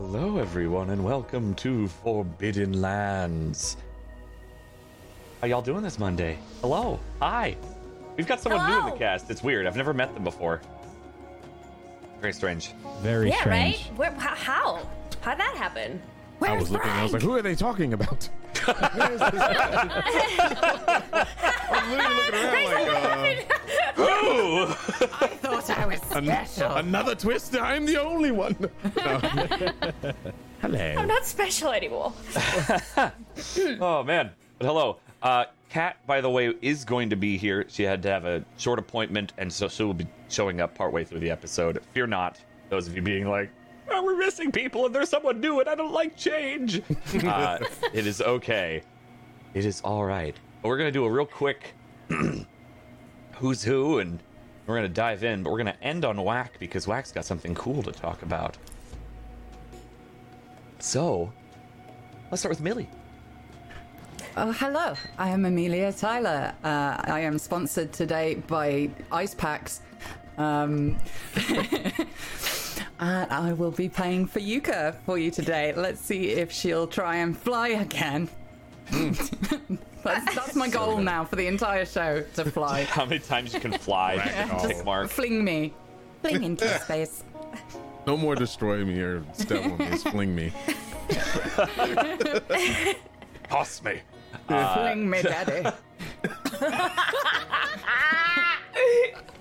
Hello, everyone, and welcome to Forbidden Lands. How y'all doing this Monday? Hello. Hi. We've got someone new in the cast. It's weird. I've never met them before. Very strange. Very yeah, strange. right? Where, how, how? How'd that happen? I was looking. I was like, "Who are they talking about?" I was literally looking around like, uh, Ooh! I thought I was special. "Another twist? I'm the only one." No. Hello. I'm not special anymore. oh man. But hello. Uh Kat, by the way, is going to be here. She had to have a short appointment, and so she will be showing up partway through the episode. Fear not, those of you being like, oh, we're missing people and there's someone new and I don't like change. uh, it is okay. It is all right. But we're going to do a real quick who's who, and we're going to dive in, but we're going to end on Whack because Whack's got something cool to talk about. So, let's start with Millie. Oh, hello. I am Amelia Tyler. Uh, I am sponsored today by Ice Packs. Um, and I will be playing for Yuka for you today. Let's see if she'll try and fly again. that's, that's my goal now for the entire show to fly. How many times you can fly? Tick mark. Fling me. Fling into space. No more destroy me or step on me. Fling me. Toss me. Fling me, daddy.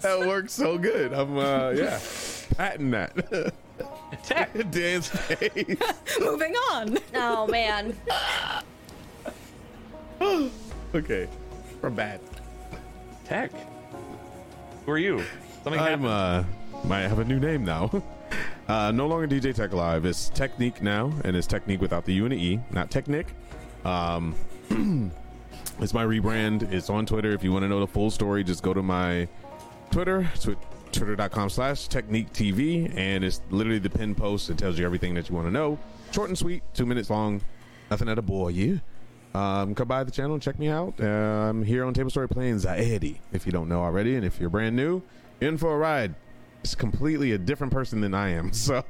That works so good. I'm uh yeah, patting that. Tech. Dance face. Moving on. Oh, man. Okay, we're bad. Tech. Who are you? Something I'm happened. uh, might have a new name now. Uh, no longer DJ Tech Live. It's Technique now, and it's Technique without the U and the E, not Technic. Um, it's my rebrand. It's on Twitter. If you want to know the full story, just go to my Twitter, tw- twitter.com slash Technique TV, and it's literally the pin post. It tells you everything that you want to know. Short and sweet, two minutes long. Nothing that'll bore you. Um, come by the channel and check me out. Uh, I'm here on Table Story playing Zaedi, if you don't know already. And if you're brand new, in for a ride. It's completely a different person than I am. So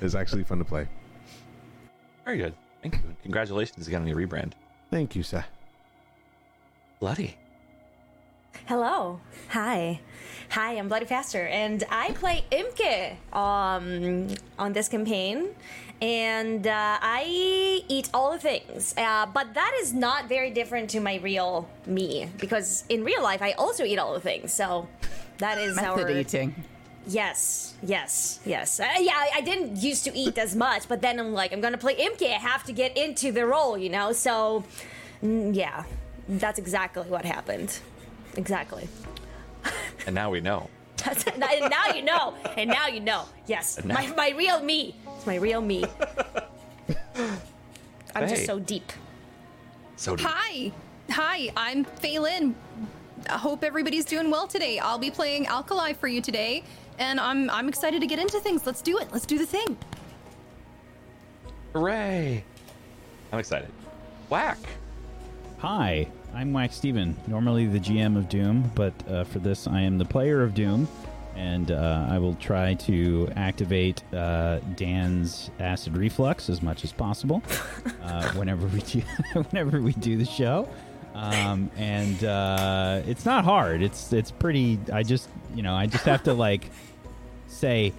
it's actually fun to play. Very good. Thank you. Congratulations again on your rebrand. Thank you, sir. Bloody. Hello. Hi. Hi, I'm Bloody Faster, and I play Imke um, on this campaign. And uh, I eat all the things. Uh, but that is not very different to my real me, because in real life, I also eat all the things. So that is Method our. eating. Yes, yes, yes. Uh, yeah, I, I didn't used to eat as much, but then I'm like, I'm gonna play Imke. I have to get into the role, you know? So, mm, yeah, that's exactly what happened. Exactly. And now we know. That's, and now you know. And now you know. Yes. now- My, my real me. It's my real me. I'm Hey. just so deep. So deep. Hi. Hi, I'm Phelan. I hope everybody's doing well today. I'll be playing Alkali for you today, and I'm I'm excited to get into things. Let's do it. Let's do the thing. Hooray. I'm excited. Whack. Hi, I'm Wax Steven, normally the GM of Doom, but uh, for this I am the player of Doom, and uh, I will try to activate uh, Dan's acid reflux as much as possible uh, whenever we do whenever we do the show. Um, and uh, it's not hard. It's it's pretty. I just you know I just have to like say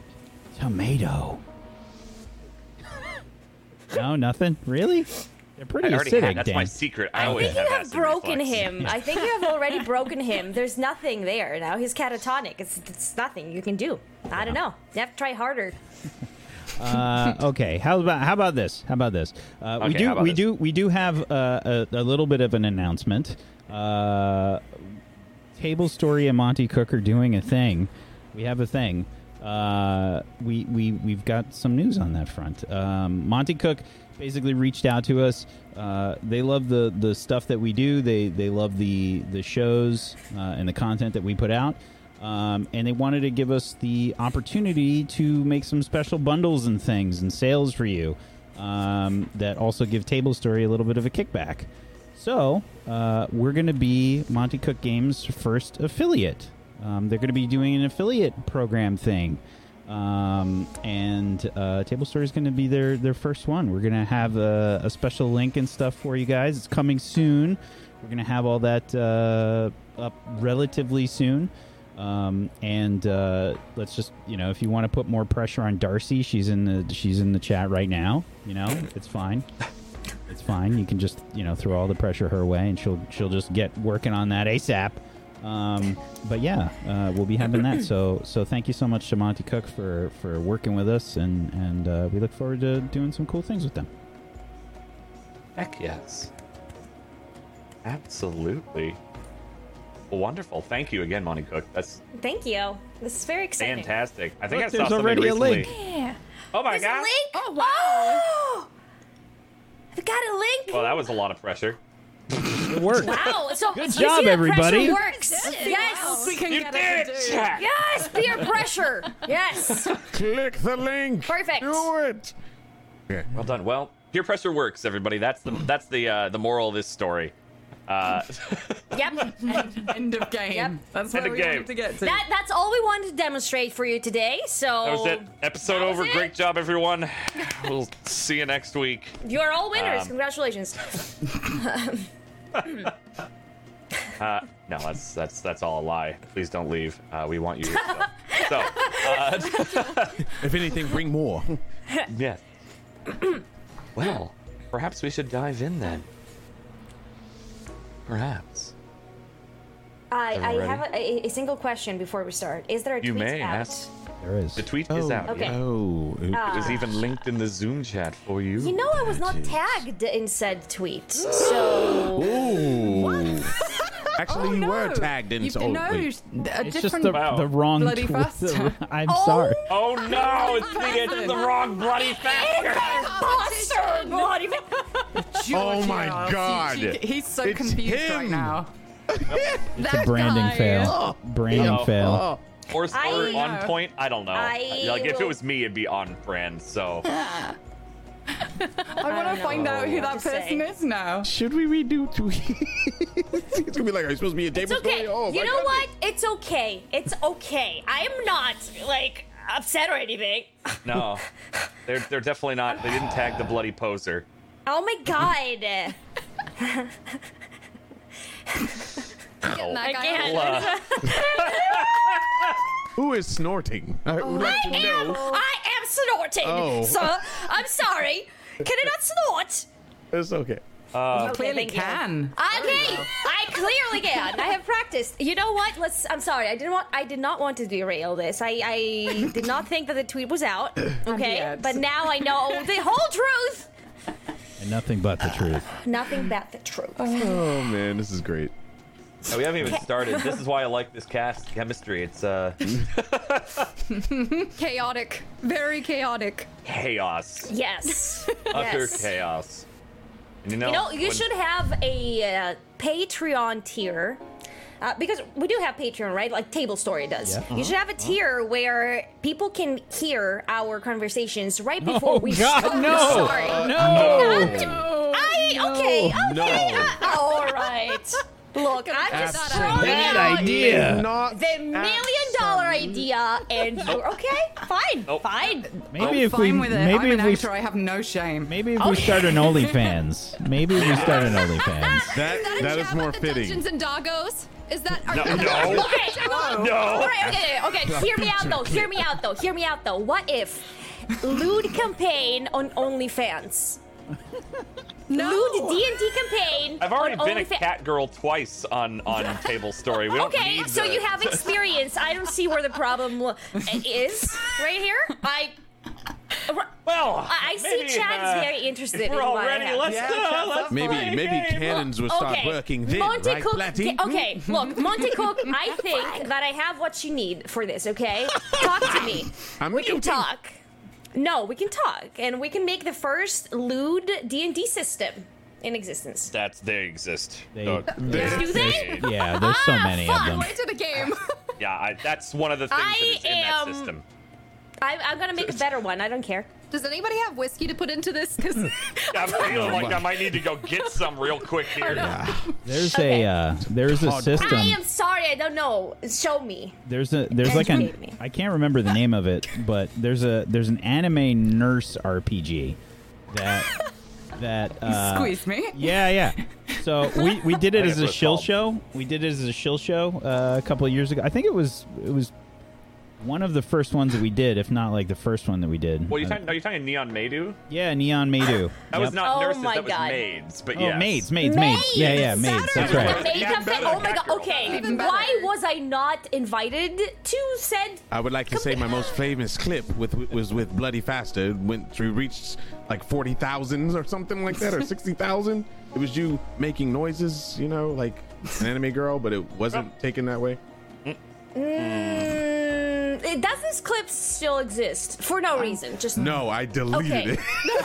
tomato. no, nothing really. They're pretty I already acidic. had. That's Dan. my secret. I, I always think you have acid broken reflux. him. I think you have already broken him. There's nothing there now. He's catatonic. It's, it's nothing you can do. I don't know. You have to try harder. Uh, okay, how about how about this? How about this? Uh, we do how about we this? do we do have uh, a, a little bit of an announcement. Uh, Table Story and Monte Cook are doing a thing. We have a thing. Uh, we we we've got some news on that front. Um, Monte Cook basically reached out to us. Uh, they love the the stuff that we do. They they love the the shows uh, and the content that we put out. Um, and they wanted to give us the opportunity to make some special bundles and things and sales for you um, that also give Table Story a little bit of a kickback. So uh, we're going to be Monte Cook Games' first affiliate. Um, they're going to be doing an affiliate program thing. Um, and uh, Table Story is going to be their their first one. We're going to have a, a special link and stuff for you guys. It's coming soon. We're going to have all that uh, up relatively soon. Um, and uh, let's just you know, if you want to put more pressure on Darcy, she's in the she's in the chat right now. You know, it's fine. It's fine. You can just you know throw all the pressure her way, and she'll she'll just get working on that ASAP. Um, but yeah, uh, we'll be having that. So so thank you so much to Monte Cook for for working with us, and and uh, we look forward to doing some cool things with them. Heck yes. Absolutely. Wonderful. Thank you again, Monte Cook. That's Thank you. This is very exciting. fantastic. I think Look, I saw there's something already a link. Yeah. Oh my There's a god. link. Oh, wow. Oh! I've got a link. Well, that was a lot of pressure. It worked. Wow. So Good you see job, that everybody. Pressure works. Yes. What else we can You get did her it, to. Yes. Peer pressure. Yes. Click the link. Perfect. Do it. Okay. Well done. Well, peer pressure works, everybody. That's the that's the uh, the moral of this story. Uh, Yep. End of game. Yep. That's End where of we game. wanted to get to. That that's all we wanted to demonstrate for you today. So that was it. Episode That was over. it. Great job, everyone. We'll see you next week. You are all winners. Um, Congratulations. Uh, no, that's that's that's all a lie. Please don't leave. Uh, we want you here. So, so uh, If anything, bring more. yes. well, perhaps we should dive in then. Perhaps. I, I Everyone have a, a single question before we start. Is there a You tweet may out? ask. There is. The tweet is oh, out. okay. yeah. Oh. It ah. is even linked in the Zoom chat for you. You know I was not tagged in said tweet, so Ooh. Actually, Oh, you no. were tagged in. You so, no, wait. a It's different. just the, Wow. the wrong Bloody twi- faster. I'm Oh. sorry. Oh no! It's me. It's the wrong bloody factor. Imposter, bloody- Oh my Georgia. God. She- she- he's so It's confused right him. now. It's a branding guy. Oh. fail. Branding No. fail. Or, or I- on point. I don't know. I like if it was me, it'd be on brand. So I want to find out who that person say. is now. Should we redo tweets? it's gonna be like, are you supposed to be a table It's okay. story? Oh, you know goodness. what? It's okay. It's okay. I am not like upset or anything. no, they're they're definitely not. They didn't tag the bloody poser. Oh my god. Getting that guy can't. on Well, uh, Who is snorting? I would like to I am, know. I am snorting. Oh. So I'm sorry. Can I not snort? It's okay. uh, You clearly thank you. can. Okay, I clearly can. I have practiced. You know what? Let's. I'm sorry. I didn't want. I did not want to derail this. I, I did not think that the tweet was out. Okay, yet. but now I know the whole truth. And nothing but the truth. Nothing but the truth. Oh man, this is great. We haven't even started. This is why I like this cast chemistry. It's uh Chaotic. Very chaotic. chaos, Yes. utter yes. chaos. And you know, You know, you when- should have a uh, Patreon tier. Uh, because we do have Patreon, right? Like Table Story does. Yeah. You should have a tier where people can hear our conversations right before Oh, we God, start. no. Sorry. No. I okay, okay. No. uh, all right. Look, I'm just Absolutely. throwing Bad out idea. Not the million dollar idea, and you're okay. Fine, Nope. fine. Maybe I'm if we fine with it. maybe I'm an if we actor. I have no shame. maybe if we oh. start an OnlyFans. Maybe if we start an OnlyFans. that. Is that, a That is jab more at the fitting. Dungeons and Doggos? Is that are No, you no. Okay. No. All right. Okay. Okay. Hear me out, though. Hear me out, though. Hear me out, though. What if lewd campaign on OnlyFans? No? Lewd D and D campaign. I've already on been a OnlyFans. cat girl twice on on Table Story. We don't Okay, need so the- you have experience. I don't see where the problem is right here. I. Well, I I see maybe, Chad uh, is very interested If in we're all I ready, have. let's, Yeah, uh, let's Maybe play maybe game. cannons will start working then, Monte right, Cook. Platty? okay, okay, look, Monte Cook. I think that I have what you need for this. Okay, talk to me. I'm we can muting. talk. No, we can talk, and we can make the first lewd D and D system in existence. That's they exist. They- Uh, They- Do they? Yeah, there's so Ah, many of fuck. them. Way to the game. Yeah, I, that's one of the things I that is in that system. I, I'm gonna make a better one. I don't care. Does anybody have whiskey to put into this? Because I'm feeling like I might need to go get some real quick here. There's Okay. a uh, there's a system. I am sorry, I don't know. Show me. There's a there's like an Educate me. I can't remember the name of it, but there's a there's an anime nurse RPG that that uh, Squeeze me. Yeah, yeah. So we, we did it I as a it's shill called. show. We did it as a shill show uh, a couple of years ago. I think it was it was one of the first ones that we did, if not like the first one that we did. Well, you Uh, talking? Are you talking Neon Maidu? yeah, Neon Maidu. That was not Oh nurses. my that was God. maids. But yeah. Oh, yes. maids, maids, maids. Yeah, yeah, maids. That's right. Make Even a better, oh my god. Batgirl. Okay. Why was I not invited to said? I would like to say my most famous clip with was with Bloody Faster. Went through reached like forty thousands or something like that, or sixty thousand. It was you making noises, you know, like an anime girl, but it wasn't taken that way. Mm, it- does this clip still exist for no reason? Just No, I deleted Okay.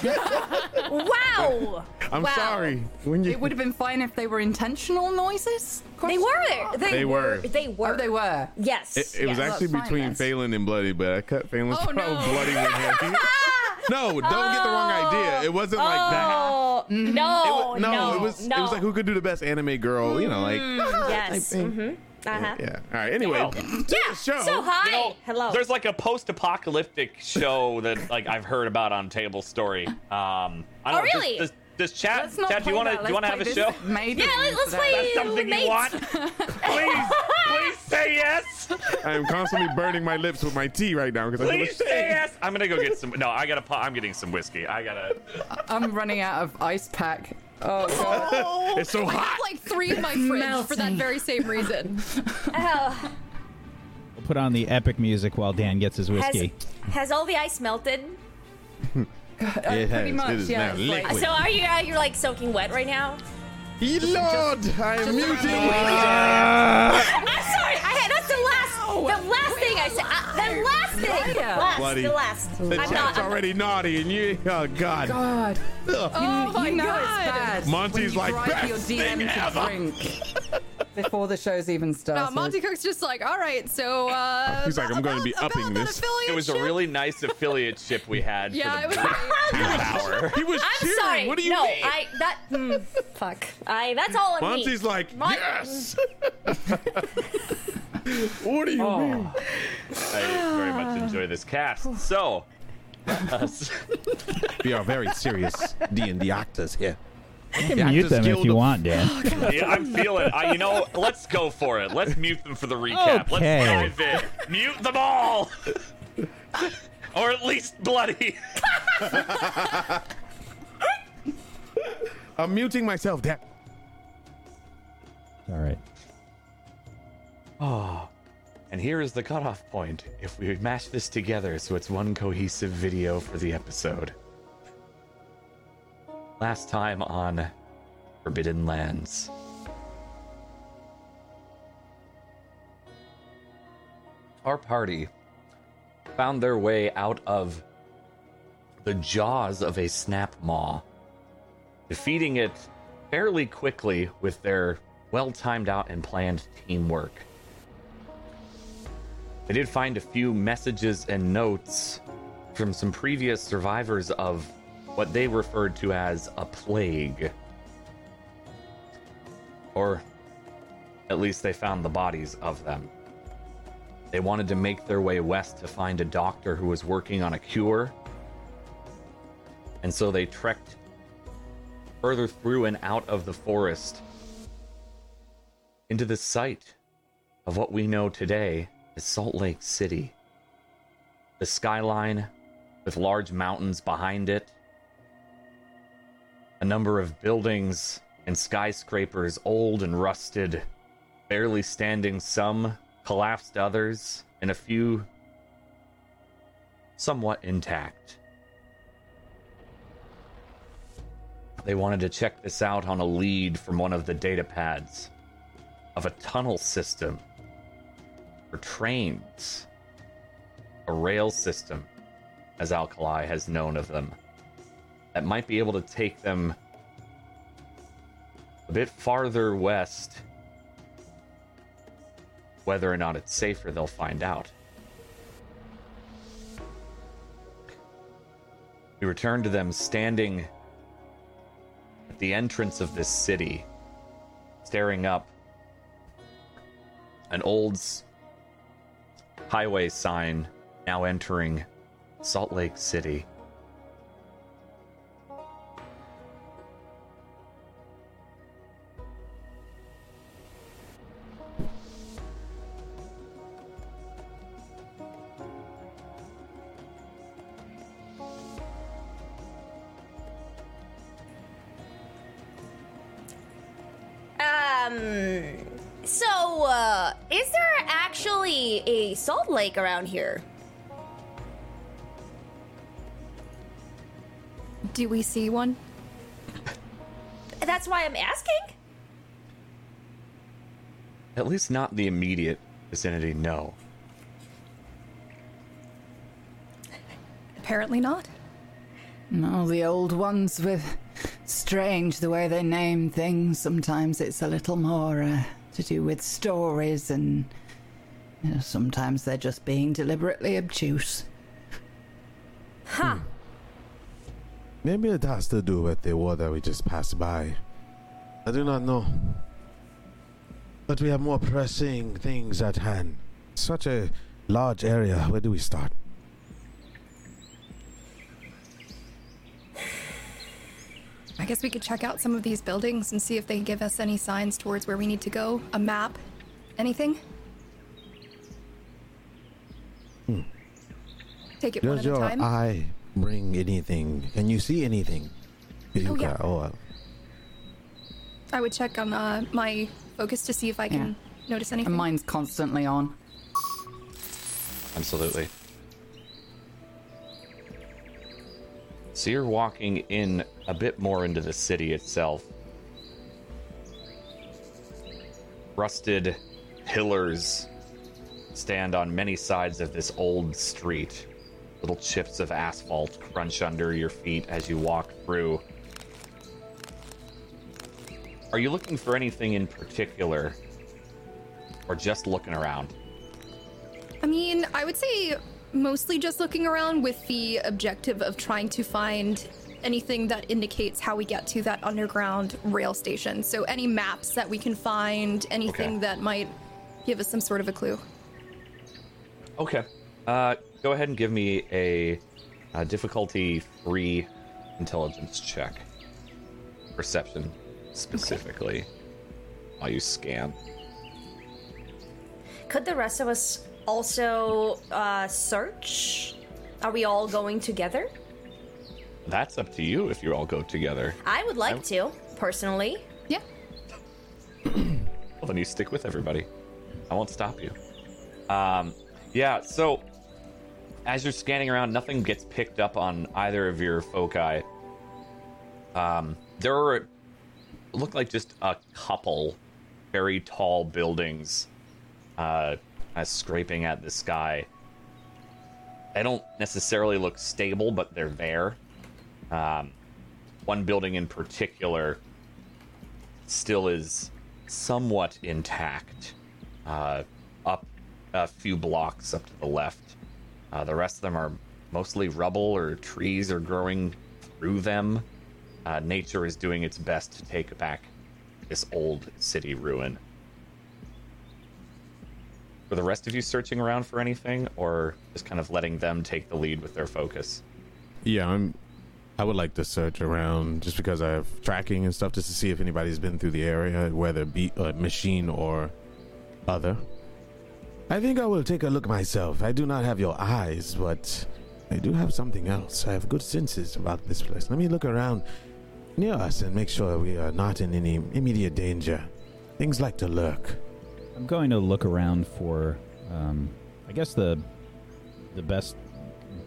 it. wow. I'm Wow. sorry. When you It would have been fine if they were intentional noises. They were. They, They were. were. They were. Oh, they were. Yes. It, it was actually That's fine, between then. Phelan and Bloody, but I cut Phelan's Oh, no. Bloody with him. no, don't get the wrong idea. It wasn't like that. Oh no, It wa- no, no, it was no. it was like who could do the best anime girl, you know, like yes. thing. Mm-hmm. Uh-huh. yeah. All right. Anyway, Well, Yeah. show. So hi. You know, Hello. There's like a post-apocalyptic show that like I've heard about on Table Story. Um, I don't Oh, know, does- really? Does, does chat? Let's Chat, do you want to? Do you want to have a show? Maybe. Yeah, let- let's today. play- That's something you want? please, please say yes. I am constantly burning my lips with my tea right now because I Please feel say ashamed. yes. I'm gonna go get some. No, I gotta. I'm getting some whiskey. I gotta. I'm running out of ice pack. Oh god. Oh. It's so I have hot. like three in my fridge for that Melting. very same reason. Oh, We'll put on the epic music while Dan gets his has, whiskey. has all the ice melted? It Pretty has. much, It is yeah, now it's like- liquid. So are you uh, are you like soaking wet right now? Ye Lord, I am muting. I'm sorry. I had that's the last the last thing I said. Uh, the last thing. Yeah. Last. Bloody. The last. The I'm chat's not. I'm- already naughty, and you, oh God. God. Ugh. Oh my you know god. it's bad. Monte's when you like, drive your "Best DM thing to ever." drink before the show's even started. Uh, Monte Cook's just like, all right, so uh, He's like, I'm going to be upping about that this. It was a affiliateship? really nice affiliate ship we had. yeah, for it the was. great. hour. He was I'm cheering. sorry. What do you no, mean? I that hmm, fuck. I that's all on me. Monte's like, Mon- yes. what do you oh. mean? I very much enjoy this cast. So, We are very serious D and D actors here. You can Yeah, mute them if you want, Dan. yeah, I'm feeling. I, you know, let's go for it. Let's mute them for the recap. Okay. Let's dive in. Mute them all, or at least bloody. I'm muting myself. Damn. All right. Oh, and here is the cutoff point. If we mash this together so it's one cohesive video for the episode. Last time on Forbidden Lands. Our party found their way out of the jaws of a snap maw, defeating it fairly quickly with their well timed out and planned teamwork. They did find a few messages and notes from some previous survivors of what they referred to as a plague. Or at least they found the bodies of them. They wanted to make their way west to find a doctor who was working on a cure. And so they trekked further through and out of the forest into the site of what we know today as Salt Lake City. The skyline with large mountains behind it, a number of buildings and skyscrapers, old and rusted, barely standing, some collapsed, others, and a few somewhat intact. They wanted to check this out on a lead from one of the data pads of a tunnel system for trains, a rail system, as Alkali has known of them, that might be able to take them a bit farther west. Whether or not it's safer, they'll find out. We return to them standing at the entrance of this city, staring up. An old highway sign now entering Salt Lake City. Um. Actually a salt lake around here? Do we see one? That's why I'm asking. At least not the immediate vicinity, no. Apparently not. No, the old ones with strange the way they name things. Sometimes it's a little more uh, to do with stories, and you know, sometimes they're just being deliberately obtuse. Huh. Hmm. Maybe it has to do with the war that we just passed by. I do not know. But we have more pressing things at hand. Such a large area. Where do we start? I guess we could check out some of these buildings and see if they give us any signs towards where we need to go. A map? Anything? Take it one Does at a your time. eye bring anything? Can you see anything? Oh, yeah. Oh, uh, I would check on uh, my focus to see if I can notice anything. And mine's constantly on. Absolutely. So you're walking in a bit more into the city itself. Rusted pillars stand on many sides of this old street. Little chips of asphalt crunch under your feet as you walk through. Are you looking for anything in particular? Or just looking around? I mean, I would say mostly just looking around with the objective of trying to find anything that indicates how we get to that underground rail station. So any maps that we can find, anything Okay. that might give us some sort of a clue. Okay. Uh, go ahead and give me a, uh difficulty free intelligence check. Perception, specifically, while you scan. Could the rest of us also uh, search? Are we all going together? That's up to you if you all go together. I would like to, personally. Yeah. Well, then you stick with everybody. I won't stop you. Um, yeah, so as you're scanning around, nothing gets picked up on either of your foci. Um, there are look like just a couple very tall buildings uh, scraping at the sky. They don't necessarily look stable, but they're there. Um, one building in particular still is somewhat intact, uh, up a few blocks up to the left. Uh, the rest of them are mostly rubble or trees are growing through them. Uh, nature is doing its best to take back this old city ruin. Were the rest of you searching around for anything, or just kind of letting them take the lead with their focus? yeah, I'm. I would like to search around just because I have tracking and stuff just to see if anybody's been through the area, whether be a machine or other. I think I will take a look myself. I do not have your eyes, but I do have something else. I have good senses about this place. Let me look around near us and make sure we are not in any immediate danger. Things like to lurk. I'm going to look around for, um, I guess the the best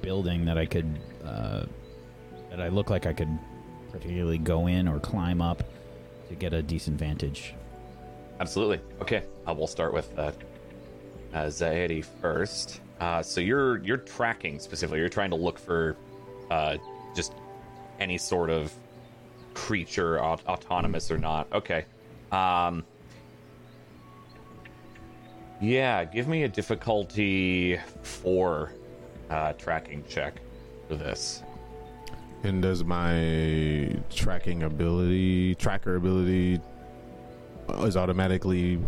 building that I could uh, that I look like I could particularly go in or climb up to get a decent vantage. Absolutely. Okay, uh, we'll start with uh, uh, first. Uh, so you're you're tracking specifically. You're trying to look for uh, just any sort of creature, aut- autonomous or not. Okay. Um, yeah, give me a difficulty four uh, tracking check for this. And does my tracking ability, tracker ability, uh, is automatically?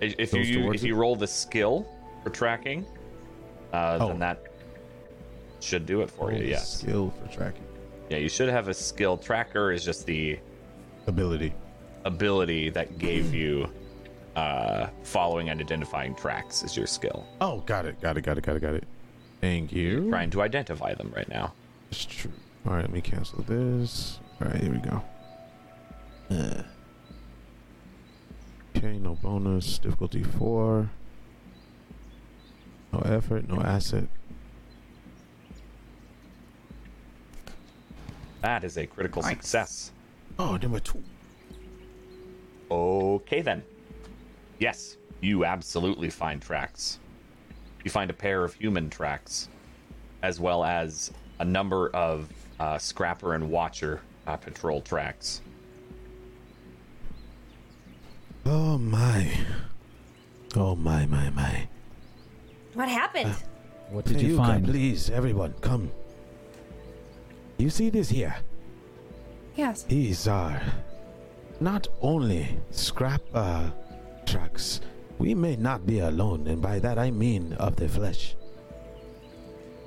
If if you if you roll the skill for tracking, uh, Oh. then that should do it for you. Yes. Skill for tracking Yeah, you should have a skill. Tracker is just the ability. ability that gave you uh, following and identifying tracks is your skill. Oh, got it, got it, got it, got it, got it. Thank you. Trying to identify them right now. It's true. All right, let me cancel this. All right, here we go. Uh. Okay, no bonus. Difficulty four. No effort, no asset. That is a critical Nice. success. Oh, number two. Okay then. Yes, you absolutely find tracks. You find a pair of human tracks, as well as a number of uh, scrapper and watcher uh, patrol tracks. Oh my. Oh my my my. What happened? What did you find? please, everyone, come. You see this here? Yes. These are not only scrap uh, trucks. We may not be alone, and by that I mean of the flesh.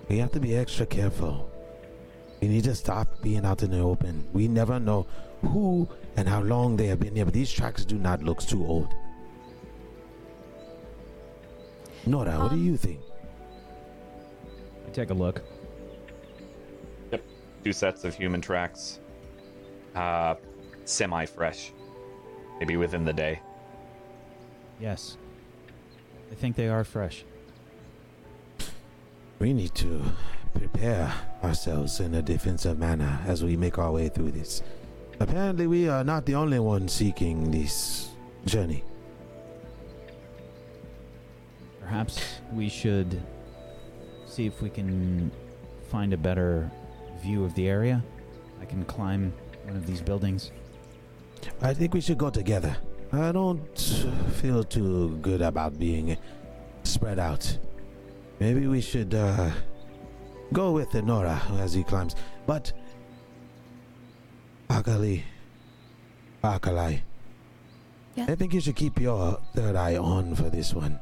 We have to be extra careful. We need to stop being out in the open. We never know who and how long they have been here, but these tracks do not look too old. Nora, what do you think? Take a look. Yep, two sets of human tracks. Uh, semi-fresh, maybe within the day. Yes. I think they are fresh. We need to prepare ourselves in a defensive manner as we make our way through this. Apparently, we are not the only one seeking this journey. Perhaps we should see if we can find a better view of the area. I can climb one of these buildings. I think we should go together. I don't feel too good about being spread out. Maybe we should uh, go with Nora as he climbs. But Akali, Akalai, Yeah. I think you should keep your third eye on for this one.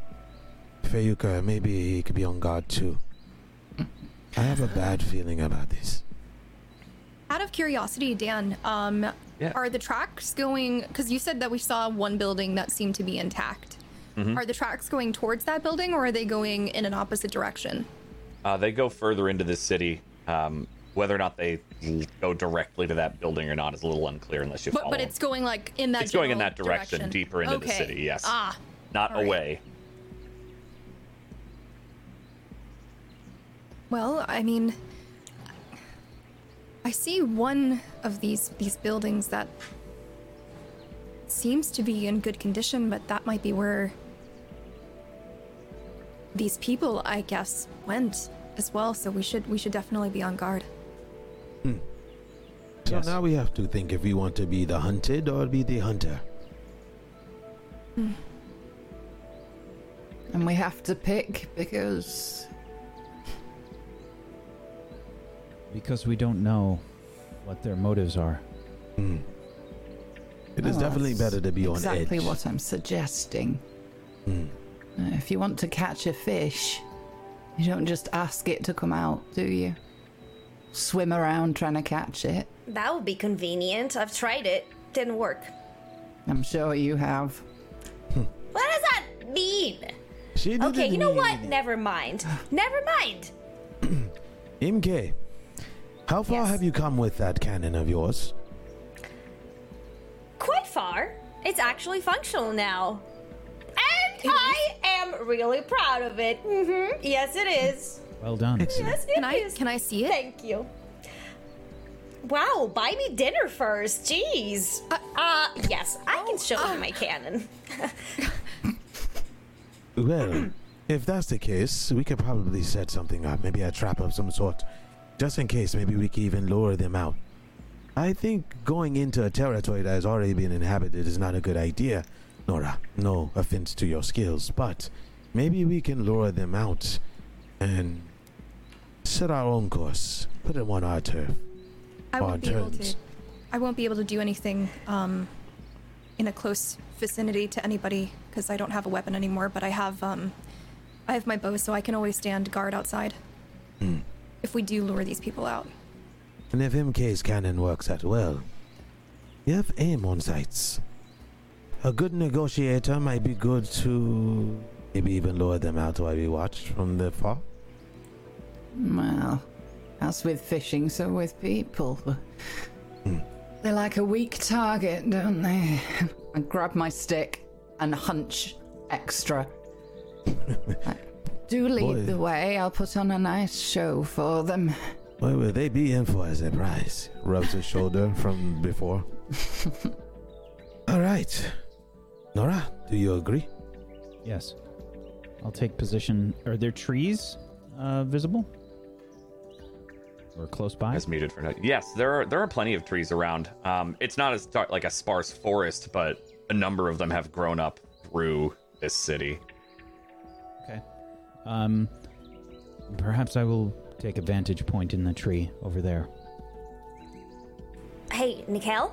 Feyuka, maybe he could be on guard too. I have a bad feeling about this. Out of curiosity, Dan, um, Yeah. are the tracks going? Because you said that we saw one building that seemed to be intact. Mm-hmm. Are the tracks going towards that building, or are they going in an opposite direction? Uh, they go further into the city. Um, whether or not they go directly to that building or not is a little unclear unless you But follow. but it's going like in that. It's going in that direction, deeper into the city, yes. Ah, not right. away. well, I mean, I see one of these these buildings that seems to be in good condition, but that might be where these people, I guess, went as well. So we should we should definitely be on guard. So Yes. now we have to think if we want to be the hunted or be the hunter. And we have to pick because Because we don't know what their motives are. It is Oh, definitely better to be on edge. exactly edge. what I'm suggesting. Hmm. Uh, If you want to catch a fish, you don't just ask it to come out, do you? Swim around trying to catch it. That would be convenient. I've tried it. Didn't work. I'm sure you have. What does that mean? She didn't Okay, you know mean what? anything. Never mind. Never mind. MK, how far Yes. have you come with that cannon of yours? Quite far. It's actually functional now. And I am really proud of it. Mm-hmm. Yes, it is. Well done. Yes, it Can I is. can I see it? Thank you. Wow, buy me dinner first. Jeez. Uh, yes, I can show you my cannon. Well, if that's the case, we could probably set something up, maybe a trap of some sort. Just in case, maybe we could even lure them out. I think going into a territory that has already been inhabited is not a good idea, Nora. No offense to your skills, but maybe we can lure them out and set our own course, put them on our turf. I won't be able to. I won't be able to do anything um, in a close vicinity to anybody because I don't have a weapon anymore. But I have um, I have my bow, so I can always stand guard outside if we do lure these people out. And if MK's cannon works out well, you have aim on sights. A good negotiator might be good to maybe even lure them out while we watch from the far. Well, as with fishing, so with people. They're like a weak target, don't they? I grab my stick and hunch extra. Do lead Boy. the way. I'll put on a nice show for them. What will they be in for as a prize? Rubs his shoulder from before. All right. Nora, do you agree? Yes. I'll take position. Are there trees uh, visible? Or close by? Is muted for now. Yes, there are there are plenty of trees around. Um, it's not as dar- like a sparse forest, but a number of them have grown up through this city. Okay. Um, perhaps I will take a vantage point in the tree over there. Hey, Nikel.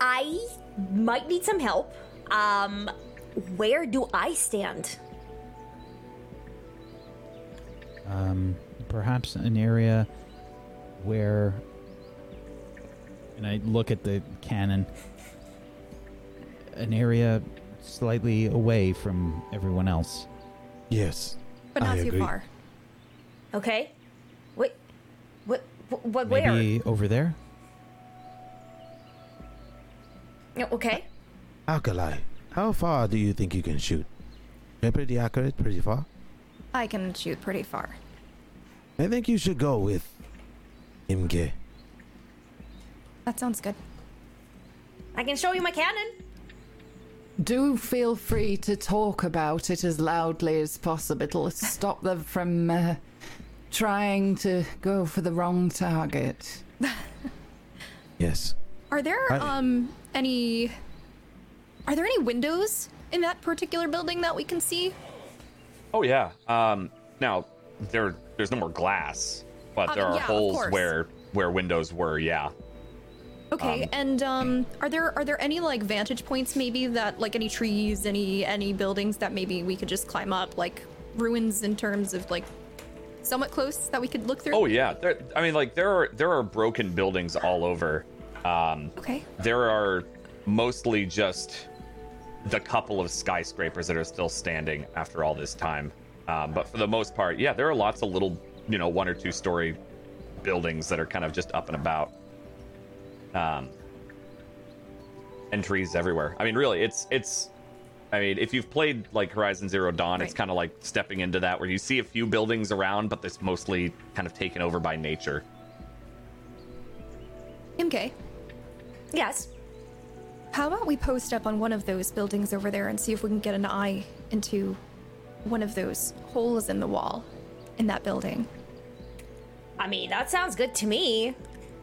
I might need some help. Um, where do I stand? Um, perhaps an area where. And I look at the cannon. An area slightly away from everyone else. Yes. But not I too agree. far. Okay. Wait. What? What? what where? Maybe over there? Okay. Alkali, how far do you think you can shoot? You're pretty accurate, pretty far. I can shoot pretty far. I think you should go with Imke. That sounds good. I can show you my cannon. Do feel free to talk about it as loudly as possible. It'll stop them from uh, trying to go for the wrong target. Yes. Are there I- um any Are there any windows in that particular building that we can see? Oh yeah. Um, now there there's no more glass, but Uh, there are yeah, holes where where windows were. Yeah. Okay, Um, and um are there are there any like vantage points maybe that like any trees, any any buildings that maybe we could just climb up like ruins in terms of like somewhat close that we could look through? Oh yeah. There, I mean, like there are there are broken buildings all over. Um, Okay. there are mostly just the couple of skyscrapers that are still standing after all this time. Um, but for the most part, yeah, there are lots of little, you know, one or two story buildings that are kind of just up and about. Um, and trees everywhere. I mean, really, it's it's. I mean, if you've played like Horizon Zero Dawn, it's kind of like stepping into that where you see a few buildings around, but it's mostly kind of taken over by nature. MK, Yes. how about we post up on one of those buildings over there and see if we can get an eye into one of those holes in the wall in that building? I mean, that sounds good to me.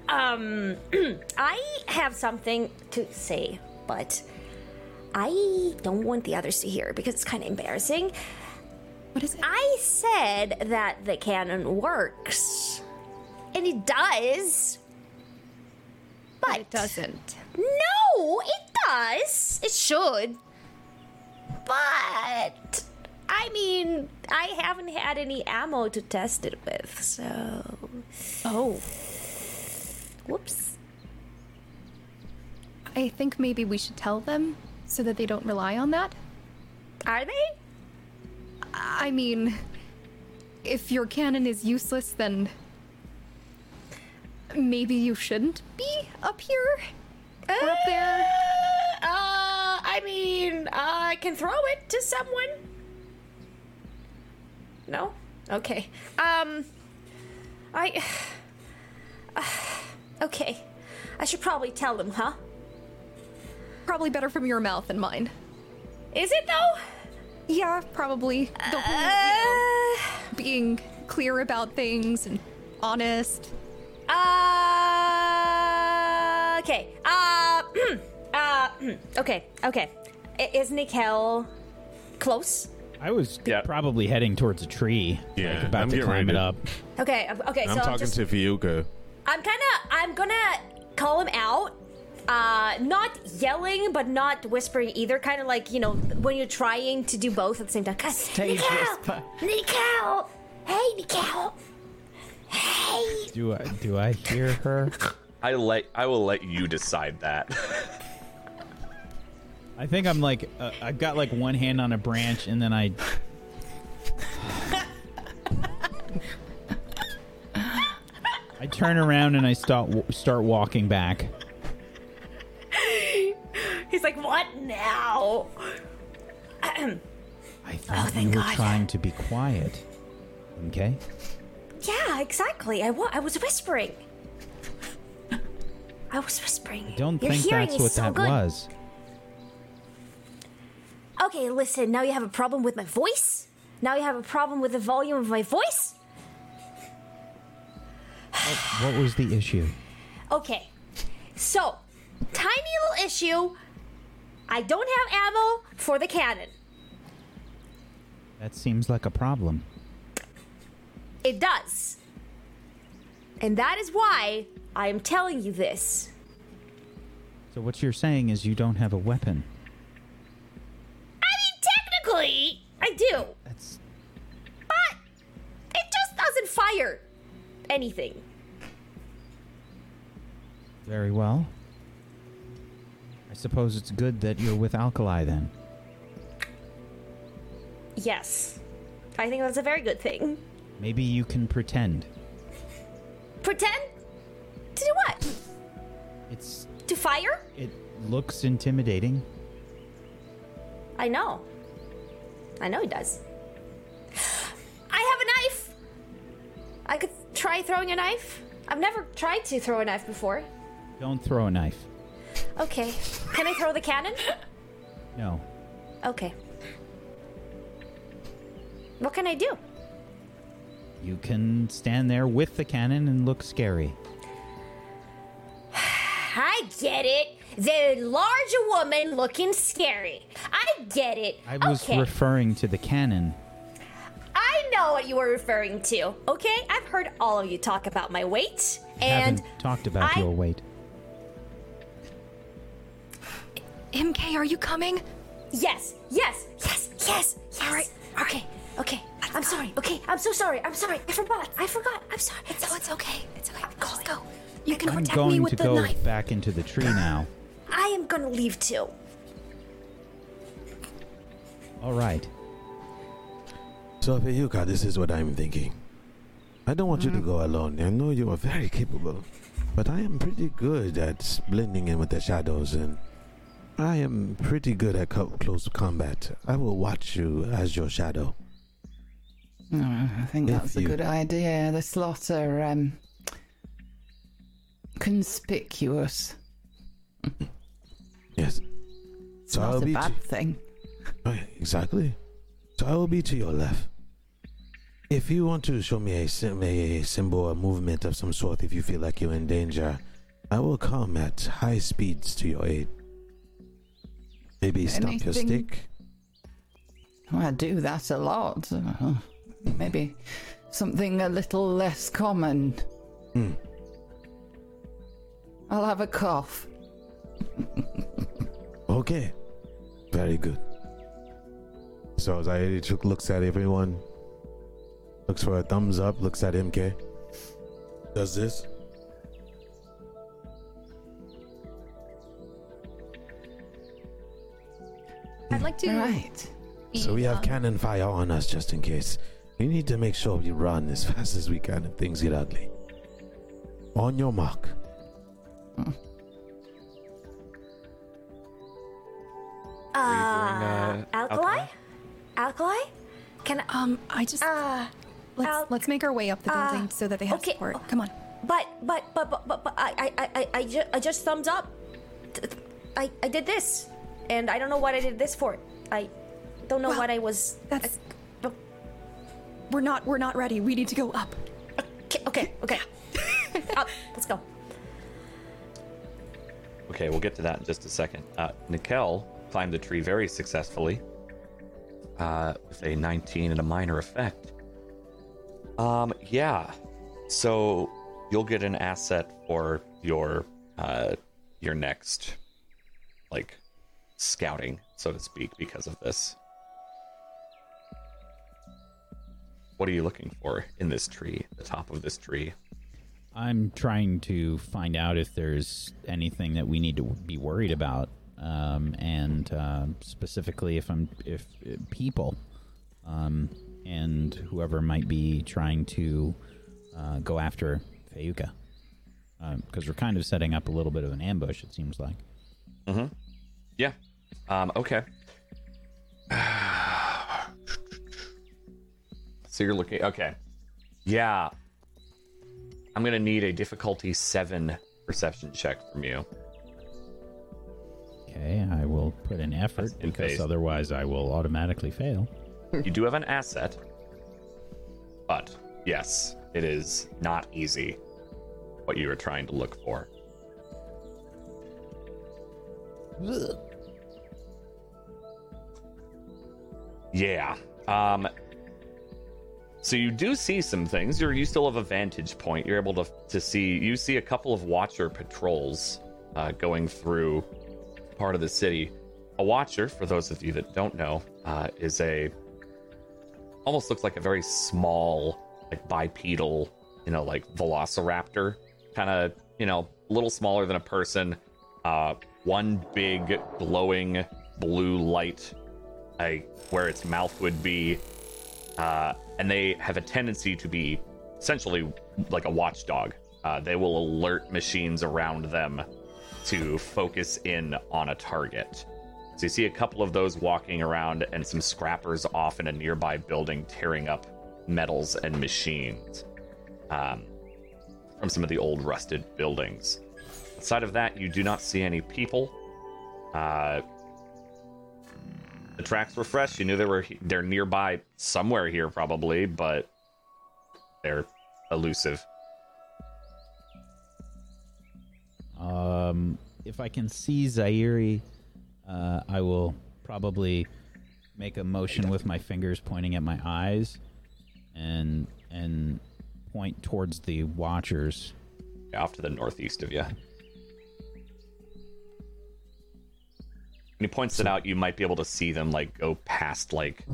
Um, I have something to say, but I don't want the others to hear because it's kind of embarrassing. What is it? I said that the cannon works, and it does. But it doesn't. No, it does. It should. But I mean, I haven't had any ammo to test it with, so Oh. whoops. I think maybe we should tell them so that they don't rely on that. Are they? I mean, if your cannon is useless, then maybe you shouldn't be up here or up there. Uh, I mean, I can throw it to someone. No? Okay. Um, I. okay. I should probably tell them, huh? Probably better from your mouth than mine. Is it though? Yeah, probably. The whole, you know, Uh, being clear about things and honest. uh, okay. Uh, uh, okay, okay. Is Nikel close? I was Yeah. probably heading towards a tree. Yeah, like about I'm to climb ready it up. Okay, um, okay. I'm so talking I'm just, to Fiuka. I'm kind of. I'm gonna call him out. Uh, not yelling, but not whispering either. Kind of like you know when you're trying to do both at the same time. Stage Nicole, whisper. Nicole, hey Nicole, hey. Do I do I hear her? I let I will let you decide that. I think I'm like uh, I've got like one hand on a branch and then I. I turn around and I start start walking back. He's like, what now? I thought you thank were God. trying to be quiet. Okay. Yeah, exactly. I, wa- I was whispering. I was whispering. I don't Your think that's what so that good. was. Okay, listen. Now you have a problem with my voice. Now you have a problem with the volume of my voice. What was the issue? Okay, so tiny little issue. I don't have ammo for the cannon. That seems like a problem. It does. And that is why I am telling you this. So what you're saying is you don't have a weapon. I mean, technically, I do, That's but it just doesn't fire anything. very well. I suppose it's good that you're with Alkali then. Yes. I think that's a very good thing. Maybe you can pretend. Pretend? To do what? It's To fire? it looks intimidating. I know. I know he does. Try throwing a knife. I've never tried to throw a knife before. Don't throw a knife. Okay. Can I throw the cannon? No. Okay. What can I do? You can stand there with the cannon and look scary. I get it. The larger woman looking scary. I get it. I was okay. referring to the cannon. I know what you were referring to. Okay, I've heard all of you talk about my weight, and Haven't talked about I- your weight. Imke, are you coming? yes, yes, yes, yes, yes. All right, all Okay, okay. I'm sorry. Okay, I'm so sorry. I'm sorry. I forgot. I forgot. I'm sorry. It's, oh, it's okay. It's okay. Just go. You can I'm protect going me to with the go knife. back into the tree now. I am gonna leave too. All right. So, Feyuka, this is what I'm thinking. I don't want you to go alone. I know you are very capable, but I am pretty good at blending in with the shadows, and I am pretty good at co- close combat. I will watch you as your shadow. Uh, I think If that's a good idea. The slots are um, conspicuous. Yes. It's So I'll a be bad thing. Right, exactly. So I will be to your left. If you want to show me a, a symbol, a movement of some sort, if you feel like you're in danger, I will come at high speeds to your aid. Maybe stop your stick. Well, I do that a lot. Uh, maybe something a little less common. Hmm. I'll have a cough. Okay. Very good. So took looks at everyone, looks for a thumbs up, looks at Imke. Does this? I'd like to. All right. So we have um, cannon fire on us just in case. We need to make sure we run as fast as we can if things get ugly. On your mark. Uh, uh, alkali? Alkali? Can I? Um, I just Uh, let's Al- let's make our way up the uh, building so that they have okay. support. Come on. but, but, but, but, but, but I, I, I, I, ju- I just thumbs up. I I did this, and I don't know what I did this for. I don't know Well, what I was. That's I- we're not we're not ready. We need to go up. okay, okay, okay. Up, let's go. Okay, we'll get to that in just a second. Uh, Nikel climbed the tree very successfully uh, with a 19 and a minor effect. Um, yeah. So you'll get an asset for your uh, your next like scouting, so to speak, because of this. What are you looking for in this tree, the top of this tree? I'm trying to find out if there's anything that we need to be worried about, um, and uh, specifically if I'm if uh, people, um, and whoever might be trying to uh, go after Fayuka, because we're kind of setting up a little bit of an ambush. It seems like. Mm-hmm. Yeah. Um, okay. so you're looking. Okay. Yeah. I'm gonna need a difficulty seven perception check from you. Okay, I will put an effort because phase. otherwise I will automatically fail. You do have an asset, but yes, it is not easy. What you were trying to look for. Yeah. Um. So you do see some things. You're you still have a vantage point. You're able to to see. You see a couple of Watcher patrols uh, going through part of the city. A Watcher, for those of you that don't know, uh, is a almost looks like a very small, like bipedal, you know, like Velociraptor, kind of, you know, a little smaller than a person. Uh, one big glowing blue light, like where its mouth would be, uh, and they have a tendency to be essentially like a watchdog. Uh, they will alert machines around them to focus in on a target. So you see a couple of those walking around and some scrappers off in a nearby building tearing up metals and machines um, from some of the old rusted buildings. Aside of that, you do not see any people. Uh, the tracks were fresh. You knew they were they're nearby somewhere here probably, but they're elusive. Um, if I can see Zairi, uh, I will probably make a motion with my fingers pointing at my eyes, and and point towards the watchers. off to the northeast of you. When he points it out, you might be able to see them like go past like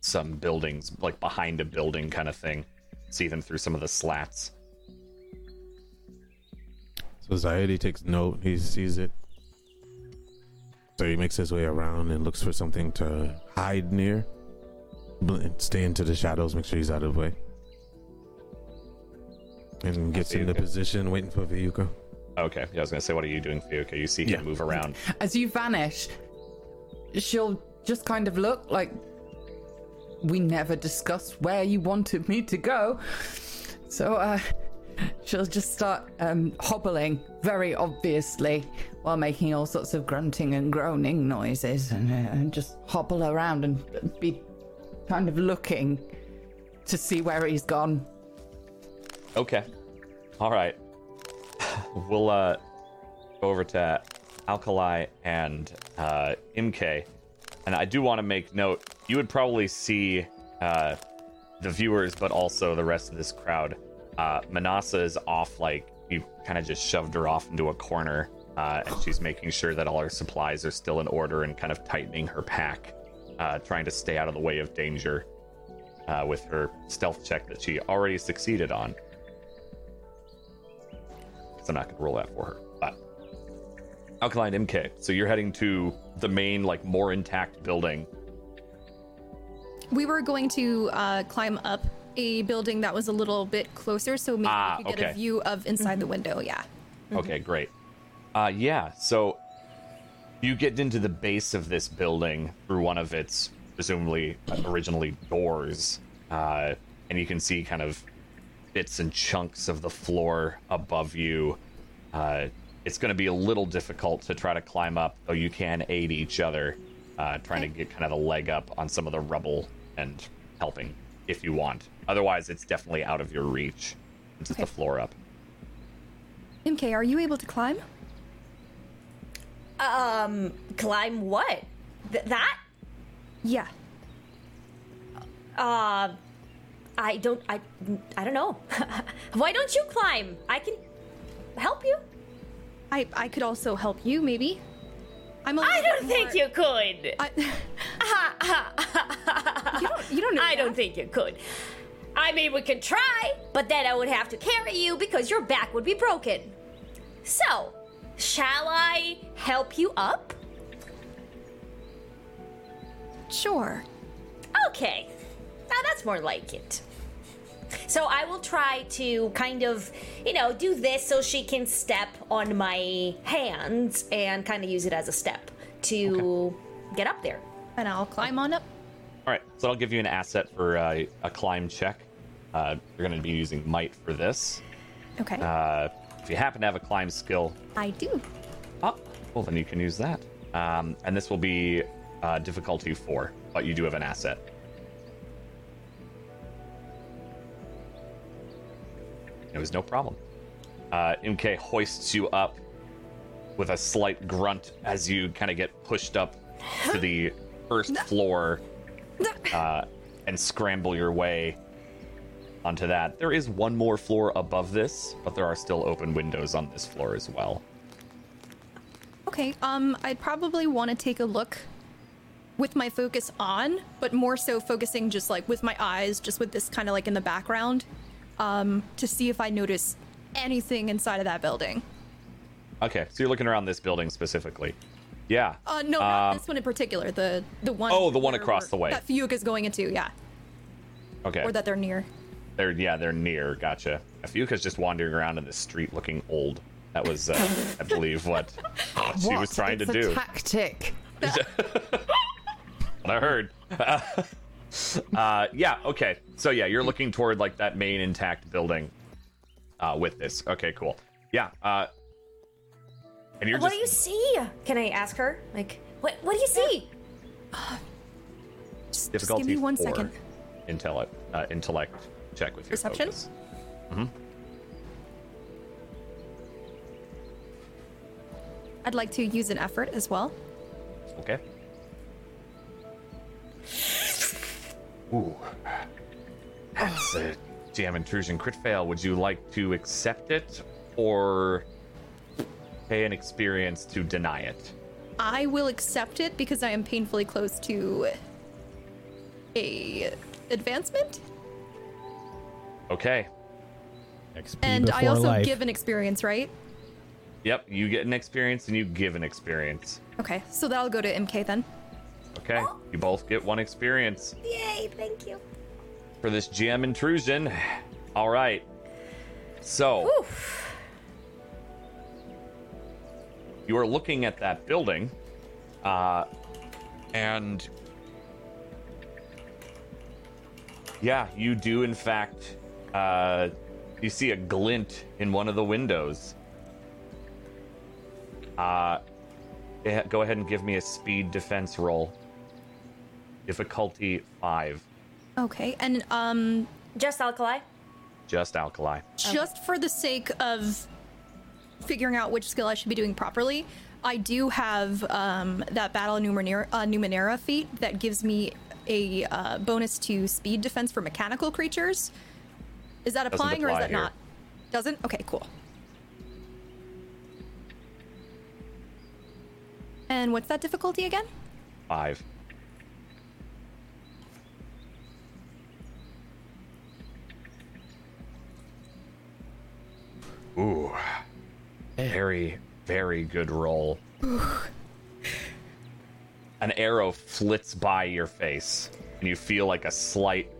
some buildings, like behind a building kind of thing. See them through some of the slats. So Zaidi takes note. He sees it. So he makes his way around and looks for something to hide near. Stay into the shadows. Make sure he's out of the way. And gets into Viyuka. position, waiting for Viyuka. Okay, yeah, I was gonna say, what are you doing, Fiuka? You see him Yeah. move around. As you vanish, she'll just kind of look like we never discussed where you wanted me to go. So, uh, she'll just start um, hobbling very obviously while making all sorts of grunting and groaning noises and, uh, and just hobble around and be kind of looking to see where he's gone. Okay, all right. we'll uh go over to Alkali and uh, Imke, and I do want to make note. You would probably see uh, the viewers, but also the rest of this crowd. Uh, Manasa is off, like you kind of just shoved her off into a corner, uh, and she's making sure that all her supplies are still in order and kind of tightening her pack, uh, trying to stay out of the way of danger uh, with her stealth check that she already succeeded on. So I'm not going to roll that for her. But Alkaline Imke. So you're heading to the main, like more intact building. We were going to uh, climb up a building that was a little bit closer, so maybe Ah, we could get a view of inside the window. Yeah. Okay, great. Uh, yeah. So you get into the base of this building through one of its presumably originally doors, uh, and you can see kind of bits and chunks of the floor above you. Uh, it's going to be a little difficult to try to climb up, though you can aid each other, uh, trying to get kind of a leg up on some of the rubble and helping if you want. Otherwise, it's definitely out of your reach. It's just Okay. the floor up. Imke, are you able to climb? Um, climb what? Th- that? Yeah. Uh, I don't. I. I don't know. Why don't you climb? I can help you. I I could also help you, maybe. I'm a I don't think more- you could. I, you don't. You don't know. I that. don't think you could. I mean, we could try, but then I would have to carry you because your back would be broken. So, shall I help you up? Sure. Okay. Now that's more like it. So I will try to kind of, you know, do this so she can step on my hands and kind of use it as a step to get up there. And I'll climb on up. All right, so I'll give you an asset for uh, a climb check. Uh, you're going to be using might for this. Okay. Uh, if you happen to have a climb skill, I do. oh, well then you can use that. Um, and this will be uh, difficulty four, but you do have an asset. It was no problem. Uh, Imke hoists you up with a slight grunt as you kind of get pushed up to the first floor uh, and scramble your way onto that. There is one more floor above this, but there are still open windows on this floor as well. Okay. Um, I'd probably want to take a look with my focus on, but more so focusing just like with my eyes, just with this kind of like in the background, um, to see if I notice anything inside of that building. Okay, so you're looking around this building specifically. Yeah. Uh, no, not Um, this one in particular. The the one. Oh, the one across the way. That Fuga's going into, yeah, Okay. or that they're near. They're yeah, they're near. Gotcha. Fuka's just wandering around in the street looking old. That was, uh, I believe, what she What? was trying it's to a do. tactic. what I heard. uh, yeah. Okay. So yeah, you're looking toward like that main intact building. Uh, with this. Okay. Cool. Yeah. Uh, and you're what just do you see? Can I ask her? Like, what what do you see? Just, just difficulty give me one four second. Intellect. Uh, intellect check with your Perception? focus. I'd like to use an effort as well. Okay. Ooh. That's a GM intrusion crit fail. Would you like to accept it or pay an experience to deny it? I will accept it because I am painfully close to a advancement, XP Okay. and I also life. give an experience, right? Yep, you get an experience and you give an experience. Okay, so that'll go to Imke then. Okay. You both get one experience Yay, thank you. for this GM intrusion. All right. So, you are looking at that building, uh, and yeah, you do in fact. Uh, you see a glint in one of the windows. Uh, eh, go ahead and give me a speed defense roll. Difficulty five, Okay, and um, Just alkali. just alkali. just for the sake of figuring out which skill I should be doing properly, I do have um, that battle Numenera, uh, Numenera feat that gives me a uh, bonus to speed defense for mechanical creatures. Is that Doesn't applying or is apply that here. not? Doesn't? Okay, cool. And what's that difficulty again? Five. Ooh. Very, very good roll. An arrow flits by your face, and you feel like a slight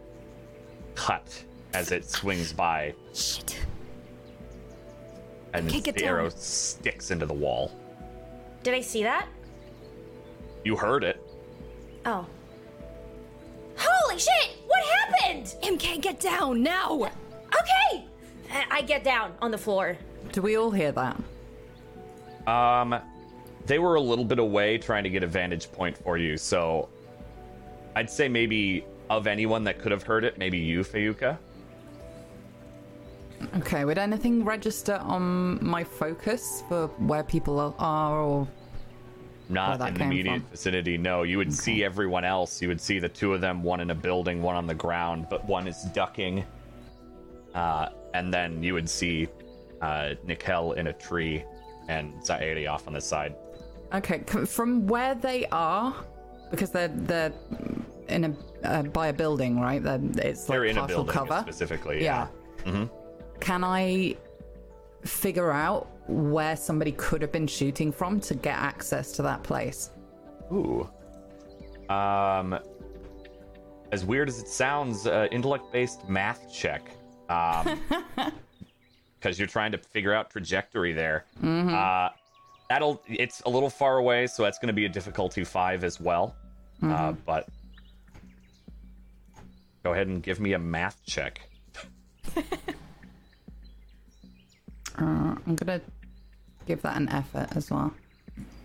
cut as it swings by, Shit. and the down. arrow sticks into the wall. Did I see that? You heard it. Oh. Holy shit! What happened? MK, get down now! Okay! I I get down on the floor. Do we all hear that? Um, they were a little bit away trying to get a vantage point for you, so I'd say maybe of anyone that could have heard it, maybe you, Fayuka. Okay, would anything register on my focus for where people are or Not in the immediate from. vicinity. No, you would see everyone else. You would see the two of them, one in a building, one on the ground, but one is ducking. Uh, and then you would see uh, Nikel in a tree and Zairi off on the side. Okay, from where they are, because they're they're in a uh, by a building, right? They're, it's like They're in a building cover. specifically. Yeah. Yeah. Can I figure out where somebody could have been shooting from to get access to that place? Ooh. Um. As weird as it sounds, uh, intellect-based math check. Um. Because you're trying to figure out trajectory there. Uh, that'll. It's a little far away, so that's going to be a difficulty five as well. Uh, but go ahead and give me a math check. Uh, I'm gonna give that an effort as well.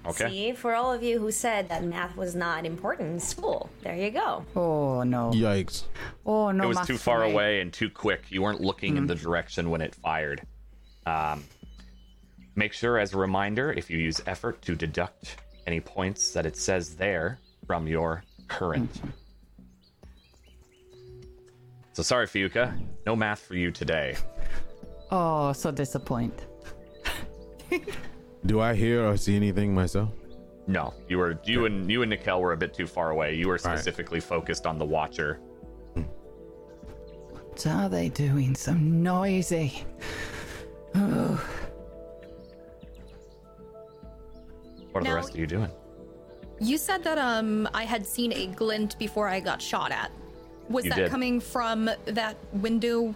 Okay. See, for all of you who said that math was not important in school, there you go. Oh no! Yikes. Oh no! it was too far me. away and too quick. You weren't looking in the direction when it fired. Um, make sure, as a reminder, if you use effort to deduct any points that it says there from your current. So sorry, Fiuka. No math for you today. Oh, so disappoint. Do I hear or see anything myself? No, you were you and you and Nikel were a bit too far away. You were specifically focused on the Watcher. What are they doing? So noisy. Oh. What are the rest of you doing? You said that um I had seen a glint before I got shot at. Was You that did. coming from that window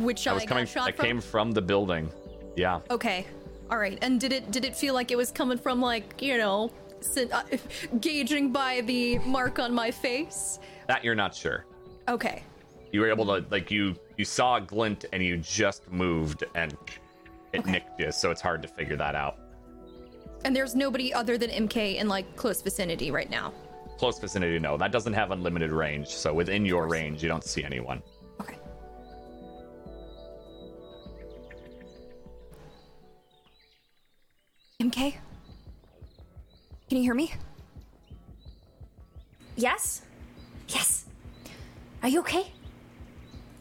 which I I, was coming. got shot I from? came from the building. Yeah. Okay. All right. And did it did it feel like it was coming from like, you know, uh, gauging by the mark on my face? That you're not sure. Okay. You were able to like you you saw a glint and you just moved and it Okay. nicked you, so it's hard to figure that out. And there's nobody other than Imke in like close vicinity right now. Close vicinity, no. That doesn't have unlimited range, so within your range, you don't see anyone. Can you hear me? Yes? Yes. Are you okay?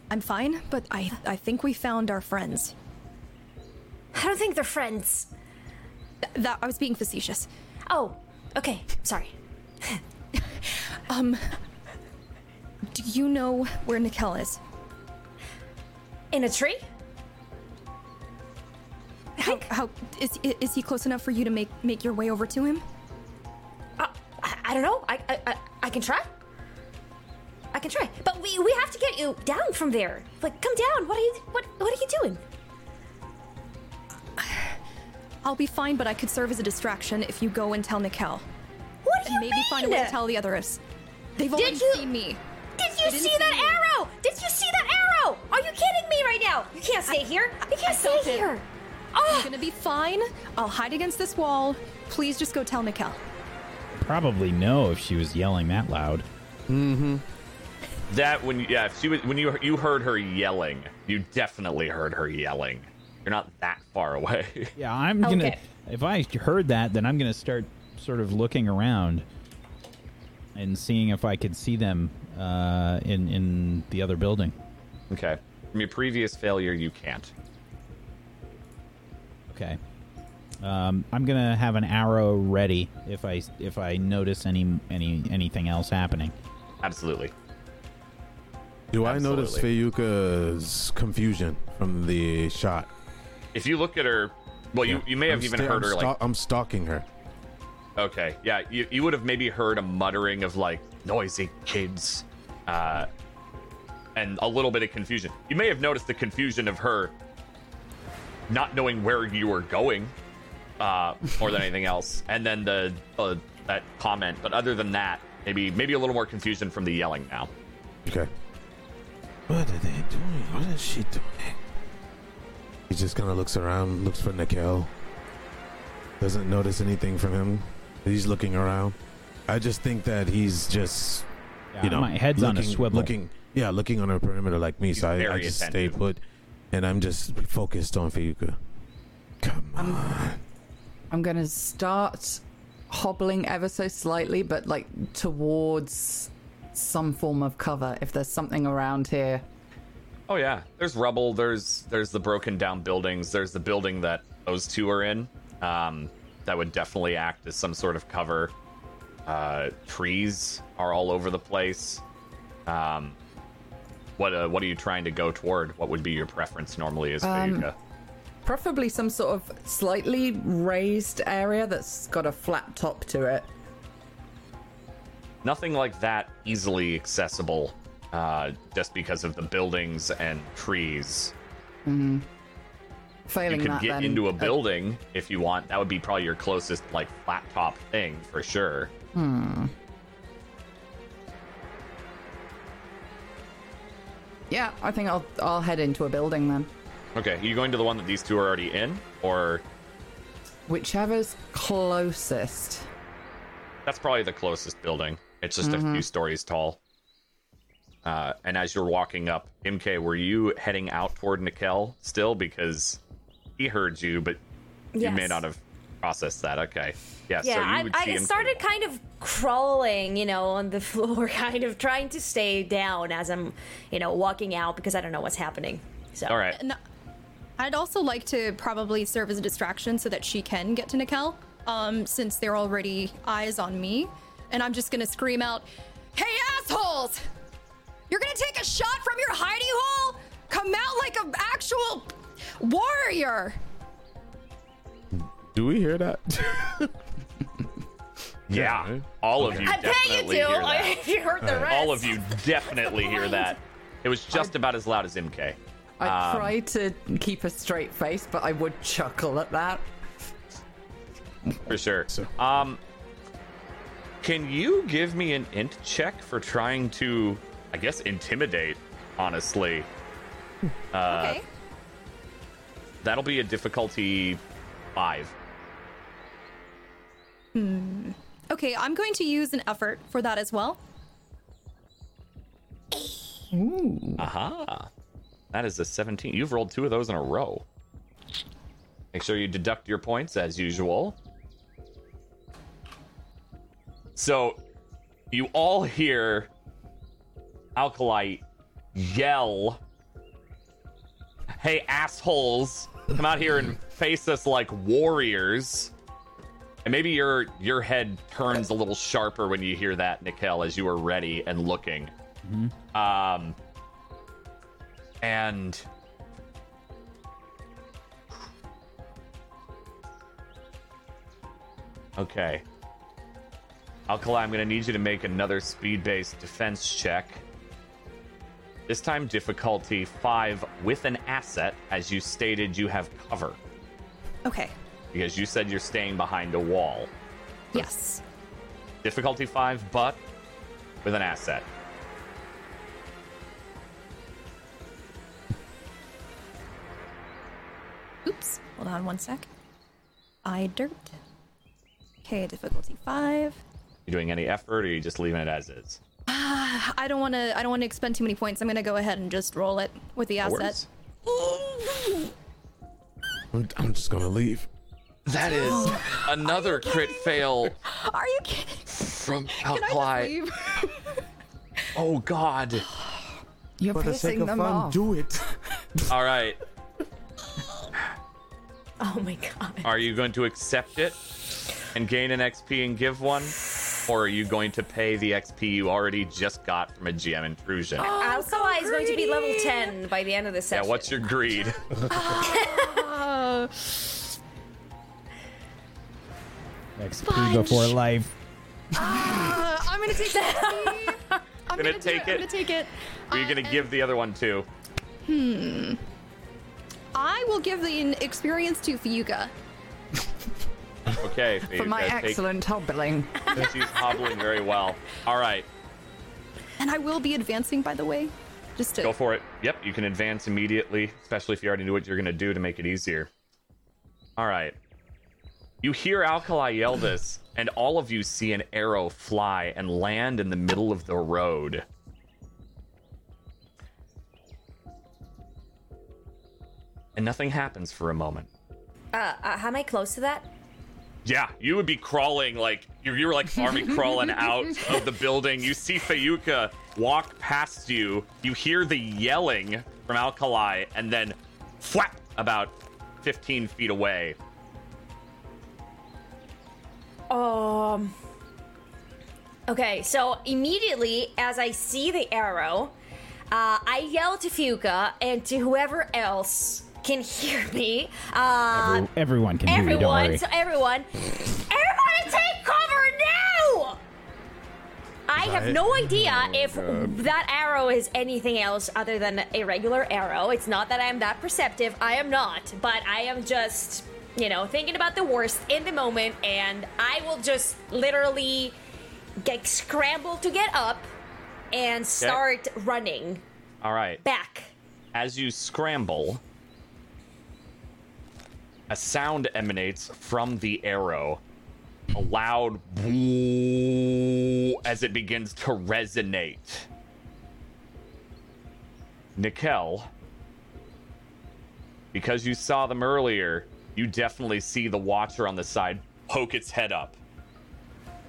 I'm fine, but I I think we found our friends. I don't think they're friends. Th- that I was being facetious. Oh, okay. Sorry. Um Do you know where Nikel is? In a tree? I How, think. how is is he close enough for you to make make your way over to him? I, I don't know. I, I I I can try. I can try, but we we have to get you down from there. Like, come down. What are you what What are you doing? I'll be fine, but I could serve as a distraction if you go and tell Nikel. What do And maybe mean? find a way to tell the others. They've already you- seen me. Did you see that me. arrow? Did you see that arrow? Are you kidding me right now? You can't stay here. You can't stay felt it. here. I'm Oh, gonna be fine. I'll hide against this wall. Please just go tell Nikel. Probably know if she was yelling that loud. Mm-hmm. That when yeah, if she was when you you heard her yelling, you definitely heard her yelling. You're not that far away. Yeah, I'm gonna. Okay. If I heard that, then I'm gonna start sort of looking around and seeing if I could see them uh, in in the other building. okay. From your previous failure, you can't. Okay. Um, I'm gonna have an arrow ready if I if I notice any any anything else happening. Absolutely. Do I notice Absolutely. Fayuka's confusion from the shot? If you look at her, well, you, you may have I'm even sta- heard I'm her like I'm stalking her. Okay, yeah, you, you would have maybe heard a muttering of like noisy kids, uh, and a little bit of confusion. You may have noticed the confusion of her not knowing where you were going, uh, more than anything else, and then the uh, that comment. But other than that, maybe maybe a little more confusion from the yelling now. Okay. What are they doing? What is she doing? He just kind of looks around, looks for Nikel. Doesn't notice anything from him. He's looking around. I just think that he's just, Yeah, you know, my head's on a looking- swivel. Looking, yeah, looking on a perimeter like me. so I, I just attentive. stay put, and I'm just focused on Fayuka. Come on. I'm gonna start hobbling ever so slightly, but like towards some form of cover if there's something around here. Oh yeah, there's rubble. There's there's the broken down buildings. There's the building that those two are in. Um, that would definitely act as some sort of cover. Uh, trees are all over the place. Um, what uh, what are you trying to go toward? What would be your preference normally as Fayuka? Preferably some sort of slightly raised area that's got a flat top to it. Nothing like that easily accessible, uh, just because of the buildings and trees. Failing you could that, get then, into a uh, building if you want. That would be probably your closest like flat top thing for sure. Hmm. yeah, I think I'll I'll head into a building then. Okay, are you going to the one that these two are already in, or Whichever's closest. that's probably the closest building? It's just Mm-hmm. a few stories tall. Uh, and as you're walking up, Imke, were you heading out toward Nikel still because he heard you, but you may not have processed that? Okay, yeah. Yeah, so you I, would see I started walk. kind of crawling, you know, on the floor, kind of trying to stay down as I'm, you know, walking out because I don't know what's happening. So, All right. And I'd also like to probably serve as a distraction so that she can get to Nikel, um, since they're already eyes on me. And I'm just gonna scream out, Hey assholes! You're gonna take a shot from your hidey hole? Come out like an actual warrior! Do we hear that? Yeah, all of you I bet you do. hear that. you heard the rest. all of you definitely hear that. It was just about as loud as Imke. I Um, try to keep a straight face, but I would chuckle at that. For sure. So- Um, can you give me an int check for trying to, I guess, intimidate? Honestly, okay. that'll be a difficulty five. Hmm. Okay, I'm going to use an effort for that as well. Ooh. Aha! That is a 17. You've rolled two of those in a row. Make sure you deduct your points as usual. So, you all hear Alkali yell, Hey, assholes, come out here and face us like warriors. And maybe your your head turns a little sharper when you hear that, Nikel, as you are ready and looking. Um, and okay, Alkali, I'm gonna need you to make another speed-based defense check. This time, difficulty five with an asset, as you stated you have cover Okay. because you said you're staying behind a wall. Yes. Difficulty five, but with an asset. Oops. Hold on one sec. I dirt. Okay, difficulty five. You doing any effort, or are you just leaving it as is? Ah, I don't want to. I don't want to expend too many points. I'm gonna go ahead and just roll it with the asset. I'm, I'm just gonna leave. That is another crit fail Are you kidding? from Can Alkali. leave? Oh God! You're For the sake pissing of them fun, off. do it. All right, Oh my god. are you going to accept it and gain an XP and give one, or are you going to pay the XP you already just got from a GM intrusion? Alkali is going to be level 10 by the end of this session. yeah, what's your greed? XP before life. Uh, I'm gonna take it. I'm Gonna gonna, take it. I'm gonna take it. Are you gonna Uh, give the other one too? I will give the experience to Fiyuka. Okay, For my Fayuka, take- excellent hobbling. She's hobbling very well. All right, And I will be advancing, by the way. Just to. go for it. Yep, you can advance immediately, especially if you already knew what you're gonna do to make it easier. All right. You hear Alkali yell this, and all of you see an arrow fly and land in the middle of the road. And nothing happens for a moment. Uh, uh, how am I close to that? Yeah, you would be crawling like you're, you're like army crawling out of the building. You see Fayuka walk past you. You hear the yelling from Alkali, and then flap about 15 feet away. Um. Okay, so immediately as I see the arrow, uh, I yell to Fuka and to whoever else can hear me. Uh, Every- everyone can hear you. Don't everyone, worry. so everyone, everybody take cover now! I have no idea if that arrow is anything else other than a regular arrow. It's not that I am that perceptive. I am not, but I am just, you know, thinking about the worst in the moment, and I will just literally get scramble to get up and start running All right. back. As you scramble, a sound emanates from the arrow. A loud as it begins to resonate. Nikel, because you saw them earlier, you definitely see the watcher on the side poke its head up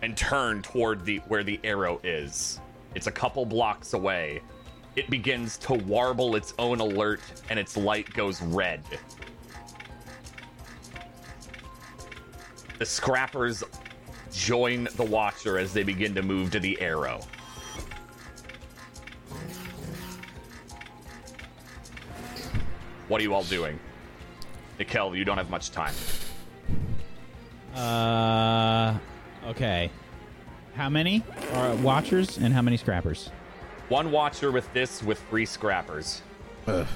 and turn toward the where the arrow is. It's a couple blocks away. It begins to warble its own alert and its light goes red. The scrappers join the watcher as they begin to move to the arrow. What are you all doing? Nikel, you don't have much time. Uh, okay. How many are watchers and how many scrappers? One watcher with this with three scrappers. Ugh.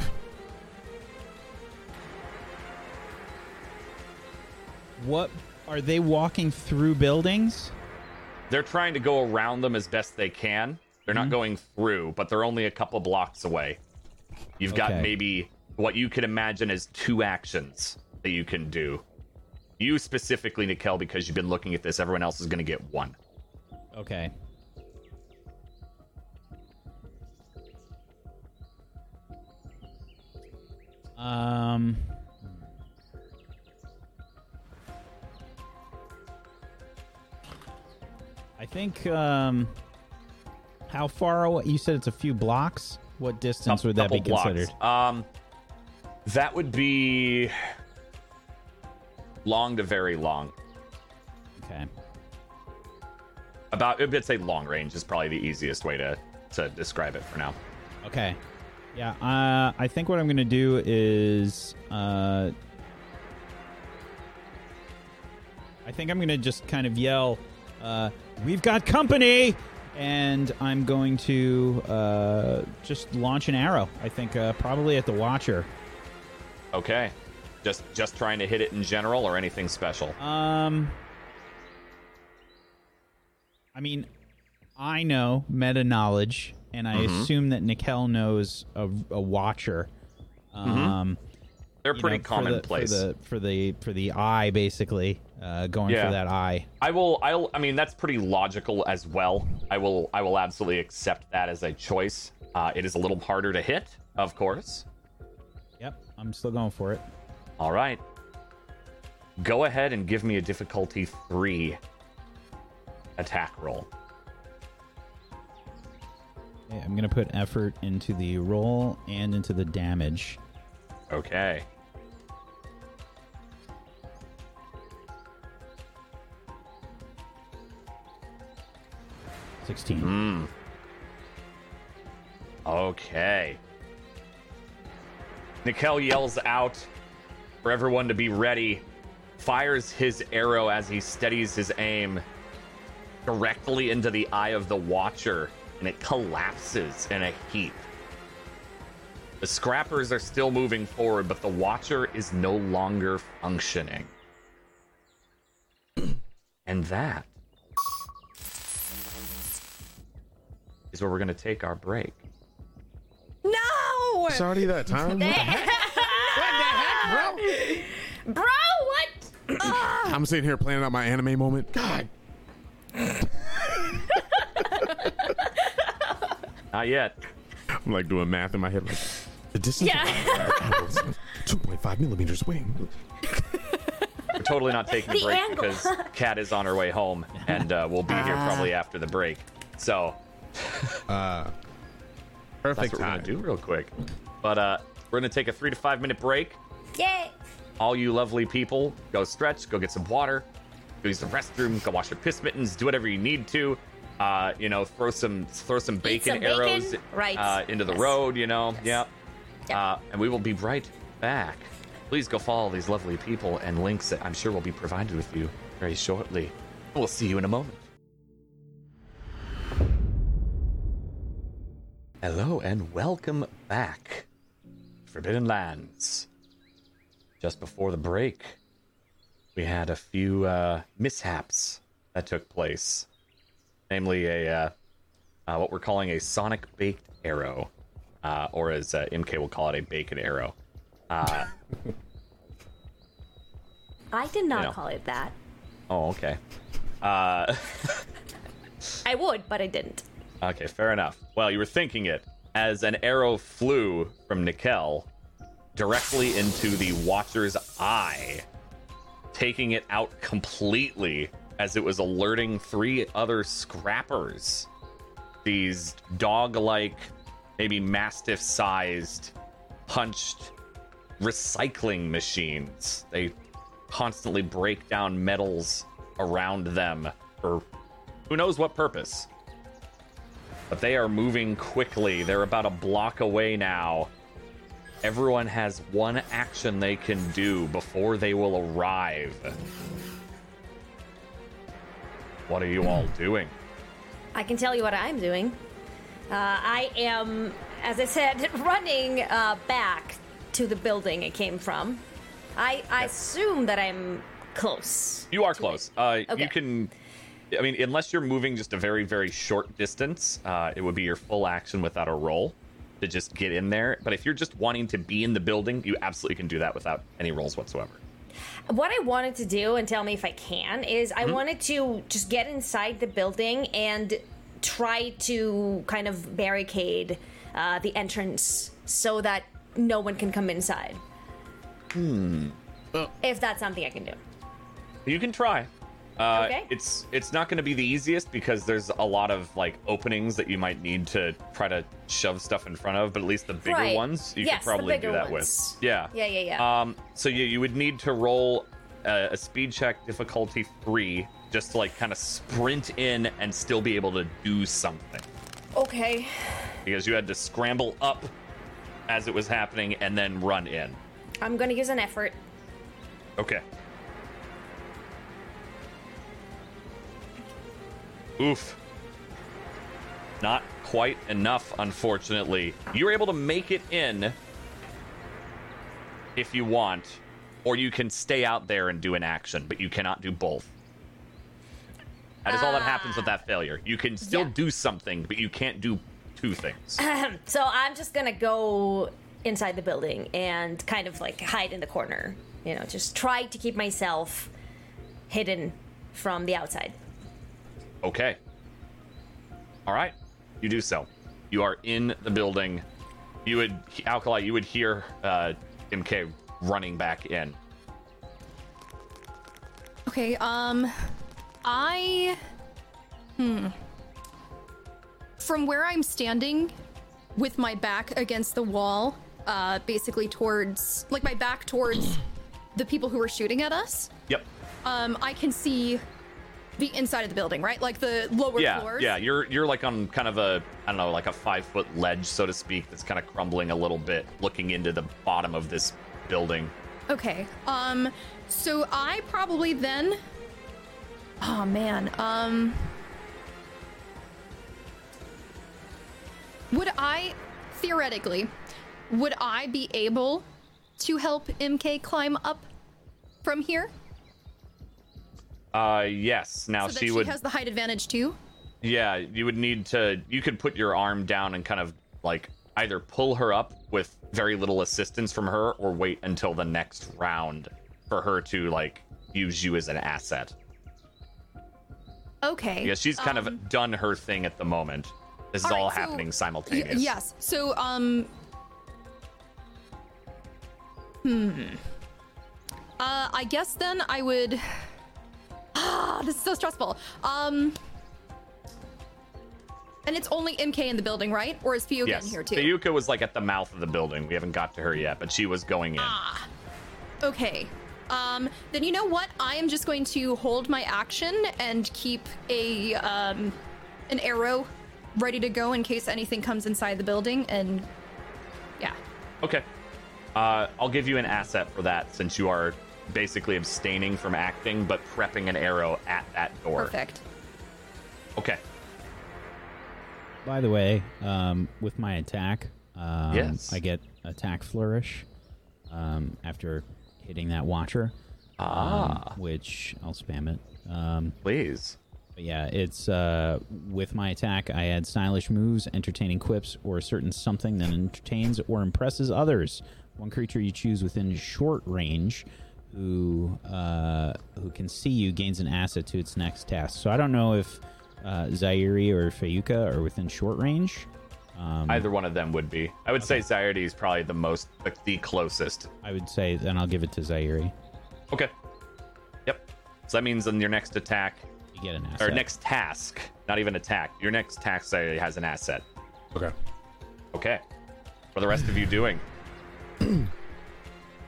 What are they walking through buildings? They're trying to go around them as best they can. They're not going through, but they're only a couple blocks away. You've got maybe what you could imagine as two actions that you can do. You specifically, Nikel, because you've been looking at this, everyone else is going to get one. Okay. Um. I think. Um. How far away? You said it's a few blocks. What distance would that be blocks. considered? Um, that would be long to very long. Okay. About, I'd say long range is probably the easiest way to to describe it for now. Okay. Yeah. Uh, I think what I'm going to do is. Uh, I think I'm going to just kind of yell, uh, "We've got company!" And I'm going to uh, just launch an arrow. I think uh, probably at the Watcher. Okay, just just trying to hit it in general or anything special. Um, I mean, I know meta knowledge, and I Mhm. assume that Nikel knows a, a Watcher. Um, They're pretty know, for the- commonplace. for the for the for the eye, basically uh, going Yeah. for that eye. I will. I'll. I mean, that's pretty logical as well. I will. I will absolutely accept that as a choice. Uh, it is a little harder to hit, of course. Yep, I'm still going for it. All right. Go ahead and give me a difficulty three attack roll. Okay, I'm gonna put effort into the roll and into the damage. Okay. Sixteen. Hmm. Okay. Nikel yells out for everyone to be ready, fires his arrow as he steadies his aim directly into the eye of the Watcher, and it collapses in a heap. The scrappers are still moving forward, but the Watcher is no longer functioning. and that is where we're going to take our break. No! It's already that time. What the heck, bro, Bro, what? I'm sitting here planning out my anime moment. God. Not yet. I'm like doing math in my head. Like the distance. Yeah. Two point five millimeters away. We're totally not taking a The break angle. because Kat is on her way home, and uh, we'll be here Ah. probably after the break. So Uh, that's perfect what we're gonna do real quick. But uh, we're gonna take a three to five minute break. Yay! All you lovely people, go stretch, go get some water, go use the restroom, go wash your piss mittens, do whatever you need to. Uh, you know, throw some throw some bacon some bacon. arrows Right. uh, into the Yes. road. You know, yeah. Yep. Uh, and we will be right back. Please go follow these lovely people and links that I'm sure will be provided with you very shortly. We'll see you in a moment. Hello and welcome back, Forbidden Lands. Just before the break, we had a few uh, mishaps that took place, namely a uh, uh, what we're calling a sonic baked arrow, uh, or as uh, Imke will call it, a bacon arrow. Uh, I did not know. call it that. oh, okay. Uh, I would, but I didn't. Okay, fair enough. Well, you were thinking it as an arrow flew from Nikel directly into the Watcher's eye, taking it out completely as it was alerting three other scrappers. These dog like, maybe mastiff sized, punched recycling machines. They constantly break down metals around them for who knows what purpose but they are moving quickly. They're about a block away now. Everyone has one action they can do before they will arrive. What are you all doing? I can tell you what I'm doing. Uh, I am, as I said, running uh, back to the building I came from. I, I assume that I'm close. You are close. Uh, Okay. You can. I mean, unless you're moving just a very, very short distance, uh, it would be your full action without a roll to just get in there. But if you're just wanting to be in the building, you absolutely can do that without any rolls whatsoever. What I wanted to do, and tell me if I can, is I wanted to just get inside the building and try to kind of barricade uh, the entrance so that no one can come inside. Hmm. If that's something I can do. You can try. Uh, Okay. It's it's not going to be the easiest because there's a lot of like openings that you might need to try to shove stuff in front of, but at least the bigger Right. ones you Yes, could probably do that ones. with. Yeah. Yeah, yeah, yeah. Um. So you you would need to roll a, a speed check difficulty three just to like kind of sprint in and still be able to do something Okay. because you had to scramble up as it was happening and then run in. I'm gonna use an effort. Okay. Oof. Not quite enough, unfortunately. You're able to make it in if you want, or you can stay out there and do an action, but you cannot do both. That is all that happens with that failure. You can still Yeah. do something, but you can't do two things. So I'm just gonna go inside the building and kind of like hide in the corner. You know, just try to keep myself hidden from the outside. Okay. All right. You do so. You are in the building. You would, Alkali, you would hear uh, Imke running back in. Okay, um I hmm from where I'm standing with my back against the wall, uh basically towards like my back towards the people who were shooting at us, Yep. um I can see the inside of the building, right? Like the lower Yeah. floors. Yeah. You're you're like on kind of a I don't know like a five foot ledge so to speak that's kind of crumbling a little bit, looking into the bottom of this building. Okay. Um so I probably then Oh man. Um Would I theoretically would I be able to help Imke climb up from here Uh, yes. Now so she she would. has the height advantage too? Yeah, you would need to. You could put your arm down and kind of like either pull her up with very little assistance from her, or wait until the next round for her to like use you as an asset. Okay. Yeah, she's kind um, of done her thing at the moment. This is all right, all so- happening Y- yes. So, um. Hmm. Uh, I guess then I would. Ah, this is so stressful. Um, and it's only Imke in the building, right? Or is Fio yes. getting here too? Fayuka was like at the mouth of the building. We haven't got to her yet, but she was going in. Ah. Okay. Um, then you know what? I am just going to hold my action and keep a um, an arrow ready to go in case anything comes inside the building. And yeah, Okay. Uh, I'll give you an asset for that since you are basically abstaining from acting, but prepping an arrow at that door. perfect. Okay. By the way, um, with my attack, um, Yes. I get attack flourish um, after hitting that watcher. Ah. um, which I'll spam it. Um, Please. but yeah, it's uh, with my attack. I add stylish moves, entertaining quips, or a certain something that entertains or impresses others. One creature you choose within short range, who uh, who can see you, gains an asset to its next task. So I don't know if uh, Zairi or Fayuka are within short range. Um, Either one of them would be. I would say Zaire is probably the most, like, the closest. I would say then I'll give it to Zairi. Okay. Yep. So that means in your next attack, You get an asset. or next task, not even attack, your next task Zaire has an asset. Okay. Okay. What are the rest of you doing?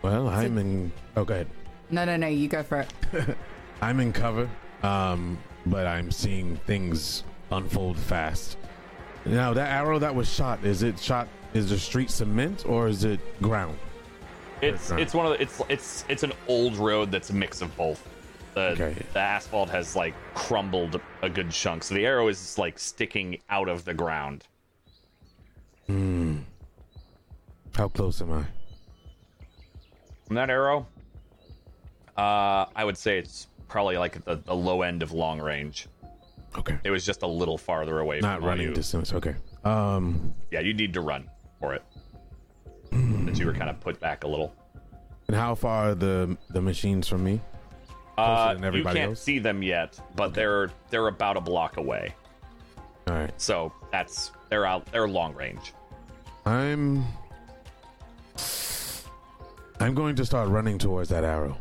Well, I'm in. Oh, go ahead. No, no, no, you go for it. I'm in cover, um, but I'm seeing things unfold fast. Now, that arrow that was shot, is it shot? Is the street cement or is it ground? It's Right. it's one of the, it's it's it's an old road that's a mix of both. The Okay. the asphalt has like crumbled a good chunk, so the arrow is like sticking out of the ground. Hmm. How close am I? From that arrow, uh, I would say it's probably like the, the low end of long range. Okay. It was just a little farther away. Not running you. distance. Okay. Um, Yeah, you need to run for it. Since you were kind of put back a little. and how far are the the machines from me? Uh, you can't else? see them yet, but they're they're about a block away. All right. So that's they're out. They're long range. I'm. I'm going to start running towards that arrow.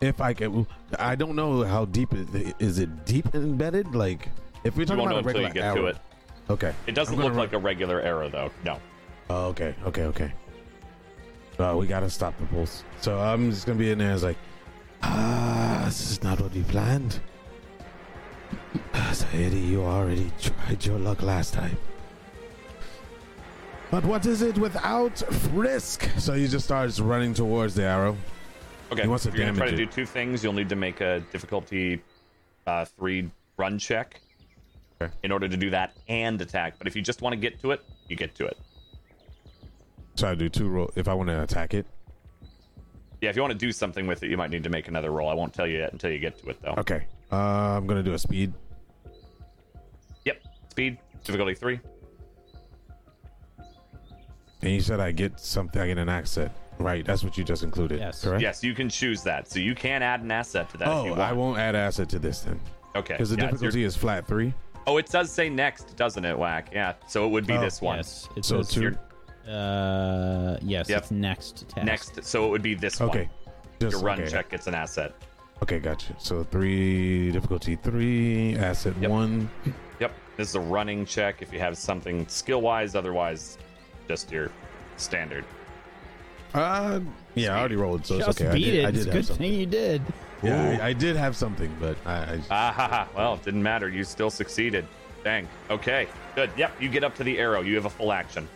If I can, I don't know how deep it is. It deep embedded? Like, if we're talking about a until regular arrow, to it. Okay. It doesn't look like a regular arrow, though. No. Oh, okay, okay, okay. Uh, we gotta stop the pulse. So I'm just gonna be in there. It's like, ah, this is not what we planned. Ah, So Eddie, you already tried your luck last time. But what is it without risk? So he just starts running towards the arrow. Okay. He wants to if you're gonna try to do it. two things, you'll need to make a difficulty uh, three run check Okay. in order to do that and attack. But if you just want to get to it, you get to it. So I do two roll if I want to attack it. Yeah, if you want to do something with it, you might need to make another roll. I won't tell you yet until you get to it, though. Okay. Uh, I'm gonna do a speed. Yep. Speed difficulty three. And you said I get something. I get an asset. Right. That's what you just included. Yes. Correct. Yes, you can choose that. So you can add an asset to that if you Oh, want. I won't add asset to this then. Okay. Because the yeah, it's your- difficulty is flat three. Oh, it does say next, doesn't it, Whack? Yeah. So it would be Oh, this one. Yes. It So says, two. uh, yes, Yep. it's next task. Next, so it would be this one. Okay. one. Just, Your run okay. check gets an asset. Okay, gotcha. So three difficulty three, asset Yep. one. Yep. This is a running check if you have something skill wise. Otherwise, just your standard. Uh, yeah, I already rolled, so Just it's okay. beat I did, it. I did it's a have good something. thing you did. Yeah, I, I did have something, but I, I Ah ha ha. Well, it didn't matter. You still succeeded. Dang. Okay. Good. Yep. You get up to the arrow. You have a full action.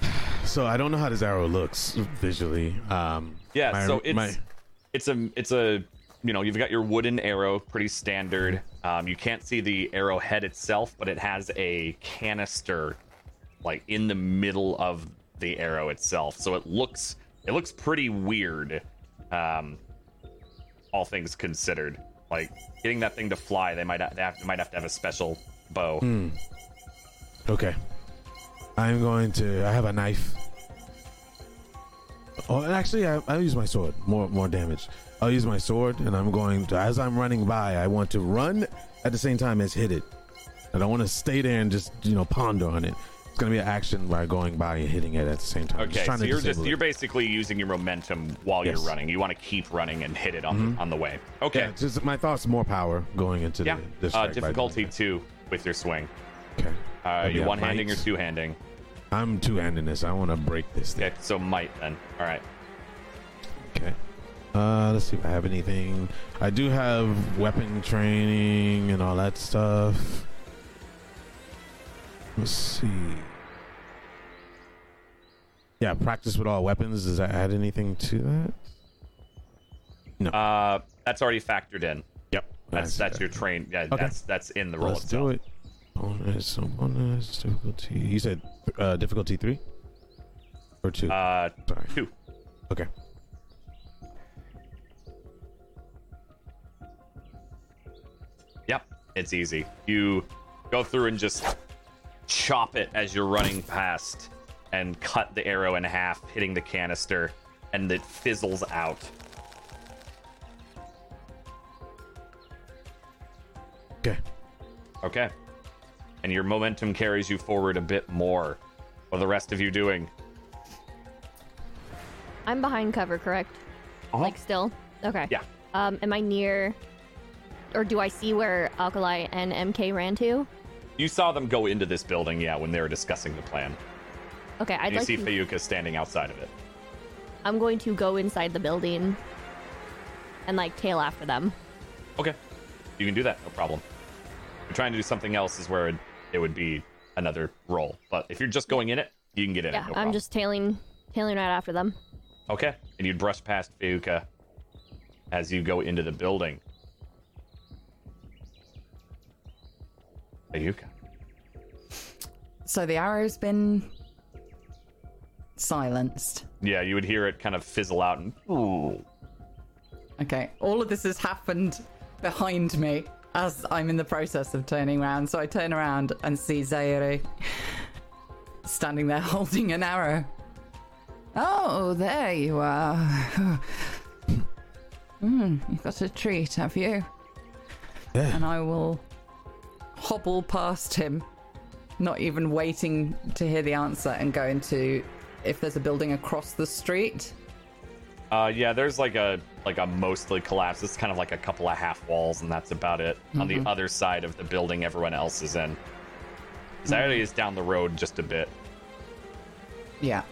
so I don't know how this arrow looks visually. Um, Yeah. my- so it's my- it's a it's a you know you've got your wooden arrow, pretty standard. Um, you can't see the arrow head itself, but it has a canister like in the middle of the arrow itself. So it looks it looks pretty weird. Um, all things considered, like getting that thing to fly, they might have, they might have to have a special bow. Hmm. okay. I'm going to. I have a knife. Oh, actually, I, I'll use my sword. More, more damage. I'll use my sword, and I'm going to. As I'm running by, I want to run at the same time as hit it. I don't want to stay there and just you know ponder on it. It's gonna be an action by going by and hitting it at the same time. Okay, so you're just it. you're basically using your momentum while Yes. you're running. You want to keep running and hit it on on the way. Okay. Yeah, just my thoughts more power going into Yeah. the, the Uh, difficulty two with your swing. Okay. Uh, Oh, you one handing or two handing? I'm two handing this. I want to break this thing. Okay, so might then. All right. Okay. Uh, let's see if I have anything. I do have weapon training and all that stuff. Let's see. Yeah, practice with all weapons. Does that add anything to that? No. Uh, that's already factored in. Yep. That's that's your train. Yeah, Okay. that's that's in the roll Let's itself. do it. Bonus, so bonus difficulty. You said uh, difficulty three or two? Uh, Sorry. two. Okay. Yep, it's easy. You go through and just chop it as you're running past and cut the arrow in half, hitting the canister, and it fizzles out. Okay. Okay. And your momentum carries you forward a bit more. What are the rest of you doing? I'm behind cover, correct? Like still? Okay. Yeah. Um, am I near, or do I see where Alkali and Imke ran to? You saw them go into this building, yeah, when they were discussing the plan. Okay, I'd And you like see to. Fayuka standing outside of it. I'm going to go inside the building and like tail after them. Okay. You can do that, no problem. If you're trying to do something else is where it, it would be another roll. But if you're just going in it, you can get in Yeah, it. No I'm just tailing, tailing right after them. Okay. And you'd brush past Fayuka as you go into the building. Fayuka. So the arrow's been silenced. Yeah, you would hear it kind of fizzle out and ooh. Okay, all of this has happened behind me as I'm in the process of turning around. So I turn around and see Zaire standing there holding an arrow. Oh, there you are. Hmm, you've got a treat, have you? Yeah. And I will hobble past him, not even waiting to hear the answer, and go into if there's a building across the street. Uh, yeah, there's like a like a mostly collapsed. It's kind of like a couple of half walls, and that's about it. On the other side of the building, everyone else is in. Zaire is down the road just a bit. Yeah.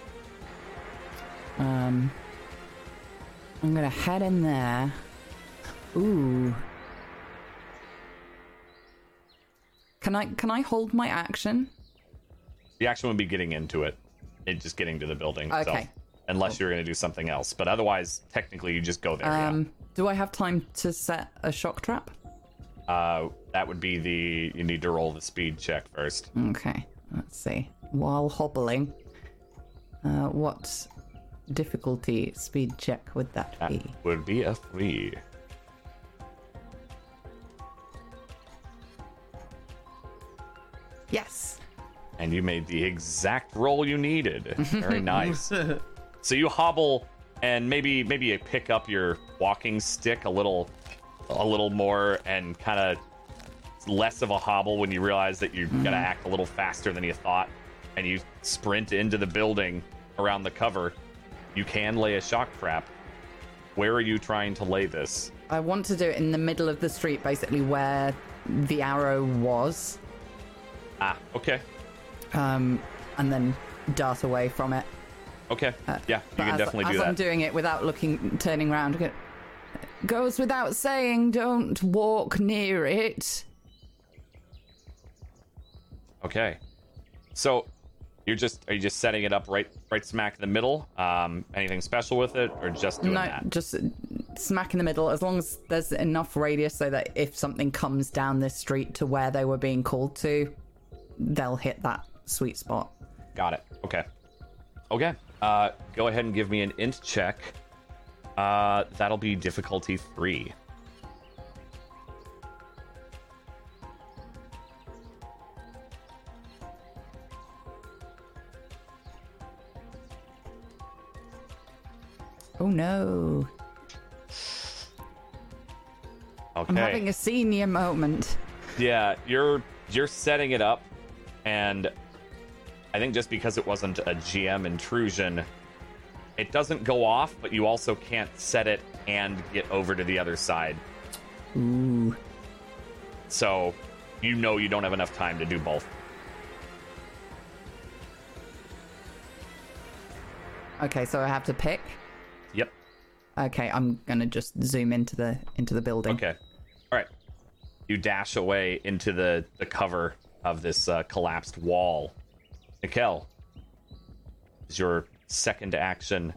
Um, I'm gonna head in there. Ooh. Can I can I hold my action? The action would be getting into it, it just getting to the building. itself, Okay. unless you're going to do something else, but otherwise, technically, you just go there. Um, do I have time to set a shock trap? Uh, that would be the. You need to roll the speed check first. Okay. Let's see. While hobbling, uh, what difficulty speed check would that That be? would be a three. Yes. and you made the exact roll you needed. Very nice. so you hobble and maybe maybe you pick up your walking stick a little a little more and kind of less of a hobble when you realize that you're gonna mm-hmm. act a little faster than you thought and you sprint into the building around the cover. You can lay a shock trap. Where are you trying to lay this? I want to do it in the middle of the street, basically where the arrow was, Ah, okay. um, and then dart away from it. Okay. Yeah, you Uh, can as, definitely as do that. I'm doing it without looking, turning around, go- goes without saying, don't walk near it. Okay. So you're just are you just setting it up right right smack in the middle? Um anything special with it or just doing no, that? just smack in the middle. As long as there's enough radius so that if something comes down this street to where they were being called to, they'll hit that sweet spot. Got it. Okay. Okay. Uh go ahead and give me an int check. Uh that'll be difficulty 3. Oh no. Okay. I'm having a senior moment. Yeah, you're you're setting it up, and I think just because it wasn't a GM intrusion, it doesn't go off, but you also can't set it and get over to the other side. Ooh. So you know you don't have enough time to do both. Okay, so I have to pick. Yep. Okay, I'm gonna just zoom into the into the building. Okay. All right. You dash away into the the cover of this uh, collapsed wall. Nikel, is your second action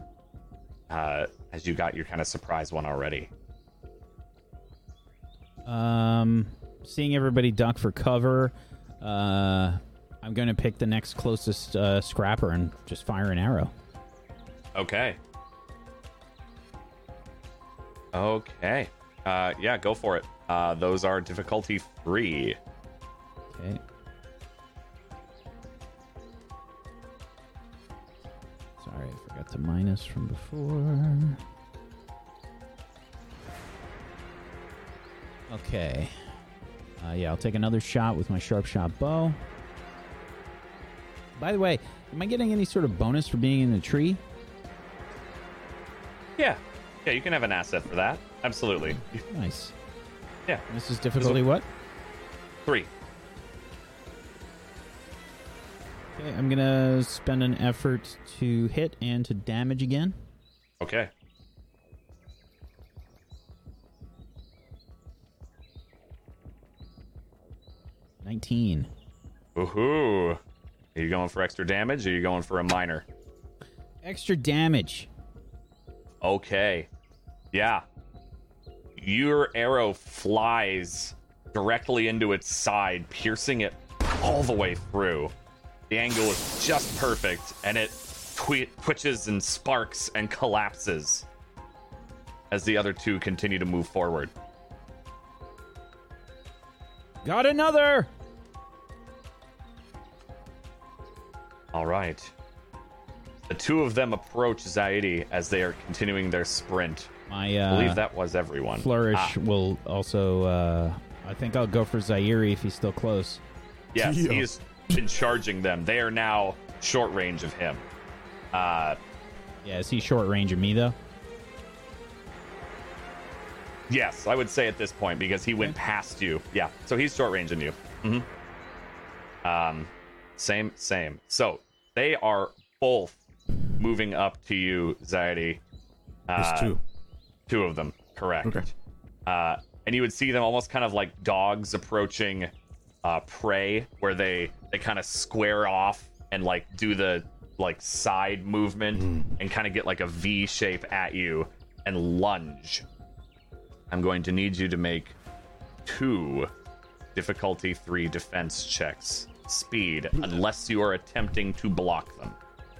uh, as you got your kind of surprise one already? Um, seeing everybody duck for cover, uh, I'm going to pick the next closest uh, scrapper and just fire an arrow. Okay. Okay. Uh, yeah, go for it. Uh, those are difficulty three. Okay. Sorry, I forgot to minus from before. Okay. Uh, yeah, I'll take another shot with my sharp shot bow. By the way, am I getting any sort of bonus for being in the tree? Yeah. Yeah, you can have an asset for that. Absolutely. Nice. Yeah. This is difficulty what? Three. Okay, I'm gonna spend an effort to hit and to damage again. Okay. Nineteen. Woohoo. Are you going for extra damage or are you going for a minor? Extra damage. Okay. Yeah. Your arrow flies directly into its side, piercing it all the way through. The angle is just perfect, and it twi- twitches and sparks and collapses as the other two continue to move forward. Got another. All right. The two of them approach Zaidi as they are continuing their sprint. My I uh, believe that was everyone. flourish Ah, will also. Uh, I think I'll go for Zaire if he's still close. yes, Yeah. he has been charging them. They are now short range of him. Uh, Yeah, is he short range of me though? yes, I would say at this point because he went past you. Yeah, so he's short range in you. hmm Um, same, same. So they are both moving up to you, Zaidi. There's Uh, two. Two of them, correct. Okay. Uh, and you would see them almost kind of like dogs approaching uh, prey, where they they kind of square off and like do the like side movement and kind of get like a V shape at you and lunge. I'm going to need you to make two difficulty three defense checks. Speed, unless you are attempting to block them.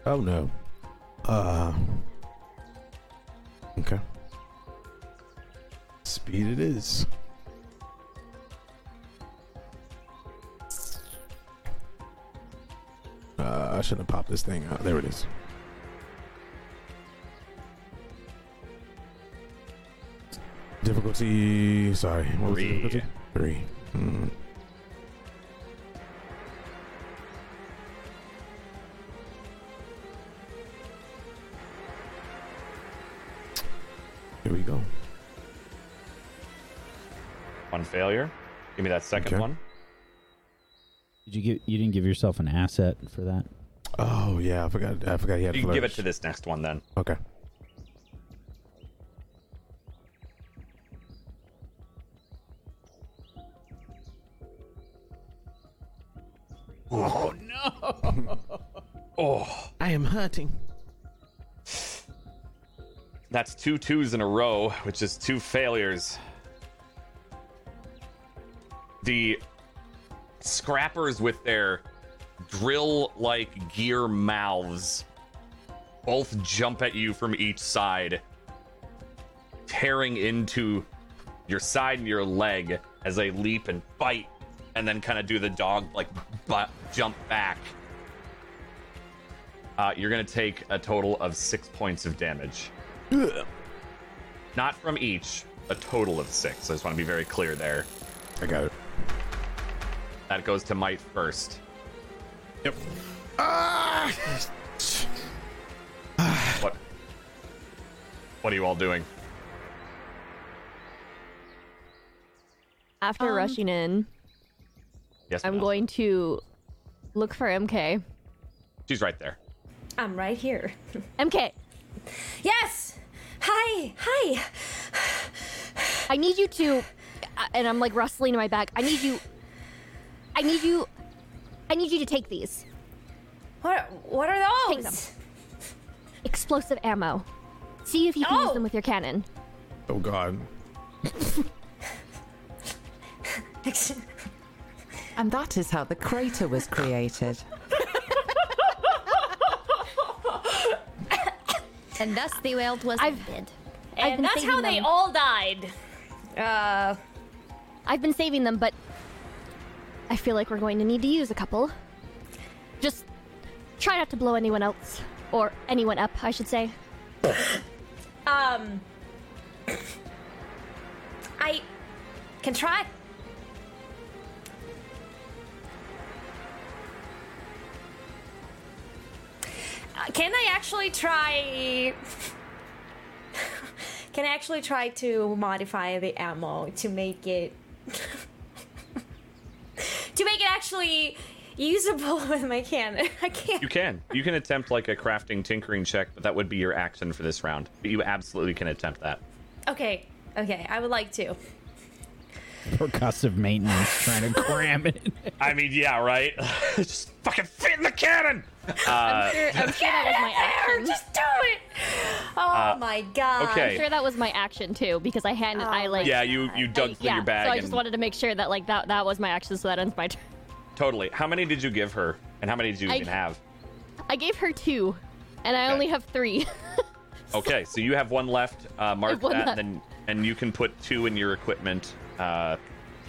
Oh no. Uh. Okay. Speed it is. Uh, I shouldn't have popped this thing out. There it is. Difficulty. Sorry. What was the Three. difficulty? Three. Hmm. Here we go. One failure. Give me that second Okay. one. Did you give? You didn't give yourself an asset for that. Oh yeah, I forgot. I forgot he had. You can give it to this next one then. Okay. Oh no! Oh, I am hurting. that's two twos in a row, which is two failures. The scrappers with their drill like gear mouths both jump at you from each side, tearing into your side and your leg as they leap and bite, and then kind of do the dog like butt jump back. Uh, you're gonna take a total of six points of damage. Not from each, a total of six. I just want to be very clear there. I got it. That goes to Might first. Yep. what? What are you all doing? After Um, rushing in, Yes, I'm Miles? going to look for Imke. She's right there. I'm right here. Imke, Yes. Hi. Hi. I need you to, uh, and I'm like rustling in my bag. I need you. I need you. I need you to take these What? What are those? Take those? explosive ammo. See if you can use Oh! them with your cannon. Oh God. And that is how the crater was created. And thus the world was I've- ended. And that's how saving they all died. Uh, I've been saving them, but I feel like we're going to need to use a couple. Just try not to blow anyone else or anyone up, I should say. um, I can try. Uh, Can I actually try? Can I actually try to modify the ammo to make it to make it actually usable with my cannon? I can't. You can. You can attempt like a crafting tinkering check, but that would be your action for this round. But you absolutely can attempt that. Okay, okay, I would like to. Percussive maintenance trying to cram it. I mean, yeah, right? Just fucking fit in the cannon! Uh, Sure- I'm sure that was my action. just do it. Oh my god. okay. I'm sure that was my action too, because I handed, I like, yeah, you, you dug I- through yeah. your bag So I and just wanted to make sure that like that that was my action, so that ends my turn. totally. How many did you give her? And how many did you I- even have? I gave her two, and I Okay. only have three. Okay, so you have one left. Uh, mark have one that, left. and then and you can put two in your equipment, uh,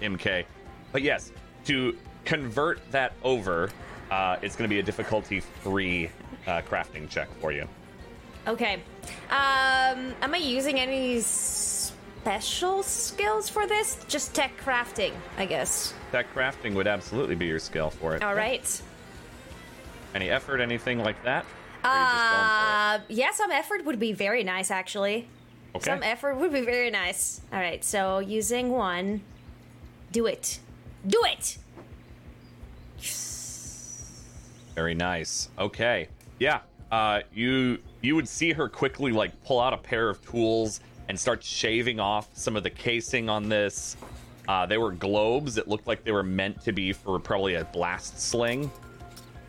Imke. But yes, to convert that over, uh, it's going to be a difficulty three uh, crafting check for you. Okay. Um, am I using any special skills for this? Just tech crafting, I guess. Tech crafting would absolutely be your skill for it. All right. Any effort, anything like that? Or are you just going for Uh, yeah, some effort would be very nice, actually. Okay. Some effort would be very nice. All right, so using one, do it, do it. Very nice. Okay. Yeah. Uh, you you would see her quickly like pull out a pair of tools and start shaving off some of the casing on this. Uh, they were globes. It looked like they were meant to be for probably a blast sling,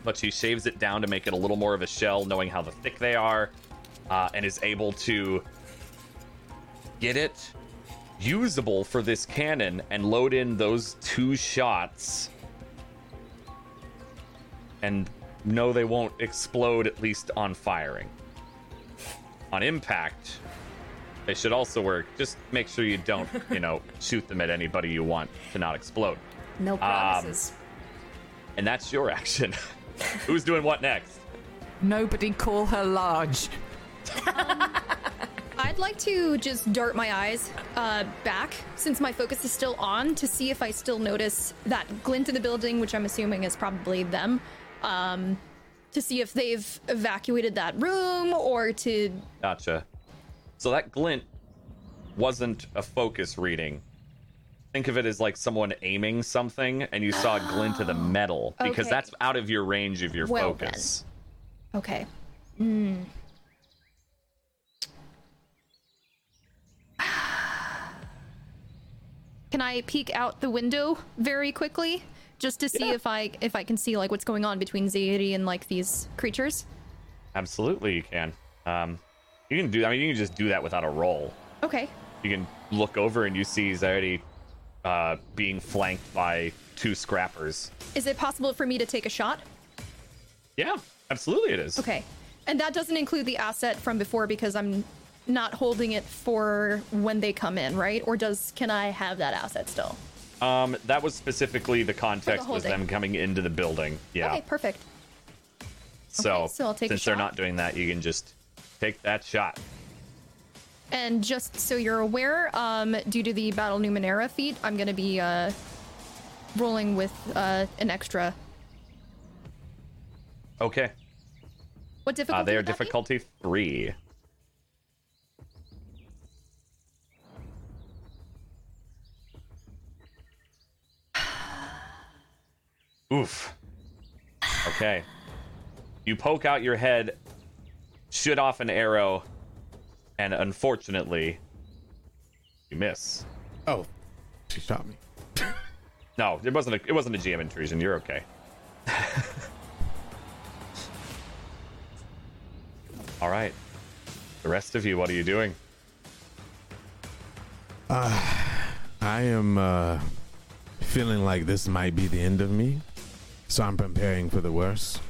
but she shaves it down to make it a little more of a shell, knowing how the thick they are, uh, and is able to get it usable for this cannon and load in those two shots and no, they won't explode at least on firing. On impact, they should also work. Just make sure you don't, you know, shoot them at anybody you want to not explode. No promises. And that's your action. Who's doing what next? Nobody call her large. I'd like to just dart my eyes uh, back since my focus is still on to see if I still notice that glint in the building, which I'm assuming is probably them. Um, to see if they've evacuated that room or to. Gotcha. So that glint wasn't a focus reading. Think of it as like someone aiming something and you saw a glint of the metal because Okay. that's out of your range of your Well then. focus. Okay. Hmm. Can I peek out the window very quickly, just to see if I if I can see like what's going on between Zairi and like these creatures? Absolutely, you can. Um, you can do. I mean, you can just do that without a roll. Okay. You can look over and you see Zaidi uh, being flanked by two scrappers. Is it possible for me to take a shot? Yeah, absolutely, it is. Okay. And that doesn't include the asset from before because I'm not holding it for when they come in, right? Or does can I have that asset still? Um, that was specifically the context whole was them coming into the building. Yeah. Okay, perfect. so, okay, so I'll take since they're not doing that, you can just take that shot. And just so you're aware, um, due to the Battle Numenera feat, I'm gonna be uh, rolling with uh, an extra Okay. What difficulty? Uh, they are that be? difficulty three. Oof. Okay. You poke out your head, shoot off an arrow, and unfortunately, you miss. Oh, she shot me. No, it wasn't. A, it wasn't a GM intrusion. You're okay. All right. The rest of you, what are you doing? I am uh, feeling like this might be the end of me, so I'm preparing for the worst.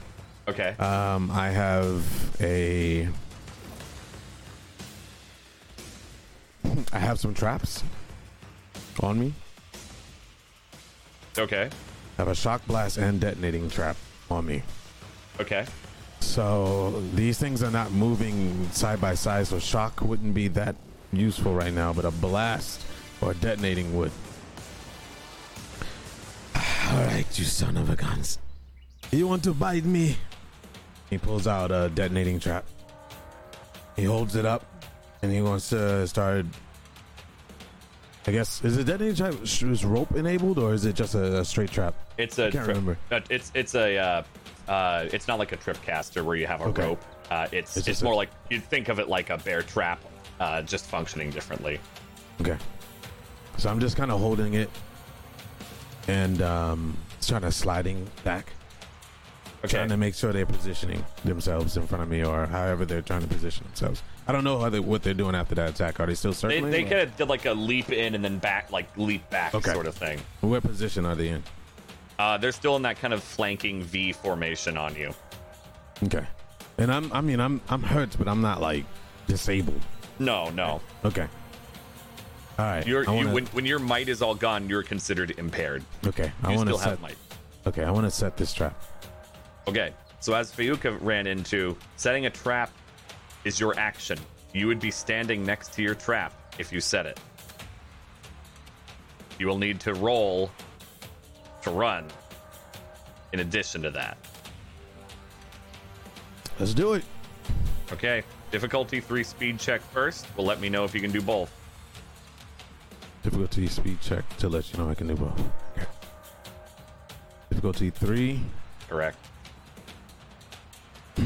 Okay. Um, I have a. I have some traps on me. okay. I have a shock blast and detonating trap on me. Okay. So these things are not moving side by side, so shock wouldn't be that useful right now, but a blast or detonating would. All right, you son of a guns. You want to bite me? He pulls out a detonating trap. He holds it up, and he wants to start. I guess is the detonating trap is rope enabled or is it just a, a straight trap? It's a can't trip- remember. uh, it's it's a uh, uh, it's not like a trip caster where you have a Okay. rope. Uh, it's It's it's, just more a- like you'd think of it like a bear trap, uh, just functioning differently. Okay. So I'm just kind of holding it and um, trying to sliding back, Okay. trying to make sure they're positioning themselves in front of me or however they're trying to position themselves. I don't know how they, what they're doing after that attack. Are they still They, circling? they or- kind of did like a leap in and then back, like leap back Okay. sort of thing. What position are they in? Uh, they're still in that kind of flanking V formation on you. Okay. And I'm, I mean, I'm, I'm hurt, but I'm not like disabled. No, no. Okay. All right. You're wanna- when when your might is all gone, you're considered impaired. okay. I want to still have set. might. Okay. I want to set this trap. Okay, so as Fayuka ran into, setting a trap is your action. You would be standing next to your trap if you set it. You will need to roll to run in addition to that. Let's do it. Okay, difficulty 3 speed check first. Will let me know if you can do both. Difficulty speed check to let you know I can do both. Okay. Difficulty three. Correct.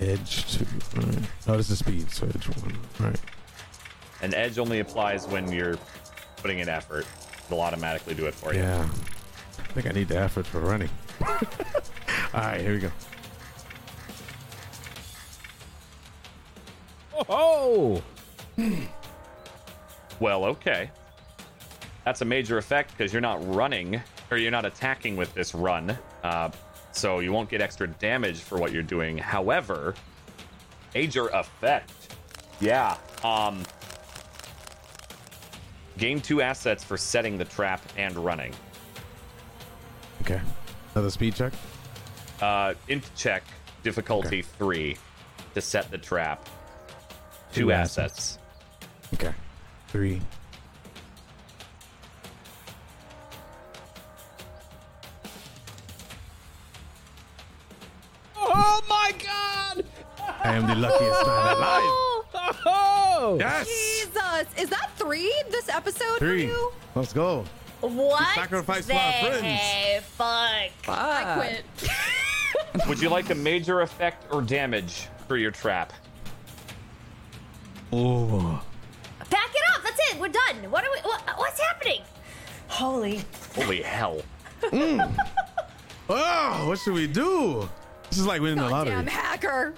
Edge two. Right. Oh, this is speed, so edge one. Right. And edge only applies when you're putting in effort. It'll automatically do it for you. Yeah. I think I need the effort for running. All right, here we go. Oh, Well, okay. That's a major effect because you're not running or you're not attacking with this run. Uh, so you won't get extra damage for what you're doing. However, major effect. Yeah. Um gain two assets for setting the trap and running. Okay. Another speed check. Uh int check difficulty Okay. 3 to set the trap. Two, Two assets. Okay. Three. oh my God! I am the luckiest man alive. Oh, Yes. Jesus, is that three this episode Three. for you? Let's go. What? sacrificed for our friends. Fuck. I quit. Would you like a major effect or damage for your trap? Oh. Back it up. That's it. We're done. What are we? What, what's happening? Holy. Holy hell. Oh, what should we do? This is like winning the lottery. Damn hacker.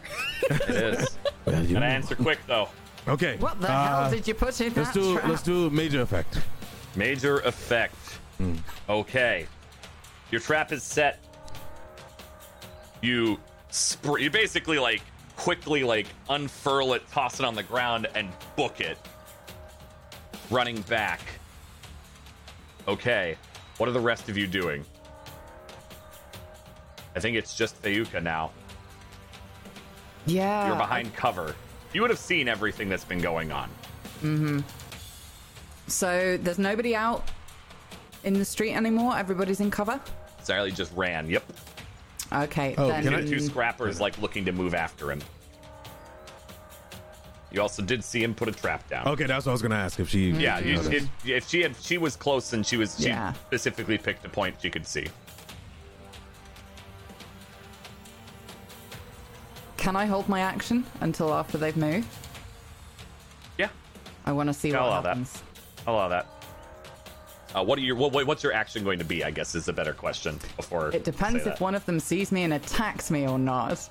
It is. Well, you Gotta answer quick though. Okay. What the uh, hell did you put in Let's that do trap? let's do major effect. Major effect. Okay. Your trap is set. You spr- you basically like quickly like unfurl it, toss it on the ground, and book it. Running back. Okay. What are the rest of you doing? I think it's just Fayuka now. Yeah. You're behind cover. You would have seen everything that's been going on. Mm-hmm. So there's nobody out in the street anymore. Everybody's in cover. Sally just ran. Yep. Okay, Oh, then can I- two scrappers like looking to move after him. You also did see him put a trap down. Okay, that's what I was gonna ask if she. Yeah, you, noticed. if, if she had, she was close and she was, she Yeah. specifically picked a point she could see. can I hold my action until after they've moved? Yeah, I want to see I'll what allow that. happens. I'll allow that. Uh, what are your what, what's your action going to be? I guess is a better question. Before It depends if one of them sees me and attacks me or not.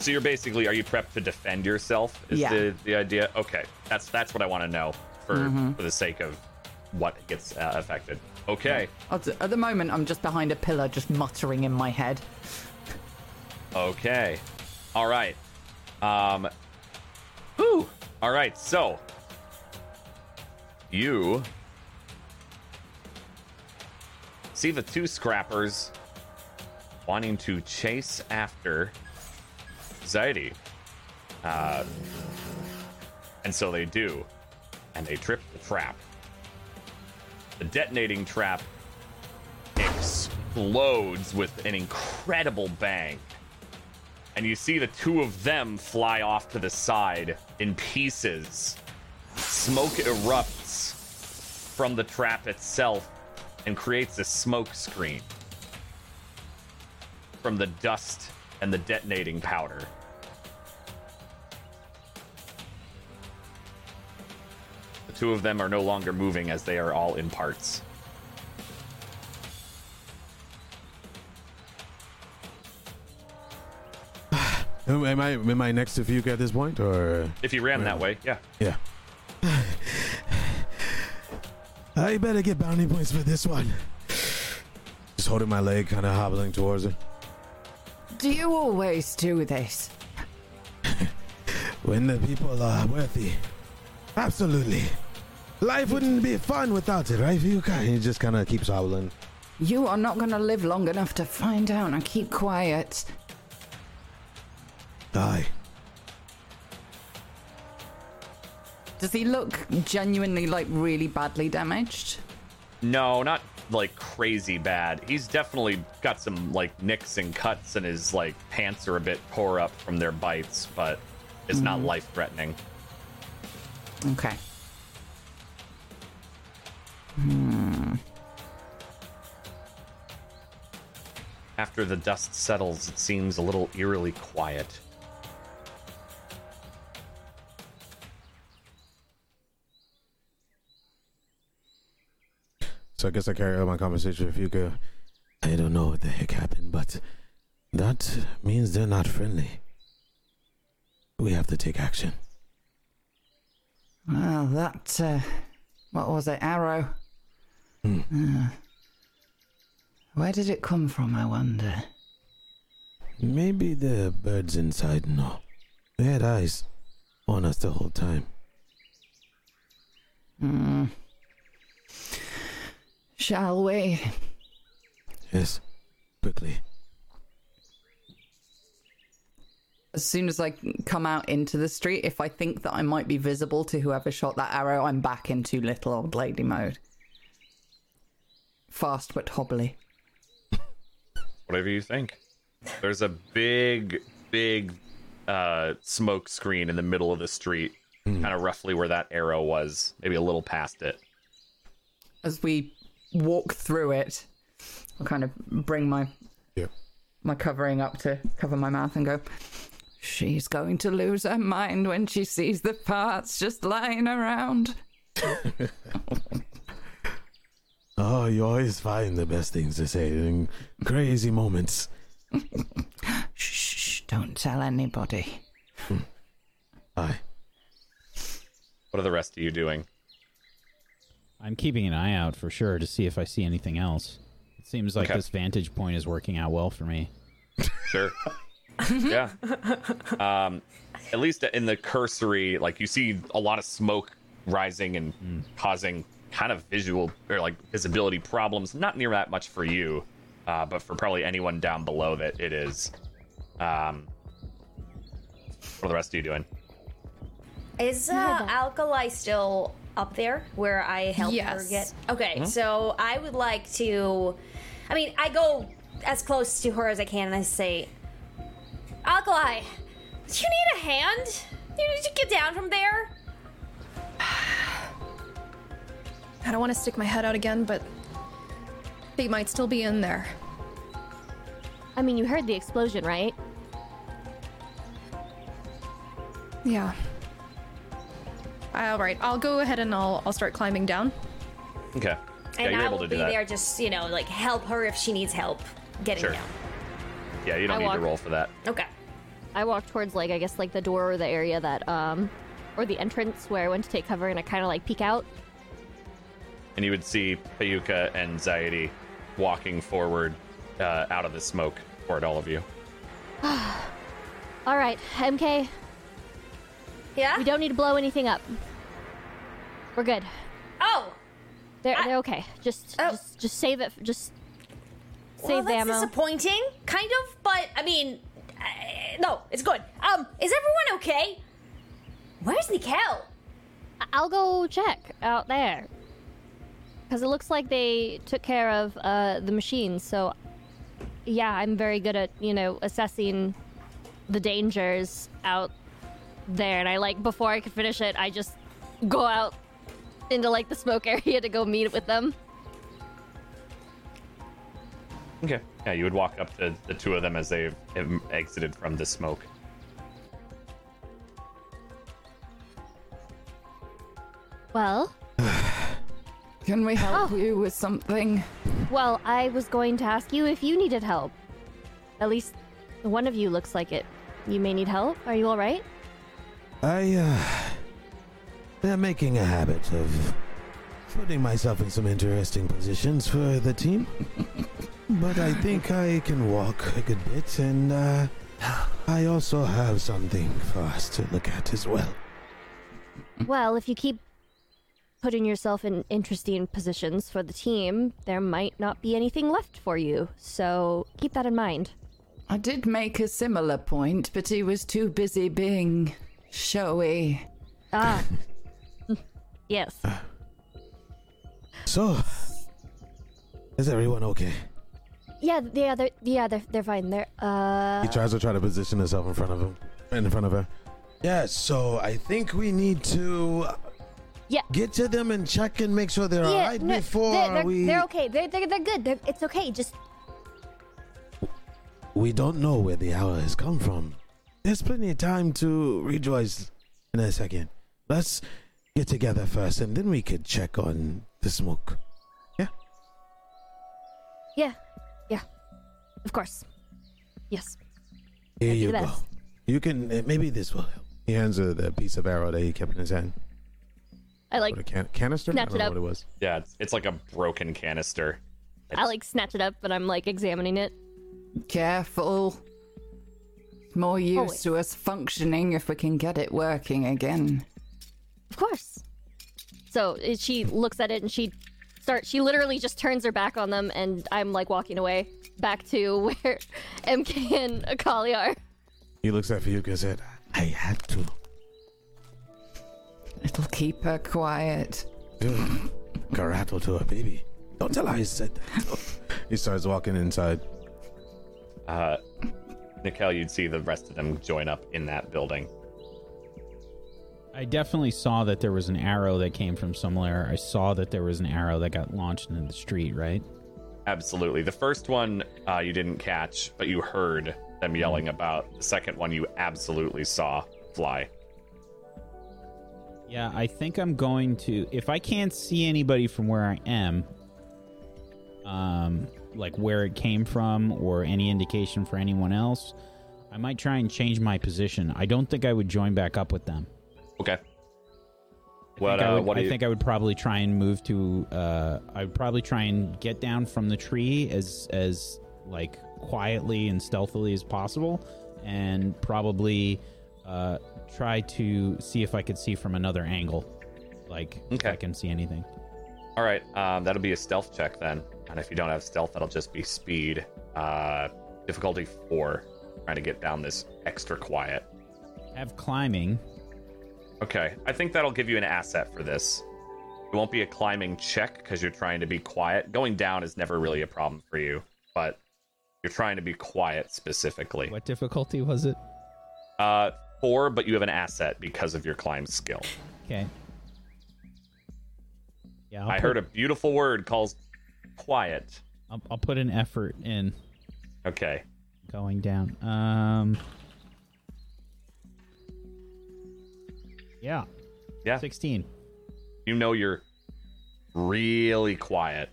So you're basically are you prepped to defend yourself? Is Yeah. the the idea? Okay, that's that's what I want to know for Mm-hmm. for the sake of what gets uh, affected. Okay, At the moment, I'm just behind a pillar, just muttering in my head. okay, all right. Um, whew. All right, so you see the two scrappers wanting to chase after Zaidi. Uh, and so they do. And they trip the trap. The detonating trap explodes with an incredible bang. And you see the two of them fly off to the side in pieces. Smoke erupts from the trap itself and creates a smoke screen from the dust and the detonating powder. Two of them are no longer moving as they are all in parts. Am am I am I next to Fuke at this point, or If you ran that uh, way, yeah. yeah? I better get bounty points for this one. Just holding my leg, kind of hobbling towards her. Do you always do this? When the people are worthy. Absolutely. Life wouldn't be fun without it, right, Fuka? He just kind of keeps hobbling. You are not going to live long enough to find out. Now keep quiet. Die. Does he look genuinely like really badly damaged? No, not like crazy bad. He's definitely got some like nicks and cuts, and his like pants are a bit tore up from their bites, but it's not mm-hmm. life threatening. Okay. After the dust settles, it seems a little eerily quiet. So I guess I carry on my conversation with Fuka. I don't know what the heck happened, but that means they're not friendly. We have to take action. Well, that, uh, what was it? Arrow? Uh, where did it come from, I wonder? Maybe the birds inside know. They had eyes on us the whole time. Hmm. Shall we? Yes, quickly. As soon as I come out into the street, if I think that I might be visible to whoever shot that arrow, I'm back into little old lady mode. Fast but hobbly. Whatever you think. There's a big, big uh, smoke screen in the middle of the street, kind of roughly where that arrow was, maybe a little past it. As we walk through it, I'll kind of bring my Yeah. my covering up to cover my mouth and go, She's going to lose her mind when she sees the parts just lying around. Oh, you always find the best things to say in crazy moments. Shh, don't tell anybody. Aye. What are the rest of you doing? I'm keeping an eye out for sure to see if I see anything else. It seems like Okay. this vantage point is working out well for me. Sure. yeah. Um, at least in the cursory, like you see a lot of smoke rising and causing kind of visual or like visibility problems. Not near that much for you, uh, but for probably anyone down below that it is. Um, what are the rest of you doing? Is uh, Alkali still up there where I helped her get? Okay, so I would like to. I mean, I go as close to her as I can and I say, Alkali, do you need a hand? Do you need to get down from there? I don't want to stick my head out again, but they might still be in there. I mean, you heard the explosion, right? Yeah. All right, I'll go ahead and I'll I'll start climbing down. Okay. Yeah, And you're I able will to be that. there just, you know, like help her if she needs help getting Sure. down. Yeah, you don't I need to roll for that. Okay. I walk towards like I guess like the door or the area that um or the entrance where I went to take cover and I kind of like peek out. And you would see Fayuka and Zaidi walking forward uh, out of the smoke toward all of you. All right, Imke, Yeah? we don't need to blow anything up. We're good. Oh! They're I- they're okay. Just Oh. just just save it. Just well, save the that's ammo. disappointing, kind of, but I mean, uh, no, it's good. Um, is everyone okay? Where's Nikel? I'll go check out there. Because it looks like they took care of uh, the machines, so yeah, I'm very good at, you know, assessing the dangers out there. And I like, before I could finish it, I just go out into like the smoke area to go meet with them. Okay. Yeah, you would walk up to the two of them as they've exited from the smoke. Well, Can we help Oh. you with something? well, I was going to ask you if you needed help. At least one of you looks like it. You may need help. Are you all right? I, uh. am making a habit of putting myself in some interesting positions for the team. but I think I can walk a good bit, and, uh. I also have something for us to look at as well. Well, if you keep putting yourself in interesting positions for the team, there might not be anything left for you. So keep that in mind. I did make a similar point, but he was too busy being showy. Ah. yes. So. Is everyone okay? Yeah, yeah, they're yeah, they're they're fine. They're uh He tries to try to position himself in front of him, in front of her. Yeah, so I think we need to yeah. get to them and check and make sure they're Yeah, alright no, before they're, they're, we. they're okay. They're, they're, they're good. They're, it's okay. Just We don't know where the hour has come from. There's plenty of time to rejoice in a second. Let's get together first, and then we could check on the smoke. yeah, yeah. Yeah. Of course. Yes. Here you go. You can uh, maybe this will help. He hands her the piece of arrow that he kept in his hand. I like What a can- canister? Snatch I don't it know up. what it was. Yeah, it's, it's like a broken canister. I like snatch it up, but I'm like examining it. Careful. More oh, use Always. to us functioning if we can get it working again. Of course. So she looks at it and she starts. She literally just turns her back on them, and I'm like walking away back to where Imke and Alkali are. He looks at Fayuka and said, I had to. It'll keep her quiet. Dude, Karato to a baby. Don't tell her I said that. he starts walking inside. Uh, Nikel, you'd see the rest of them join up in that building. I definitely saw that there was an arrow that came from somewhere. I saw that there was an arrow that got launched into the street, right? Absolutely. The first one uh, you didn't catch, but you heard them yelling about. The second one you absolutely saw fly. Yeah, I think I'm going to if I can't see anybody from where I am, um like where it came from or any indication for anyone else, I might try and change my position. I don't think I would join back up with them. Okay. I What, think I, uh, would, what I you- think I would probably try and move to uh I would probably try and get down from the tree as as like quietly and stealthily as possible and probably uh try to see if I could see from another angle. Like if I can see anything. All right, um, that'll be a stealth check then. And if you don't have stealth, that'll just be speed. Uh, difficulty four, trying to get down this extra quiet. Have climbing. Okay, I think that'll give you an asset for this. It won't be a climbing check because you're trying to be quiet. Going down is never really a problem for you, but You're trying to be quiet specifically. What difficulty was it? Uh, four, but you have an asset because of your climb skill. Okay. Yeah, I'll I put, heard a beautiful word called quiet. I'll, I'll put an effort in Okay. going down. Um. Yeah, Yeah. sixteen. You know you're really quiet.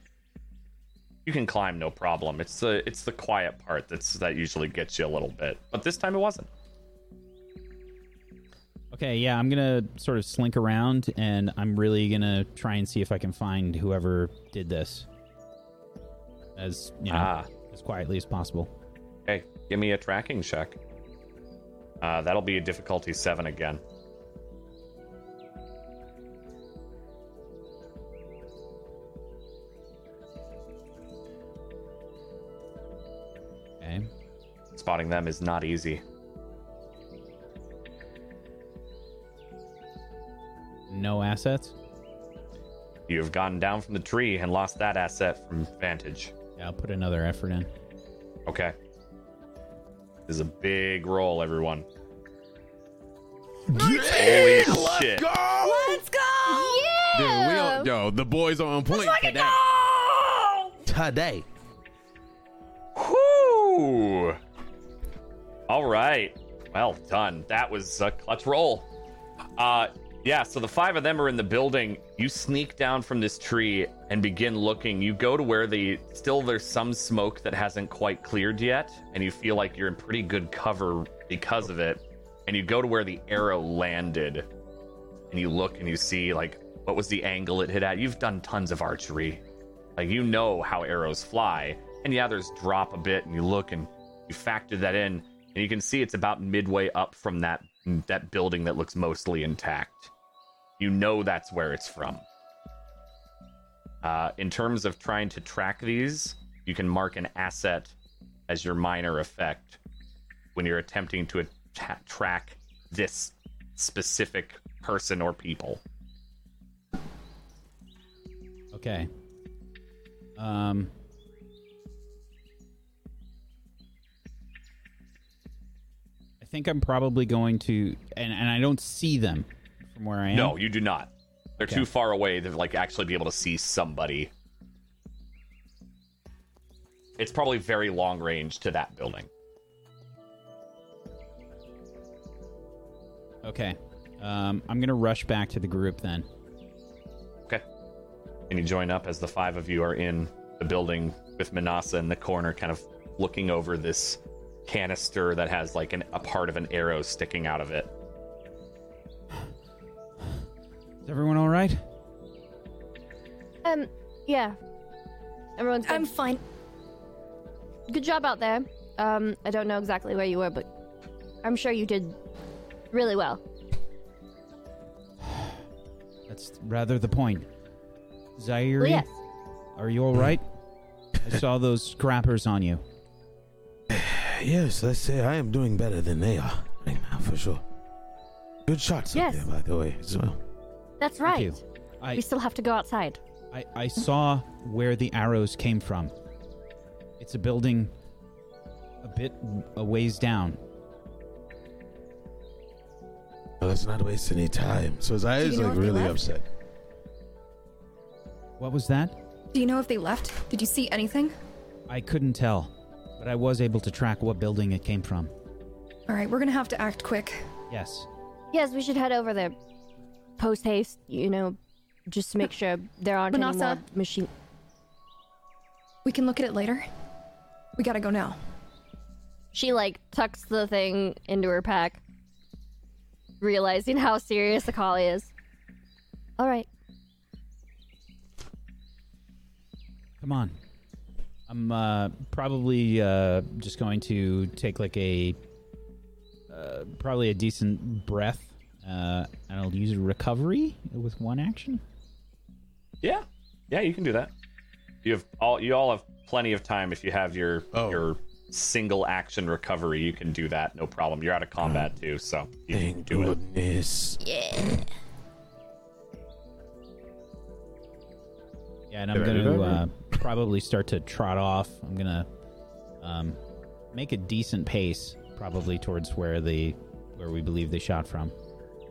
You can climb no problem. It's the it's the quiet part that's that usually gets you a little bit. But this time it wasn't. Okay, yeah, I'm gonna sort of slink around, and I'm really gonna try and see if I can find whoever did this, as you know, Ah. as quietly as possible. Okay, give me a tracking check. Uh, that'll be a difficulty seven again. Okay. Spotting them is not easy. No assets. You have gotten down from the tree and lost that asset from vantage. Yeah, I'll put another effort in. Okay. This is a big roll, everyone. Holy shit. Let's go! Dude, we Yeah. on, yo, the boys are on point today. Today. Whoo! All right. Well done. That was a clutch roll. Uh, yeah, so the five of them are in the building. You sneak down from this tree and begin looking. You go to where the still there's some smoke that hasn't quite cleared yet, and you feel like you're in pretty good cover because of it. And you go to where the arrow landed, and you look and you see like what was the angle it hit at. You've done tons of archery, like you know how arrows fly. And yeah, there's drop a bit, and you look and you factor that in, and you can see it's about midway up from that that building that looks mostly intact. You know that's where it's from. Uh, in terms of trying to track these, you can mark an asset as your minor effect when you're attempting to atta- track this specific person or people. Okay. Um. Think I'm probably going to, and and I don't see them from where I am. No, you do not. They're Okay. too far away to like actually be able to see somebody. It's probably very long range to that building. Okay. Um, I'm gonna rush back to the group then. Okay. And you join up as the five of you are in the building with Manasa in the corner, kind of looking over this canister that has like an, a part of an arrow sticking out of it. Is everyone all right? Um, yeah. Everyone's good. I'm fine. good job out there. Um, I don't know exactly where you were, but I'm sure you did really well. That's rather the point. Zaire, Well, yes. are you all right? I saw those scrappers on you. Yes, let's say I am doing better than they are right now, for sure. Good shots Yes. up there, by the way, as well. That's Thank right. you. I, We still have to go outside. I, I saw where the arrows came from. It's a building a bit a ways down. Well, let's not waste any time. So Zaya Do is you know like really upset. What was that? Do you know if they left? Did you see anything? I couldn't tell, but I was able to track what building it came from. All right, we're gonna have to act quick. Yes. Yes, we should head over there. Post haste, you know, just to make sure there aren't any Manasa. more machine. We can look at it later. We gotta go now. She like tucks the thing into her pack, realizing how serious the call is. All right. Come on. I'm uh, probably uh, just going to take like a uh, probably a decent breath, uh, and I'll use recovery with one action. Yeah. Yeah, you can do that. You have all you all have plenty of time if you have your Oh. your single action recovery, you can do that, no problem. You're out of combat too, so you can Thank do it. goodness. Yeah, and I'm Did I do gonna that uh, probably start to trot off. I'm gonna um, make a decent pace, probably towards where the where we believe they shot from.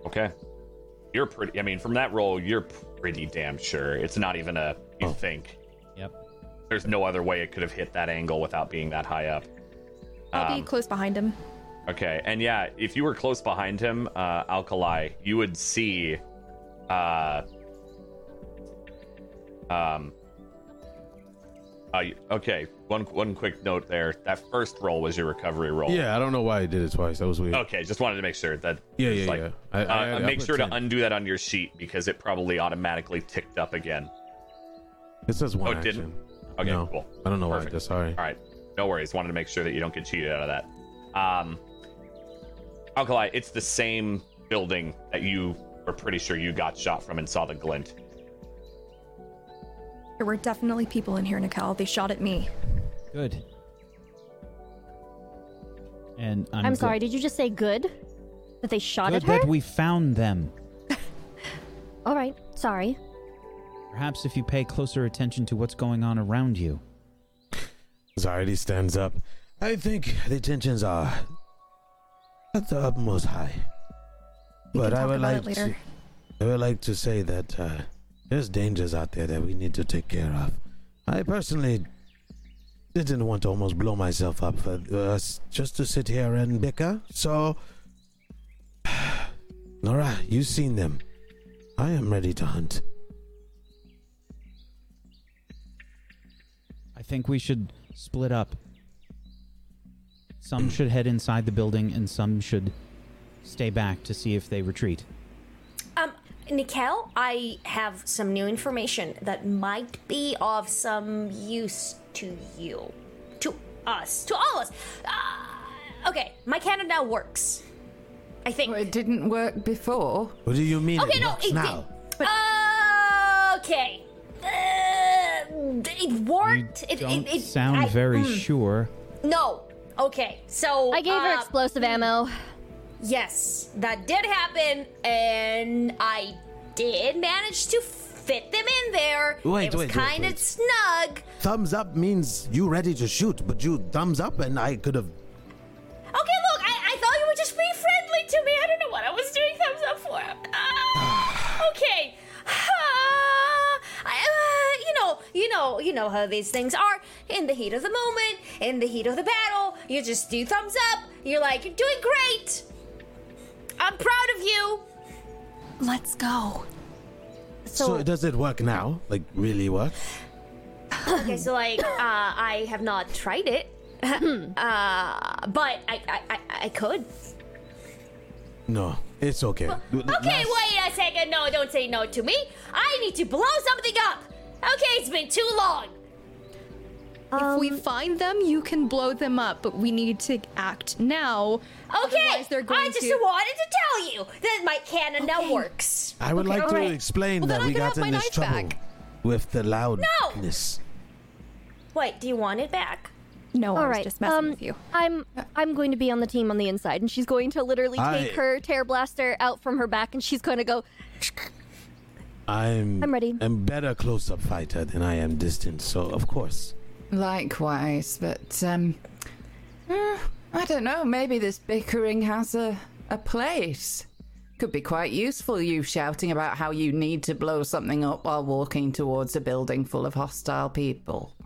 Okay. You're pretty. I mean, from that roll, you're pretty damn sure. It's not even a. You think. Yep. There's no other way it could have hit that angle without being that high up. I'll Um, be close behind him. Okay, and yeah, if you were close behind him, uh, Alkali, you would see, uh, um, uh, okay, one one quick note there. That first roll was your recovery roll. Yeah, I don't know why I did it twice. That was weird. Okay, just wanted to make sure that. Yeah, yeah, like- yeah. I, Uh, I, I make sure to undo that on your sheet because it probably automatically ticked up again. It says one Oh, didn't? Okay, no, cool. I don't know why. I did. Sorry. All right, no worries. Wanted to make sure that you don't get cheated out of that. Um, Alkali, it's the same building that you were pretty sure you got shot from and saw the glint. There were definitely people in here, Nikal. They shot at me. Good. And I'm, I'm gl- sorry, did you just say good? That they shot Good at her? that we found them. All right, sorry. Perhaps if you pay closer attention to what's going on around you. Zardy stands up. I think the tensions are at the utmost high. We but can I would about like it later. to, I would like to say that uh, there's dangers out there that we need to take care of. I personally didn't want to almost blow myself up for us just to sit here and bicker. So, Nora, you've seen them. I am ready to hunt. I think we should split up. Some should head inside the building, and some should stay back to see if they retreat. Nikel, I have some new information that might be of some use to you. To us. To all of us. Uh, okay, my cannon now works. I think. Well, it didn't work before. What do you mean? Okay, it no, works it now. did. Uh, okay. Uh, it You worked. it, don't it, it, sound I- very mm, sure. No. Okay, so I gave her uh, explosive ammo. Yes, that did happen, and I did manage to fit them in there. Wait, it was wait, kind of snug. Thumbs up means you ready to shoot, but you thumbs up and I could have. Okay, look, I, I thought you were just being friendly to me. I don't know what I was doing thumbs up for. Ah, okay. Ah, I, uh, you know, you know, you know how these things are. In the heat of the moment, in the heat of the battle, you just do thumbs up. You're like, you're doing great. I'm proud of you. Let's go. So, does it work now? Like really work? Okay, so like, uh, I have not tried it, uh, but I, I, I, I could. No, it's okay. Okay, Last- wait a second. No, don't say no to me. I need to blow something up. Okay, it's been too long. If we find them, you can blow them up, but we need to act now. Okay, they're going I just to. wanted to tell you that my cannon now works. I would Okay, like to alright. explain Well, that we got in this knife trouble back. with the loudness. Wait, do you want it back? No, I All was right. just messing um, with you. I'm I'm going to be on the team on the inside, and she's going to literally take I- her tear blaster out from her back, and she's going to go. I'm I'm ready. I'm better close up fighter than I am distant, so of course. Likewise, but um, eh, I don't know. Maybe this bickering has a a place. Could be quite useful. You shouting about how you need to blow something up while walking towards a building full of hostile people.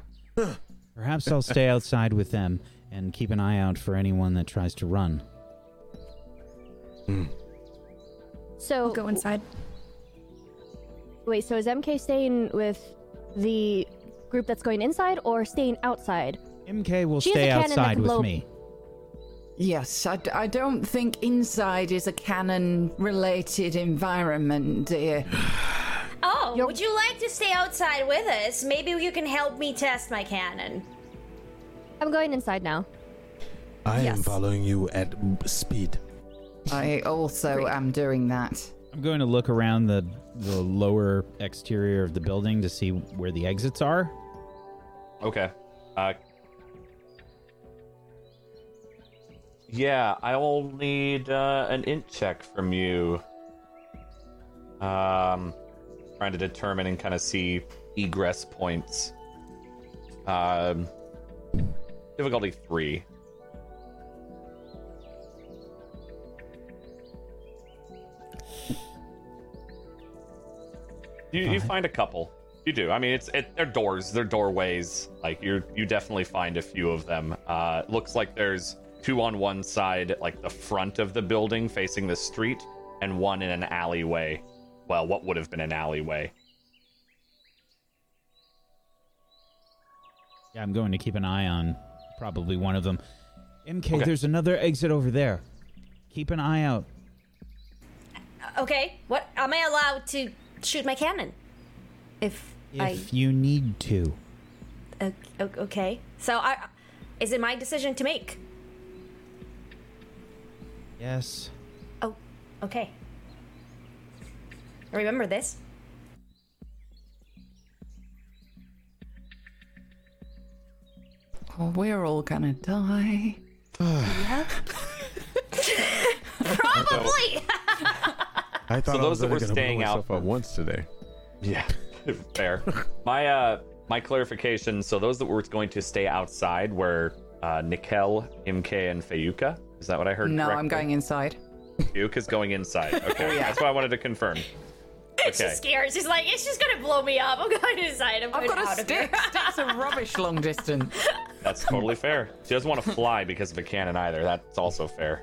Perhaps I'll stay outside with them and keep an eye out for anyone that tries to run. So We'll go inside. wait. So is Imke staying with the group that's going inside, or staying outside? Imke will She has a stay cannon that outside can with blow- me. Yes, I, d- I don't think inside is a cannon related environment, dear. Oh, You're- would you like to stay outside with us? Maybe you can help me test my cannon. I'm going inside now. I am Yes. following you at speed. I also am doing that. I'm going to look around the the lower exterior of the building to see where the exits are. Okay. Uh, yeah, I'll need uh, an int check from you. Um, trying to determine and kind of see egress points. Um, difficulty three. You, you find a couple. You do. I mean, it's it, they're doors, they're doorways. Like you're you definitely find a few of them. Uh, looks like there's two on one side, like the front of the building facing the street, and one in an alleyway. Well, what would have been an alleyway. Yeah, I'm going to keep an eye on probably one of them. Imke, Okay. there's another exit over there. Keep an eye out. Okay, what am I allowed to shoot my cannon? If, If you need to. I o- o- okay, so I is it my decision to make? Yes. Oh, okay. Remember this. Oh, we're all gonna die. Probably. I thought So I those was that were staying out myself up once today. Yeah, fair. my uh, my clarification. So those that were going to stay outside were uh, Nikel, Imke, and Fayuka. Is that what I heard? No, I'm going inside. Fayuka's going inside. Okay, yeah. that's what I wanted to confirm. She's Okay. scared. She's like, it's just gonna blow me up. I'm going inside. I'm I've going got a out of stick. Sticks are rubbish long distance. That's totally fair. She doesn't want to fly because of a cannon either. That's also fair.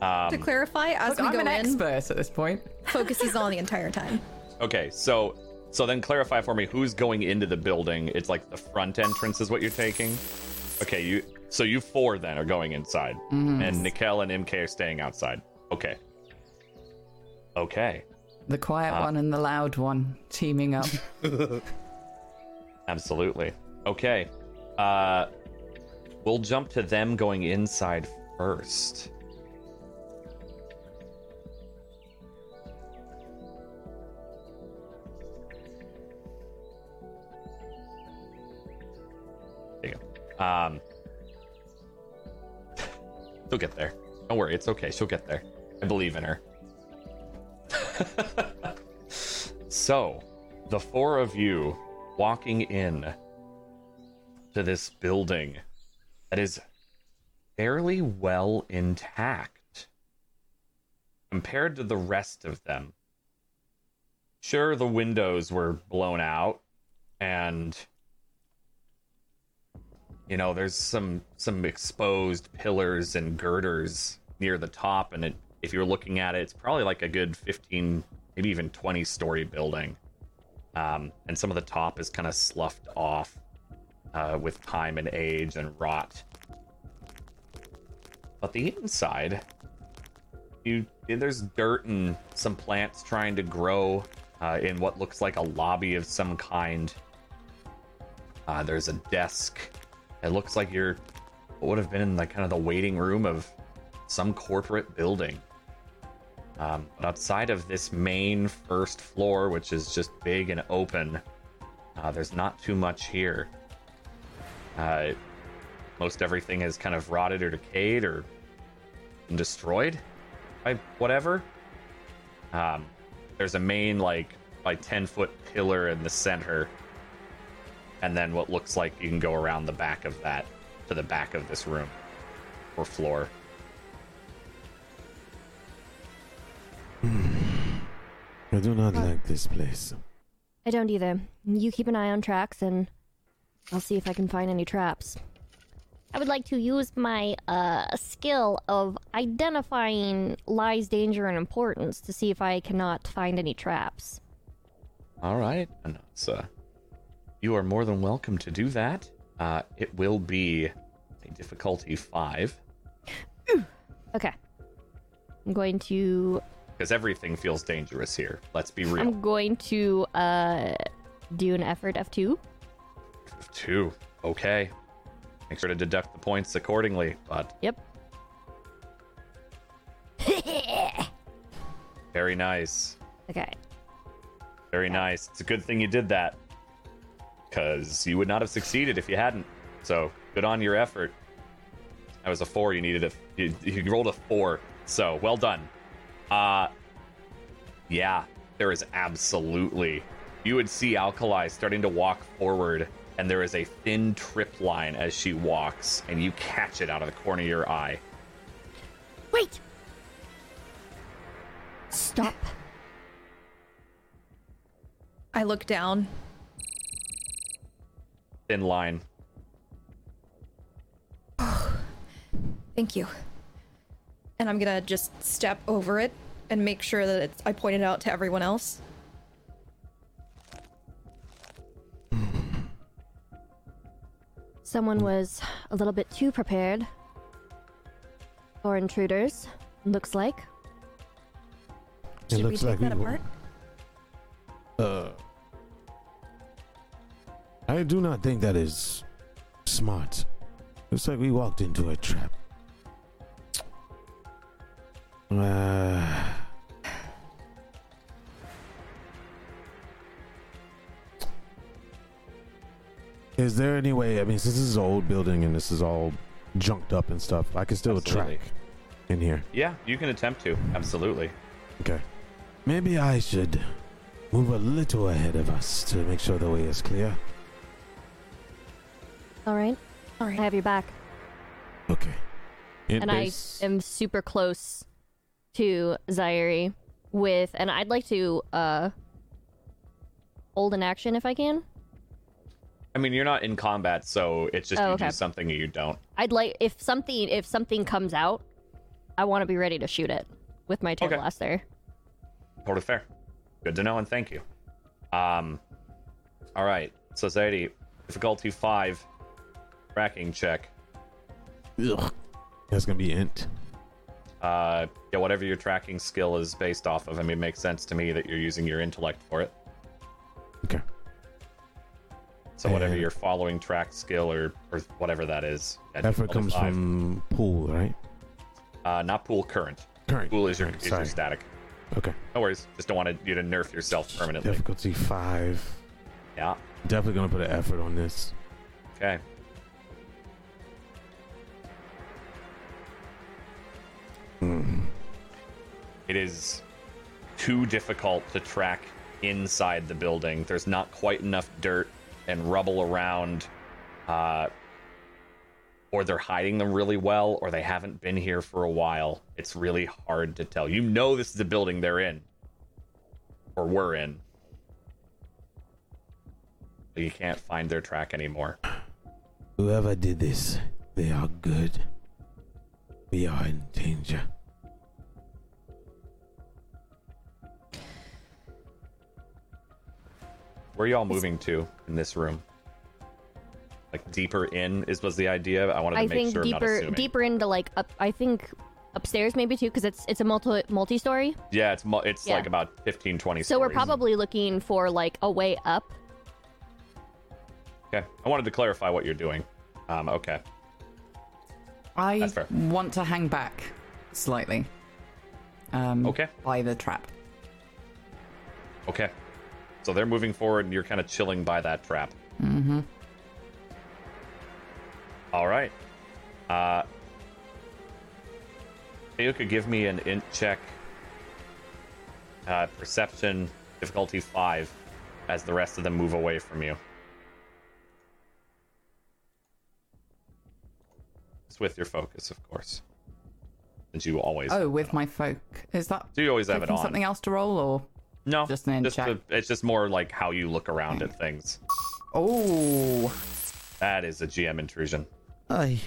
to Um, clarify, as Look, we I'm go an in, expert at this point. focus is on the entire time. okay, so so then clarify for me who's going into the building. It's like the front entrance is what you're taking. Okay, you so you four then are going inside, and Nikel and Imke are staying outside. Okay. Okay. The quiet one and the loud one teaming up. Absolutely. Okay. Uh we'll jump to them going inside first. Um She'll get there. Don't worry, it's okay. She'll get there. I believe in her. so, the four of you walking in to this building that is fairly well intact compared to the rest of them. Sure, the windows were blown out, and you know there's some some exposed pillars and girders near the top, and it, if you're looking at it, it's probably like a good 15, maybe even 20 story building um, and some of the top is kind of sloughed off uh, with time and age and rot. But the inside, you there's dirt and some plants trying to grow uh, in what looks like a lobby of some kind. Uh, there's a desk. It looks like you're what would have been in like kind of the waiting room of some corporate building. Um, but outside of this main first floor, which is just big and open, uh, there's not too much here. Uh, most everything is kind of rotted or decayed or destroyed by whatever. Um, there's a main, like, like 10 foot pillar in the center, and then what looks like you can go around the back of that to the back of this room or floor. I do not like this place. I don't either. You keep an eye on tracks, and I'll see if I can find any traps. I would like to use my uh, skill of identifying lies, danger, and importance to see if I cannot find any traps. All right, and it's, uh, you are more than welcome to do that. Uh, it will be a difficulty five Okay. I'm going to. because everything feels dangerous here. Let's be real. I'm going to uh, do an effort F2. Two, okay. Make sure to deduct the points accordingly. But Yep. very nice, Okay. very nice. It's a good thing you did that because you would not have succeeded if you hadn't. So good on your effort. That was a four. You needed a. You, you rolled a four. So well done. Uh yeah, there is absolutely. You would see Alkali starting to walk forward and there is a thin trip line as she walks, and you catch it out of the corner of your eye. Wait! Stop. I look down. Thin line. Thank you. And I'm gonna just step over it and make sure that it's, I point it out to everyone else. Someone was a little bit too prepared for intruders, looks like. It Should we take like that we apart? Uh, I do not think that is smart. Looks like we walked into a trap. Uh, is there any way? I mean, since this is an old building and this is all junked up and stuff, I can still Absolutely. track in here. Yeah, you can attempt to. Absolutely. Okay. Maybe I should move a little ahead of us to make sure the way is clear. All right, All I have your back. Okay. Int and I am super close to Zaire with, and I'd like to uh hold an action if I can. I mean, you're not in combat, so it's just Oh, you okay. do something or you don't. I'd like if something if something comes out, I want to be ready to shoot it with my tear Okay. blaster. Totally fair. Good to know, and thank you. Um, all right. So, Zadie, difficulty five, tracking check. Ugh. That's gonna be int. Uh, yeah, whatever your tracking skill is based off of. I mean, it makes sense to me that you're using your intellect for it. Okay. So, whatever And- your following track skill or, or whatever that is. Effort comes five. from pool, right? Uh, not pool current. Current. Pool is your, is your static. Okay. No worries. Just don't want you to nerf yourself permanently. Difficulty five. Yeah. Definitely gonna put an effort on this. Okay. It is too difficult to track inside the building. There's not quite enough dirt and rubble around. Uh, or they're hiding them really well, or they haven't been here for a while. It's really hard to tell. You know this is the building they're in. Or were in. But you can't find their track anymore. Whoever did this, they are good. We are in danger. Where are y'all moving to in this room? Like deeper in is was the idea. I wanted to I make think sure I'm not deeper assuming. deeper into like up. I think upstairs maybe too because it's it's a multi multi story. Yeah, it's mu- it's Yeah. like about 15, 20 So we're stories. probably looking for like a way up. okay. I wanted to clarify what you're doing. Um, okay. I That's fair. want to hang back slightly. Um, Okay. By the trap. Okay. So they're moving forward, and you're kind of chilling by that trap. Mm-hmm. All right. Uh, you could give me an int check. Uh, perception difficulty five, as the rest of them move away from you. It's with your focus, of course. Since you always. Oh, with my folk. Is that Do you always have it on. something else to roll or? No, just an just the- it's just more like how you look around at things. Oh, That is a GM intrusion. Aye.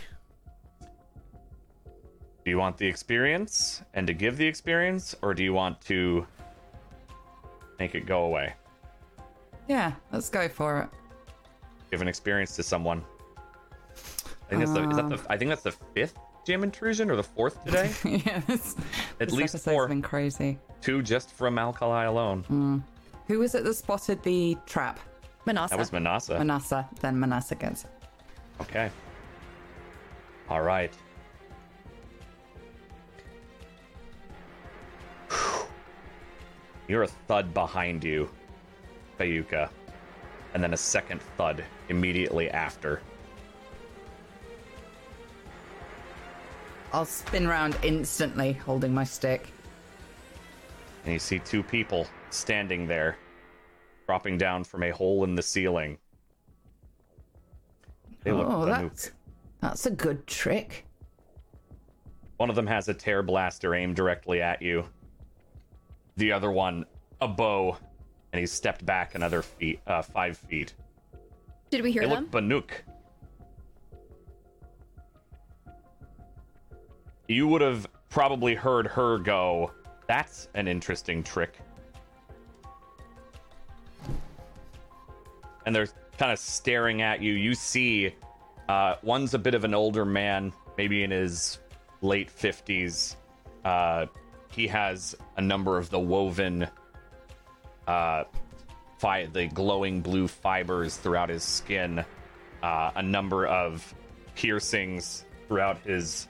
Do you want the experience and to give the experience, or do you want to make it go away? yeah. Let's go for it. Give an experience to someone. I think that's the, is that Um. the I think that's the fifth GM intrusion or the fourth today. yeah. This, At this least four. been crazy. Two just from Alkali alone. Hmm. Who was it that spotted the trap? Manasa. That was Manasa. Manasa. Then Manasa gets. Okay. All right. You're a thud behind you, Fayuka, and then a second thud immediately after. I'll spin round instantly, holding my stick. And you see two people standing there, dropping down from a hole in the ceiling. They look oh, Banuk. that's that's a good trick. One of them has a tear blaster aimed directly at you. The other one, a bow, and he's stepped back another feet, uh, five feet. Did we hear They them? look Banuk. You would have probably heard her go, That's an interesting trick. And they're kind of staring at you. You see, uh, one's a bit of an older man, maybe in his late 50s. Uh, he has a number of the woven uh, fi- the glowing blue fibers throughout his skin, uh, a number of piercings throughout his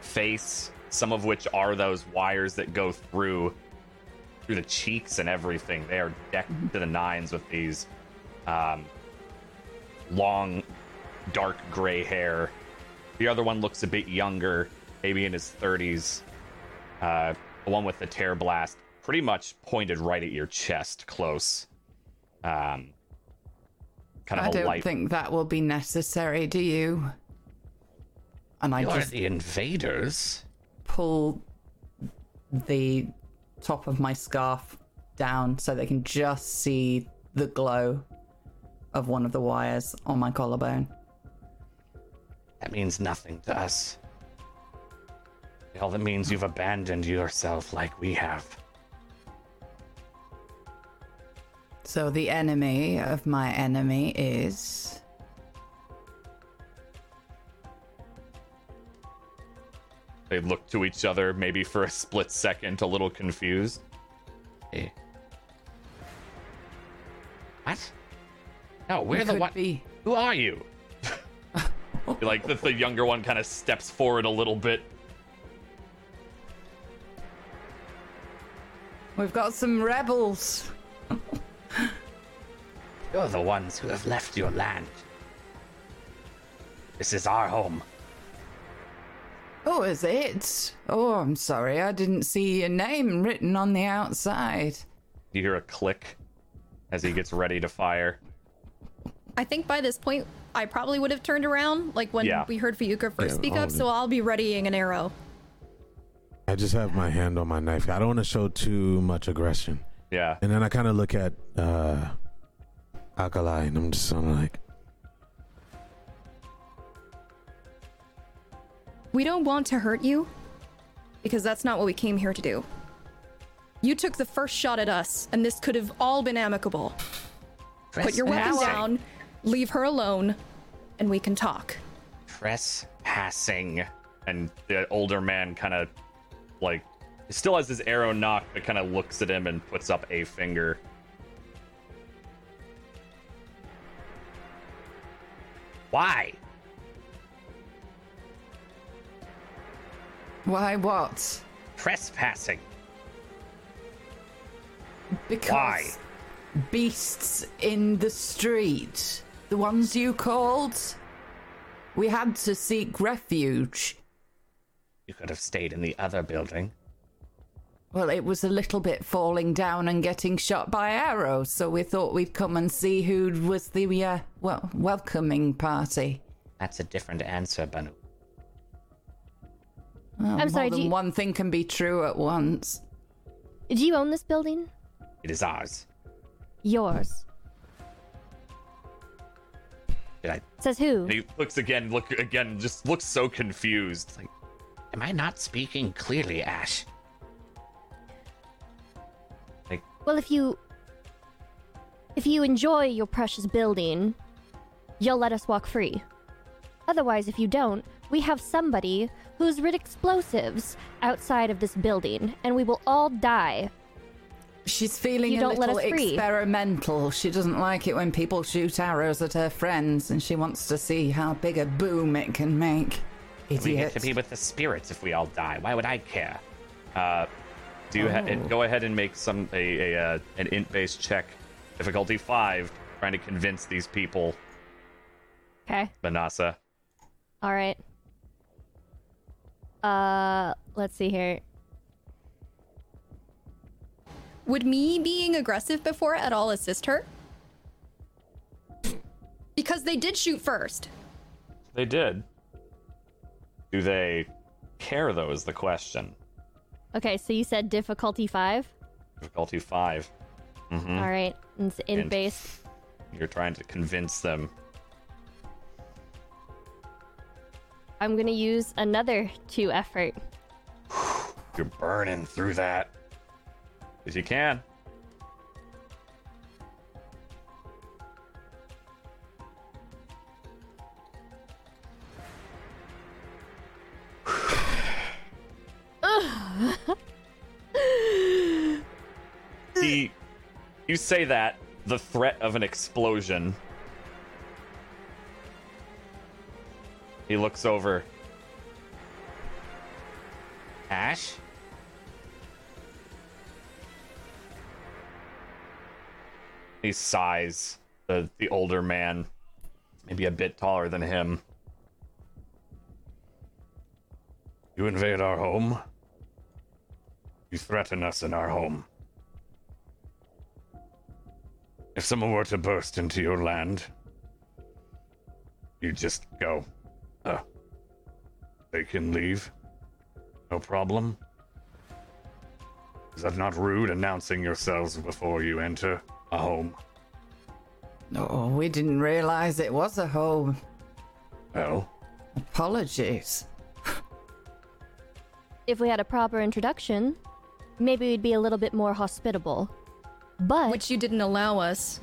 face, some of which are those wires that go through through the cheeks and everything. They are decked to the nines with these um, long, dark gray hair. The other one looks a bit younger, maybe in his 30s. Uh, the one with the tear blast, pretty much pointed right at your chest, close. Um, kind of I a don't light. think that will be necessary, do you? And I You're just the invaders. Pull the top of my scarf down so they can just see the glow of one of the wires on my collarbone. That means nothing to us. All that means you've abandoned yourself like we have. So the enemy of my enemy is. They look to each other, maybe for a split second, a little confused. Eh. What? No, we're it the could one. Be. Who are you? like the, the younger one kind of steps forward a little bit. We've got some rebels. You're the ones who have left your land. This is our home. Oh, is it? Oh, I'm sorry. I didn't see your name written on the outside. You hear a click as he gets ready to fire. I think by this point, I probably would have turned around, like when Yeah. we heard Fayuka first Yeah, speak all up, of so. I'll be readying an arrow. I just have my hand on my knife. I don't want to show too much aggression. Yeah. And then I kind of look at uh, Alkali, and I'm just kind of like, We don't want to hurt you, because that's not what we came here to do. You took the first shot at us, and this could have all been amicable. Put your weapon down, leave her alone, and we can talk. Trespassing. And the older man kind of, like, still has his arrow nocked, but kind of looks at him and puts up a finger. Why? Why what? Trespassing. Because Why? beasts in the street, the ones you called, we had to seek refuge. You could have stayed in the other building. Well, it was a little bit falling down and getting shot by arrows, so we thought we'd come and see who was the uh, well welcoming party. That's a different answer, Banu. Well, I'm sorry, More do than you- one thing can be true at once. Do you own this building? It is ours. Yours. Did I? Says who? And he looks again, look again, just looks so confused. Like, am I not speaking clearly, Ash? Like, Well, if you if you enjoy your precious building, you'll let us walk free. Otherwise, if you don't, we have somebody who's rid explosives outside of this building, and we will all die. She's feeling You a don't let little us free. experimental. She doesn't like it when people shoot arrows at her friends, and she wants to see how big a boom it can make. Idiot. we get Idiot. to be with the spirits if we all die. Why would I care? Uh, do you ha- Oh. go ahead and make some a, a uh, an int-based check, difficulty five, trying to convince these people, Okay. Manasa. All right. Uh, let's see here. Would me being aggressive before at all assist her? Because they did shoot first. they did. Do they care, though, is the question. Okay, so you said difficulty five. Difficulty five. hmm All right, it's in base. You're trying to convince them. I'm gonna use another two effort. You're burning through that. As you can. he, you say that the threat of an explosion. He looks over. Ash? He sighs. The the older man, maybe a bit taller than him. You invade our home. You threaten us in our home. If someone were to burst into your land, you just go. They can leave. No problem. Is that not rude announcing yourselves before you enter a home? No, we didn't realize it was a home. Well, Apologies. If we had a proper introduction, maybe we'd be a little bit more hospitable. But Which you didn't allow us.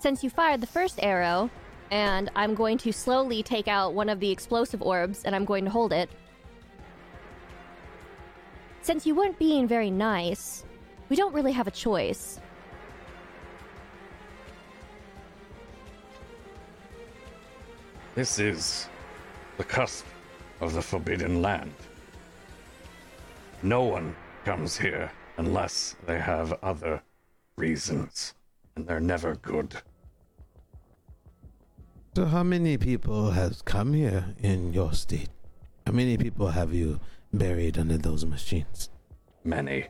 since you fired the first arrow, and I'm going to slowly take out one of the explosive orbs and I'm going to hold it. Since you weren't being very nice, we don't really have a choice. this is the cusp of the Forbidden Land. No one comes here unless they have other reasons, and they're never good. So, how many people has come here in your state? How many people have you buried under those machines? Many.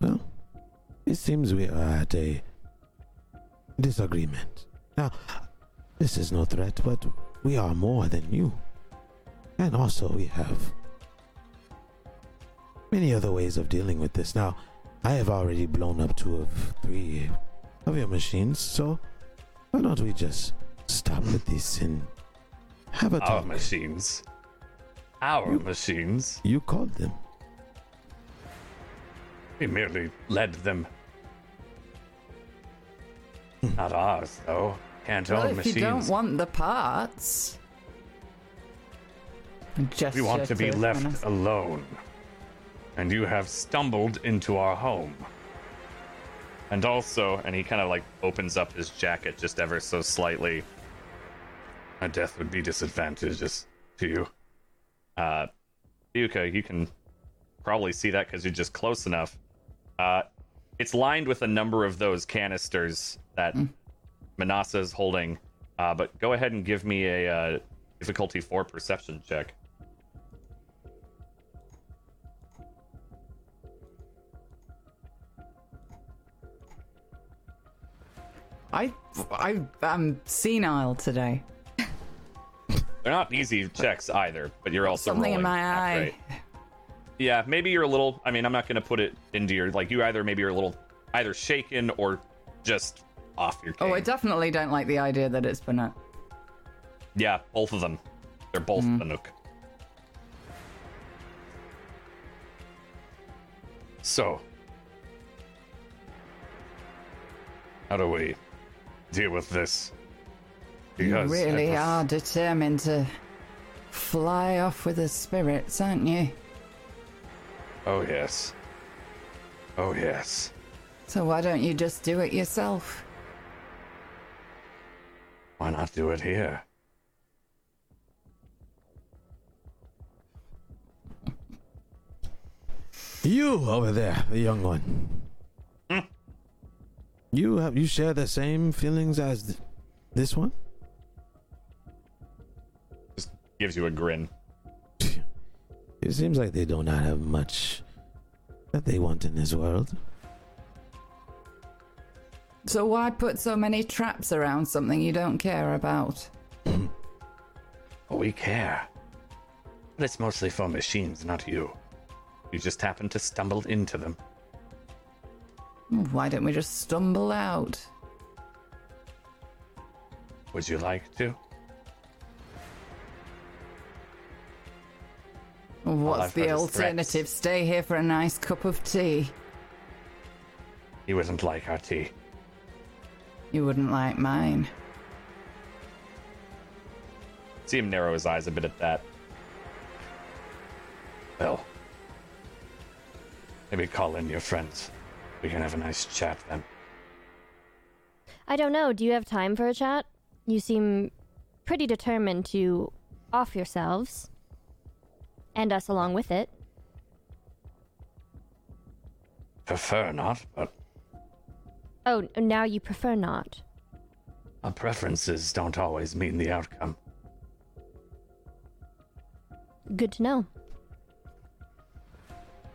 Well, it seems we are at a disagreement. Now, this is no threat, but we are more than you. And also, we have many other ways of dealing with this. Now, I have already blown up two of three of your machines, so why don't we just stop with this and have a talk? Our machines. Our machines. You called them. We merely led them. Hmm. Not ours, though. Can't Well, own if machines. you don't want the parts. we want to be left Vanessa. alone. And you have stumbled into our home. And also, and he kind of like opens up his jacket just ever so slightly. A death would be disadvantageous to you. Uh, Yuka, you can probably see that because you're just close enough. Uh, it's lined with a number of those canisters that Manasa is holding. Uh, but go ahead and give me a uh, difficulty four perception check. I, I, I'm senile today. They're not easy checks either, but you're also Something in my eye. great. Yeah, maybe you're a little. I mean, I'm not going to put it into your like. You either maybe you're a little either shaken or just off your. Oh, I definitely don't like the idea that it's a. Yeah, both of them. They're both Mm-hmm. Banuk. So, how do we deal with this? You Because I really pref- are determined to fly off with the spirits, aren't you? Oh yes. Oh yes. So why don't you just do it yourself? Why not do it here? You over there, the young one. You have you share the same feelings as th- this one? Just gives you a grin. It seems like they do not have much that they want in this world. So why put so many traps around something you don't care about? We care. But it's mostly for machines, not you. You just happen to stumble into them. Why don't we just stumble out? Would you like to? What's the alternative? Stay here for a nice cup of tea. He wouldn't like our tea. You wouldn't like mine. See him narrow his eyes a bit at that. Well, maybe call in your friends. We can have a nice chat then. I don't know. Do you have time for a chat? You seem pretty determined to off yourselves. And us along with it. Prefer not, but Oh, now you prefer not. our preferences don't always mean the outcome. Good to know.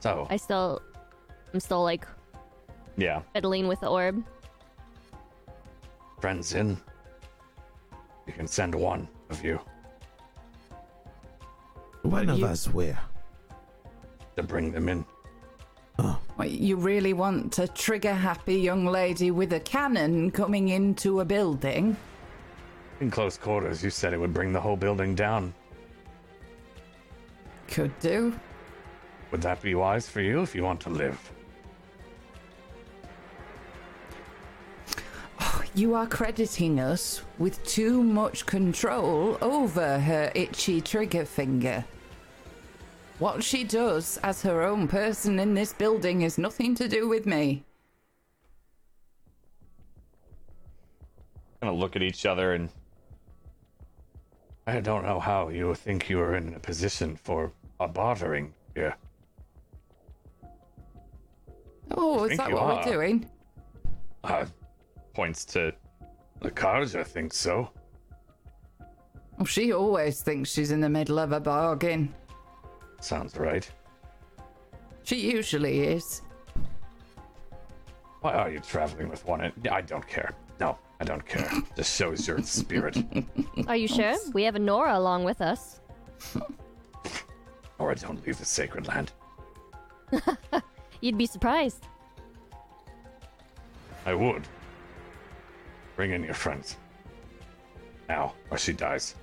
So, I still. I'm still like yeah, fiddling with the orb. friends in. You can send one of you One of you- us where? to bring them in. Oh. What, you really want a trigger happy young lady with a cannon coming into a building? In close quarters, you said it would bring the whole building down. Could do. Would that be wise for you if you want to live? You are crediting us with too much control over her itchy trigger finger. What she does as her own person in this building is nothing to do with me. Gonna look at each other and. I don't know how you think you are in a position for a bartering here. Oh, is that what are. we're doing? Uh, points to the cards, I think so. Oh, she always thinks she's in the middle of a bargain. Sounds right. She usually is. Why are you traveling with one? I don't care. No, I don't care. Just shows your spirit. Are you sure? We have a Nora along with us. or I don't leave the sacred land. You'd be surprised. I would. Bring in your friends. Now, or she dies.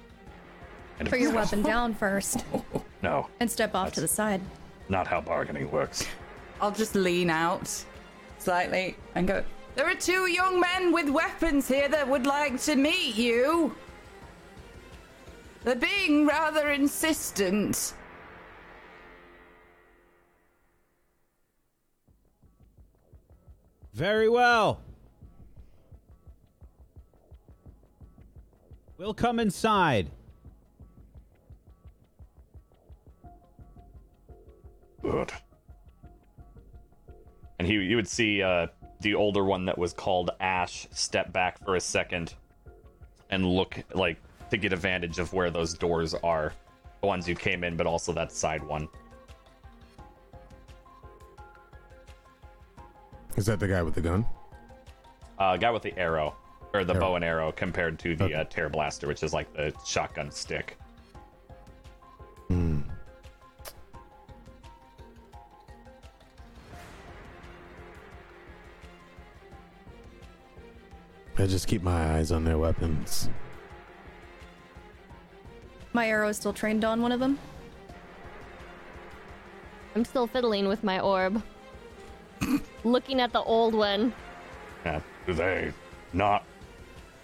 And Put your weapon down first No, and step off to the side. not how bargaining works. I'll just lean out slightly and go, There are two young men with weapons here that would like to meet you. They're being rather insistent. Very well. We'll come inside. Good. And he, you would see uh, the older one that was called Ash step back for a second and look like to get advantage of where those doors are, the ones you came in, but also that side one. Is that the guy with the gun? Uh, guy with the arrow or the Arrow. bow and arrow compared to the Okay. uh, tear blaster, which is like the shotgun stick. I just keep my eyes on their weapons. My arrow is still trained on one of them. I'm still fiddling with my orb. Looking at the old one. Uh, do they not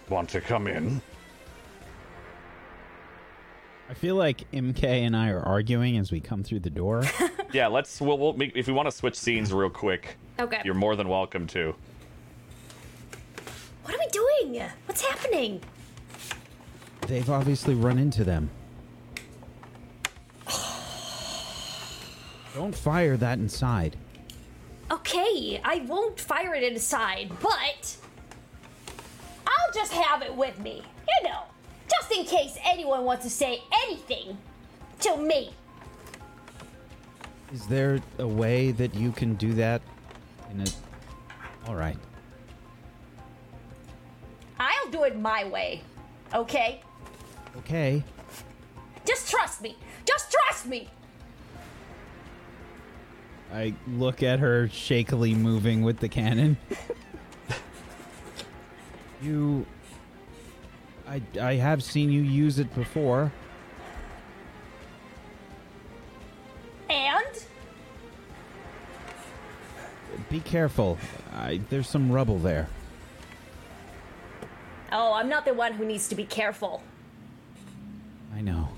want to come in? I feel like Imke and I are arguing as we come through the door. Yeah, let's. We'll, we'll make, if we want to switch scenes real quick, Okay. you're more than welcome to. What are we doing? What's happening? They've obviously run into them. Don't fire that inside. Okay, I won't fire it inside, but I'll just have it with me. You know, just in case anyone wants to say anything to me. Is there a way that you can do that in a All right. I'll do it my way. Okay? Okay. Just trust me. Just trust me. I look at her shakily moving with the cannon. you. I, I have seen you use it before. And Be careful. I, there's some rubble there. oh, I'm not the one who needs to be careful. I know.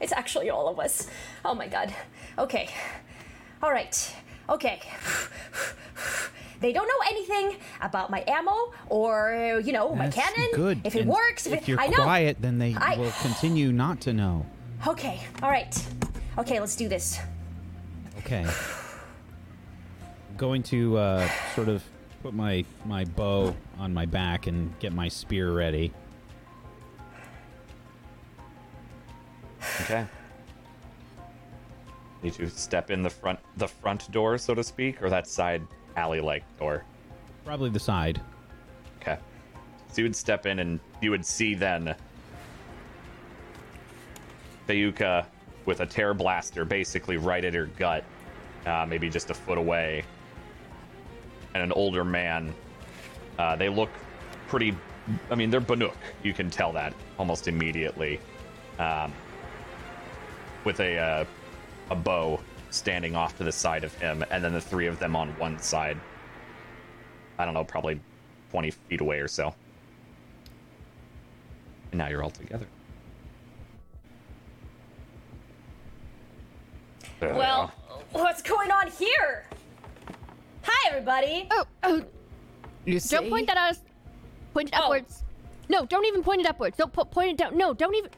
It's actually all of us. Oh my god. Okay. All right. Okay. They don't know anything about my ammo or, you know, my cannon. Good. If it And works, if, if it, you're I know. quiet, then they I- will continue not to know. Okay. All right. Okay, let's do this. Okay. Going to uh, sort of put my my bow on my back and get my spear ready. Okay. Need to step in the front the front door, so to speak, or that side alley like door. Probably the side. Okay. So you would step in and you would see then Fayuka with a tear blaster basically right at her gut, uh, maybe just a foot away. And an older man. Uh, they look pretty. I mean, they're Banuk. You can tell that almost immediately. Um, with a uh, a bow standing off to the side of him, and then the three of them on one side. I don't know, probably 20 feet away or so. And now you're all together. Uh, well, what's going on here? Hi, everybody. Oh, oh, You see? don't point that at us. Point it Oh. upwards. No, don't even point it upwards. Don't po- point it down. No, don't even.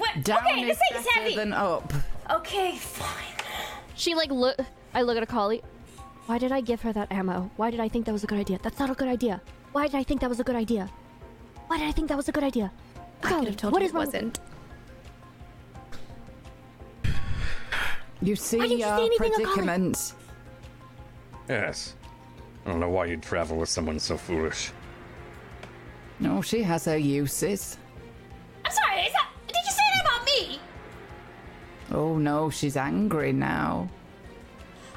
What? Down okay, is this thing is better heavy. than up. Okay, fine. She like look. I look at a collie. Why did I give her that ammo? Why did I think that was a good idea? That's not a good idea. Why did I think that was a good idea? Why did I think that was a good idea? I Collie, could have told what you is it wrong with- wasn't. You see Why didn't you your say anything, Alkali? predicament. Yes. I don't know why you'd travel with someone so foolish. No, she has her uses. Oh no, she's angry now.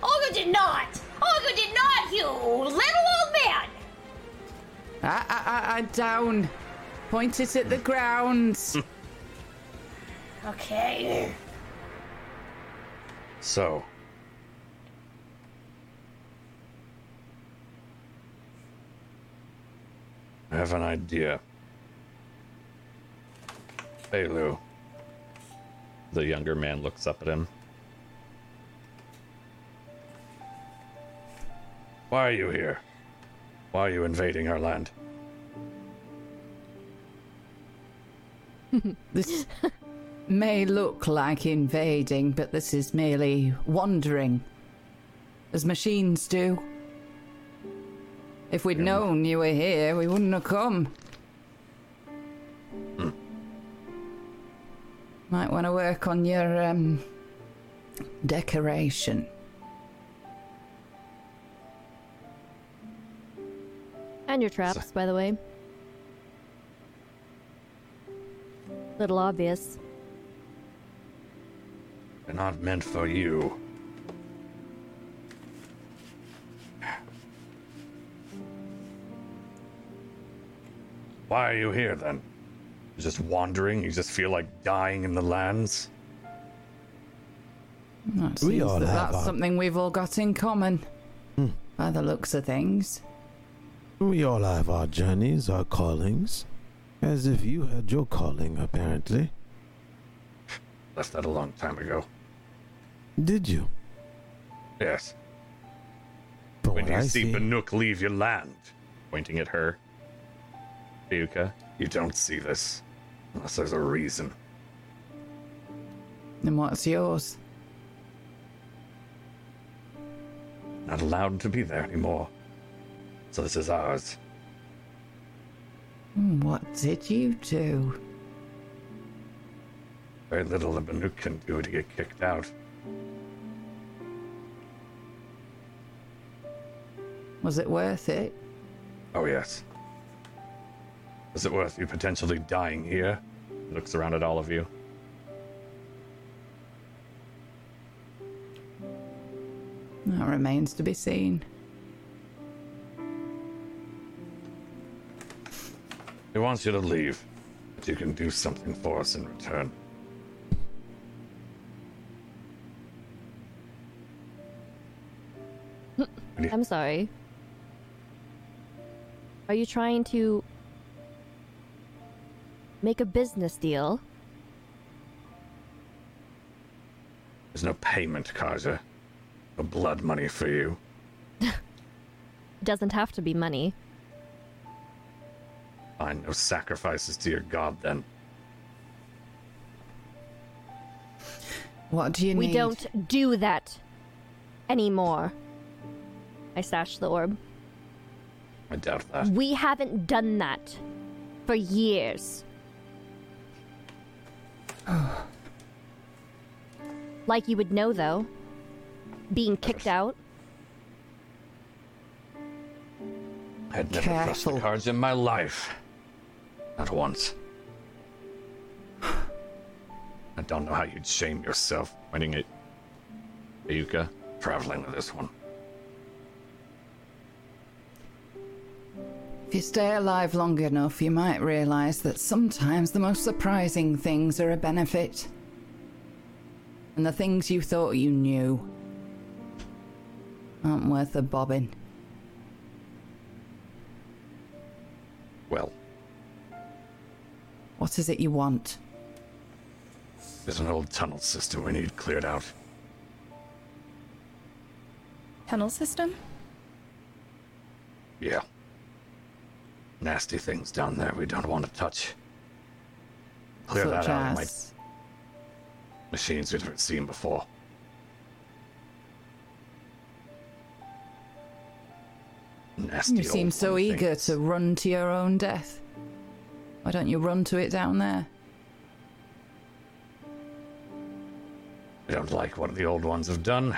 Olga did not. Olga did not. You little old man. Ah, ah, ah, ah, down. Point it at the ground. Okay. So, I have an idea. Hey, Lou. The younger man looks up at him. Why are you here? Why are you invading our land? This may look like invading, but this is merely wandering, as machines do. If we'd known you were here, we wouldn't have come. Hmm. Might want to work on your um, decoration. And your traps, by the way. Little obvious. They're not meant for you. Why are you here then? You're just wandering? You just feel like dying in the lands? Well, it We all that have that's our- something we've all got in common. Hmm. By the looks of things. We all have our journeys, our callings. As if you had your calling, apparently. Left that a long time ago. Did you? Yes. From When you I see see, Banuk leave your land, Pointing at her. Fayuka. You don't see this. Unless there's a reason. And what's yours? Not allowed to be there anymore. So this is ours. Hmm, What did you do? Very little the Banuk can do to get kicked out. Was it worth it? Oh, yes. Is it worth you potentially dying here? Looks around at all of you. That remains to be seen. He wants you to leave, but you can do something for us in return. I'm sorry. Are you trying to make a business deal? There's no payment, Kaiser. No blood money for you. It doesn't have to be money. Fine, no sacrifices to your god then. What do you We need? don't do that anymore. I stashed the orb. I doubt that. We haven't done that for years. like you would know, though. Being kicked out. I'd never pressed the cards in my life. Not once. I don't know how you'd shame yourself winning it. Ayuka. traveling with this one. If you stay alive long enough, you might realize that sometimes the most surprising things are a benefit. And the things you thought you knew aren't worth a bobbin. Well, What is it you want? there's an old tunnel system we need cleared out. Tunnel system? Yeah. Nasty things down there we don't want to touch. Clear Such that out my machines we've never seen before. Nasty You seem so one eager to run to your own death. Why don't you run to it down there? I don't like what the old ones have done.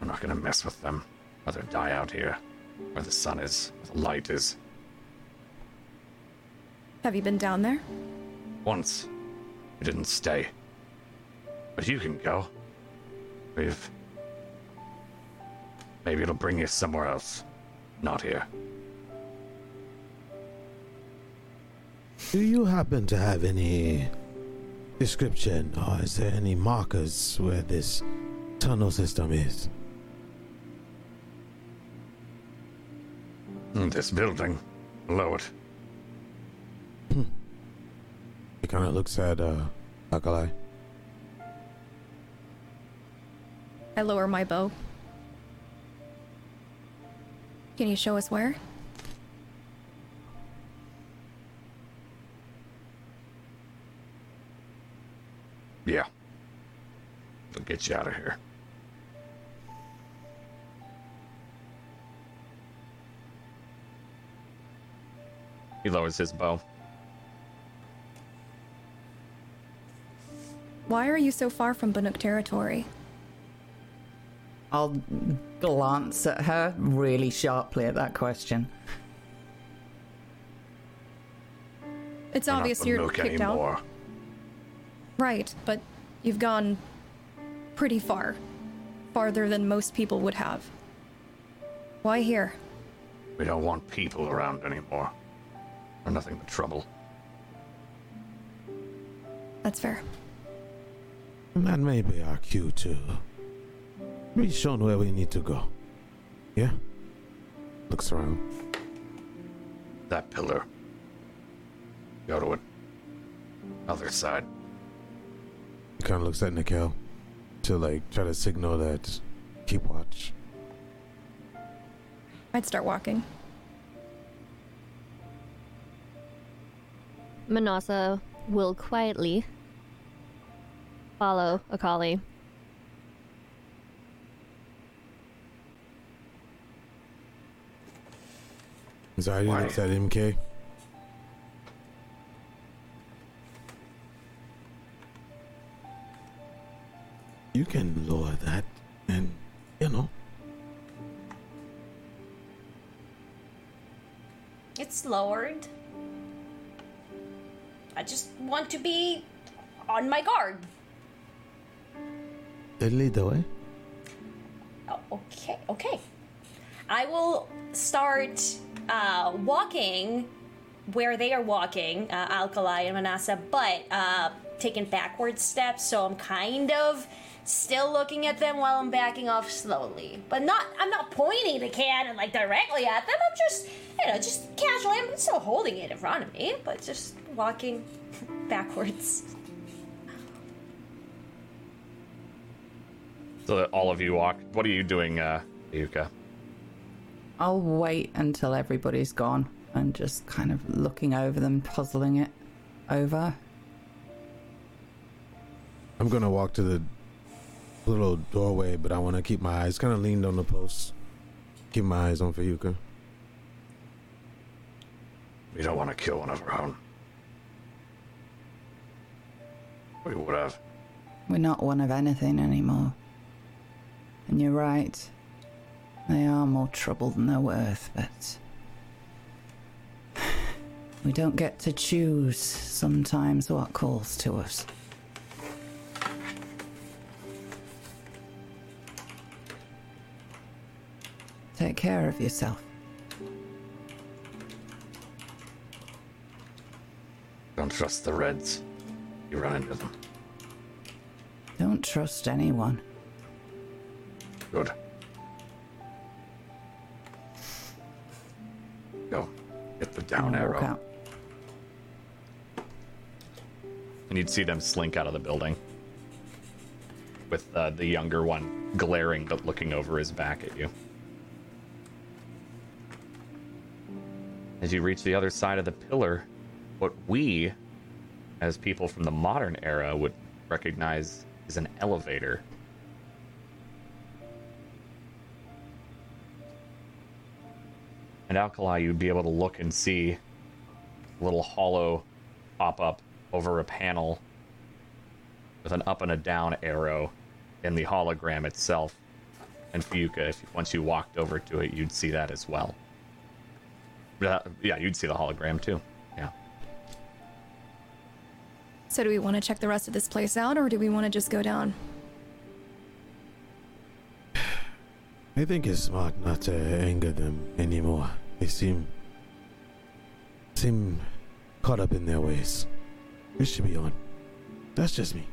I'm not gonna mess with them. Rather die out here, where the sun is, where the light is. Have you been down there? Once, we didn't stay. But you can go. We've. Maybe it'll bring you somewhere else. Not here. Do you happen to have any description or is there any markers where this tunnel system is? Hmm, This building, below it. He kind of looks at uh, Alkali. I lower my bow. Can you show us where? Yeah. It'll get you out of here. He lowers his bow. Why are you so far from Banuk territory? I'll glance at her really sharply at that question. It's We're not obvious you're kicked anymore. out. Right, but you've gone pretty far. Farther than most people would have. Why here? We don't want people around anymore. We're nothing but trouble. That's fair. That may be our cue to be shown where we need to go. Yeah? Looks around. That pillar. Go to it. Other side. He kind of looks at Nikel to like try to signal that keep watch. I'd start walking. Manasa will quietly follow Alkali. Anxiety Why? looks at Imke. You can lower that and, you know, guards lowered. I just want to be on my guard. The way. Oh, okay, okay. I will start uh, walking where they are walking, uh, Alkali and Manasa, but uh, taking backward steps. So I'm kind of still looking at them while I'm backing off slowly, but not. I'm not pointing the cannon like directly at them. I'm just, you know, just casually. I'm still holding it in front of me, but just walking backwards. So that all of you walk. What are you doing, uh, Yuka? I'll wait until everybody's gone and just kind of looking over them, puzzling it over. I'm gonna walk to the little doorway, but I want to keep my eyes kind of leaned on the post. Keep my eyes on Fayuka. We don't want to kill one of our own. We would have. We're not one of anything anymore. And you're right. They are more trouble than they're worth, but. We don't get to choose sometimes what calls to us. Take care of yourself. Don't trust the Reds. You run into them. Don't trust anyone. Good. Go. Get the down I'll arrow. out. And you'd see them slink out of the building. With uh, the younger one glaring but looking over his back at you. As you reach the other side of the pillar, what we, as people from the modern era, would recognize is an elevator. And Alkali, you'd be able to look and see a little hollow pop up over a panel with an up and a down arrow in the hologram itself. And Fayuka, if once you walked over to it, you'd see that as well. Yeah, yeah, you'd see the hologram too. Yeah. So do we want to check the rest of this place out, or do we want to just go down? I think it's smart not to anger them anymore. They seem seem caught up in their ways. We should be on. That's just me.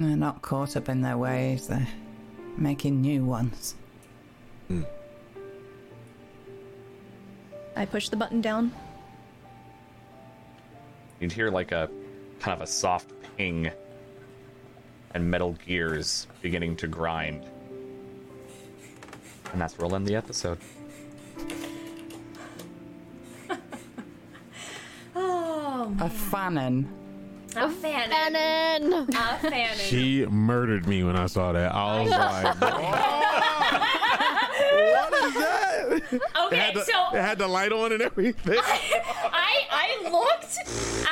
They're not caught up in their ways, they're making new ones. Hmm. I push the button down. You'd hear like a kind of a soft ping and metal gears beginning to grind. And that's where we'll end the episode. Oh, A fanon. a fan. Cannon! A fan. She murdered me when I saw that. Oh I was like, what is that? It Okay, had, the, so it had the light on and everything. I I looked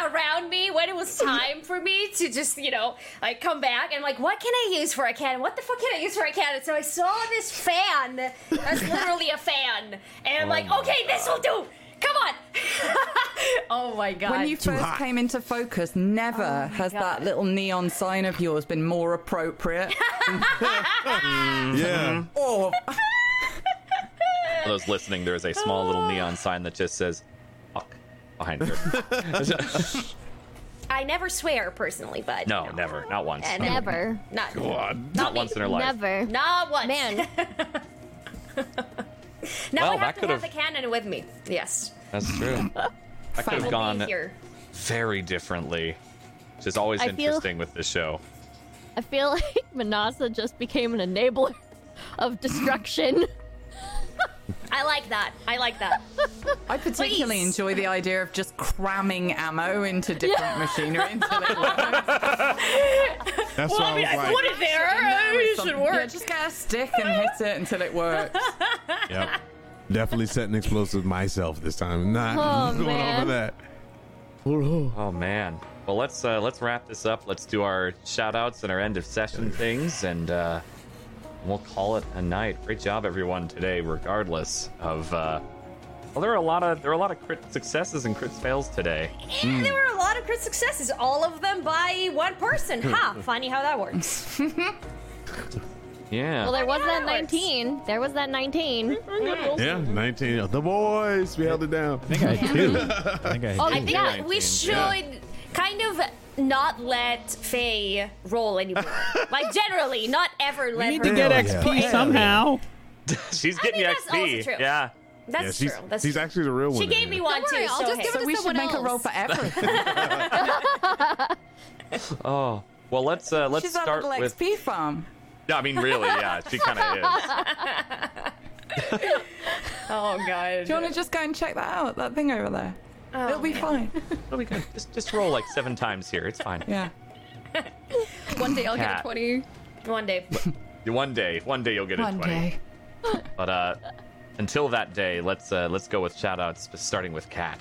around me when it was time for me to just you know like come back and like what can I use for a cannon? What the fuck can I use for a cannon? So I saw this fan that's literally a fan, and I'm oh like, okay, this will do. Come on. oh my god. When you first came into focus, never oh has God. that little neon sign of yours been more appropriate. Mm, yeah. or oh. For those listening, there is a small little neon sign that just says "fuck" behind her. I never swear personally, but no, you know. never, not once, And Never. Not God. not once in her life. Never. Not once. Man, now Well, I have to could've- have the cannon with me. Yes. That's true. I could have gone here. very differently, which is always I feel- interesting with this show. I feel like Manasa just became an enabler of destruction. I like that. I like that. I particularly Please. enjoy the idea of just cramming ammo into different machinery until it works. That's why I was like, Put it there. It should work. Yeah, just get a stick and hit it until it works. yep. Definitely setting explosives myself this time. Not Oh, going man. over that. Oh man. Well, let's uh, let's wrap this up. Let's do our shout outs and our end of session things, and uh, we'll call it a night. Great job, everyone, today, regardless of uh, Well, there are a lot of there are a lot of crit successes and crit fails today. And there were a lot of crit successes, all of them by one person. Ha! Funny how that works. Yeah. Well, there was that that 19. There was that 19. Yeah, 19. The boys, we held it down. I think I had two. I think I had Oh, two. I think Yeah. we should Yeah. kind of not let Faye roll anymore. like generally, not ever let We need her to get roll. XP Yeah. somehow. She's I getting mean, that's also XP. true. Yeah. That's yeah, she's, true. That's she's true. actually the real one. She gave me one Don't worry, too. I'll so just hey. give it So to we should someone make a roll for everything. Oh. Well, let's uh let's She's on start little with. XP farm. Yeah, I mean, really, yeah, she kind of is. Oh god. Do you want to just go and check that out? That thing over there. It'll be fine. It'll be good. Just just roll like seven times here. It's fine. Yeah. One day I'll get Cat. a 20. One day. One day, one day you'll get a One twenty. day. But uh, until that day, let's uh let's go with shout outs, starting with Kat.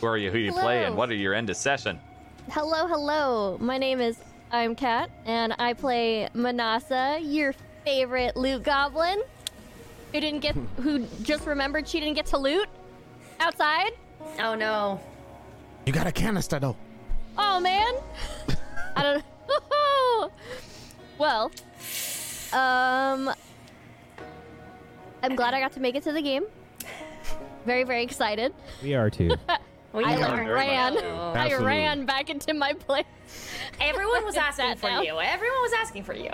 Who are you? Who do you play? And Hello. what are your end of session? Hello, hello. My name is I'm Kat, and I play Manasa, your favorite loot goblin. Who didn't get? Who just remembered she didn't get to loot outside? Oh no. You got a canister though. Oh man, I don't. know. well, um, I'm glad I got to make it to the game. Very, very excited. We are too. We I know. like, ran. so. I ran back into my place. Everyone was asking for down. you. Everyone was asking for you.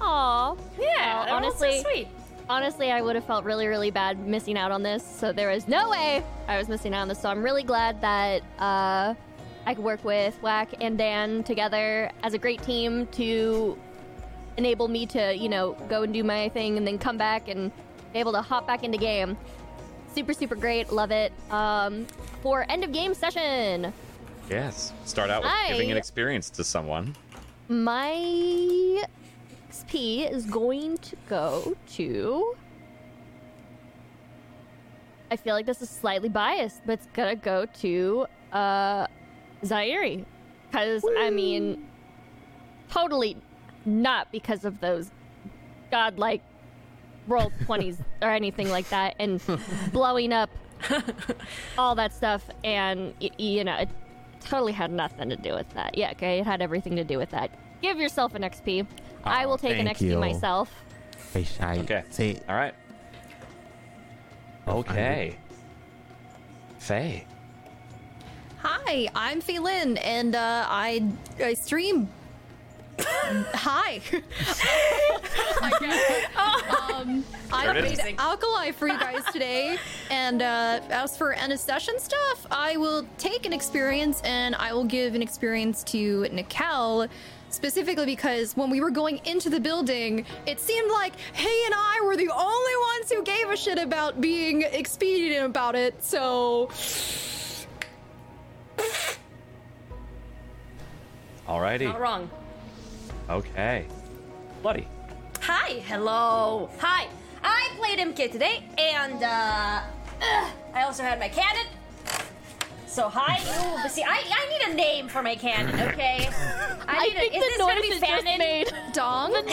Aw. Yeah, Well, honestly, honestly, sweet. Honestly, I would have felt really, really bad missing out on this. So there is no way I was missing out on this. So I'm really glad that uh, I could work with Whack and Dan together as a great team to enable me to, you know, go and do my thing and then come back and be able to hop back into game. Super, super great. Love it. Um, for end of game session, Yes. Start out with I- giving an experience to someone. my XP is going to go to. I feel like this is slightly biased, but it's gonna go to uh Zairi. Because, I mean, totally not because of those godlike roll 20s or anything like that and blowing up all that stuff and y- you know it totally had nothing to do with that yeah okay it had everything to do with that give yourself an xp i will take an thank xp you. myself Hey, shy. Okay. Say, All right. Okay. Faye. Hi, I'm Fei Lin, and uh, I I stream. Hi. um, I There it played is. Alkali for you guys today, and uh, as for end of session stuff, I will take an experience and I will give an experience to Nikel. Specifically because when we were going into the building, it seemed like he and I were the only ones who gave a shit about being expedient about it. So Alrighty. Not wrong. Okay. Bloody. Hi, hello. Hi. I played Imke today, and uh, ugh, I also had my cannon. So hi, ooh, but see, I, I need a name for my cannon, okay? I need think a, is the this gonna noise be it just Fannin? made. Dong.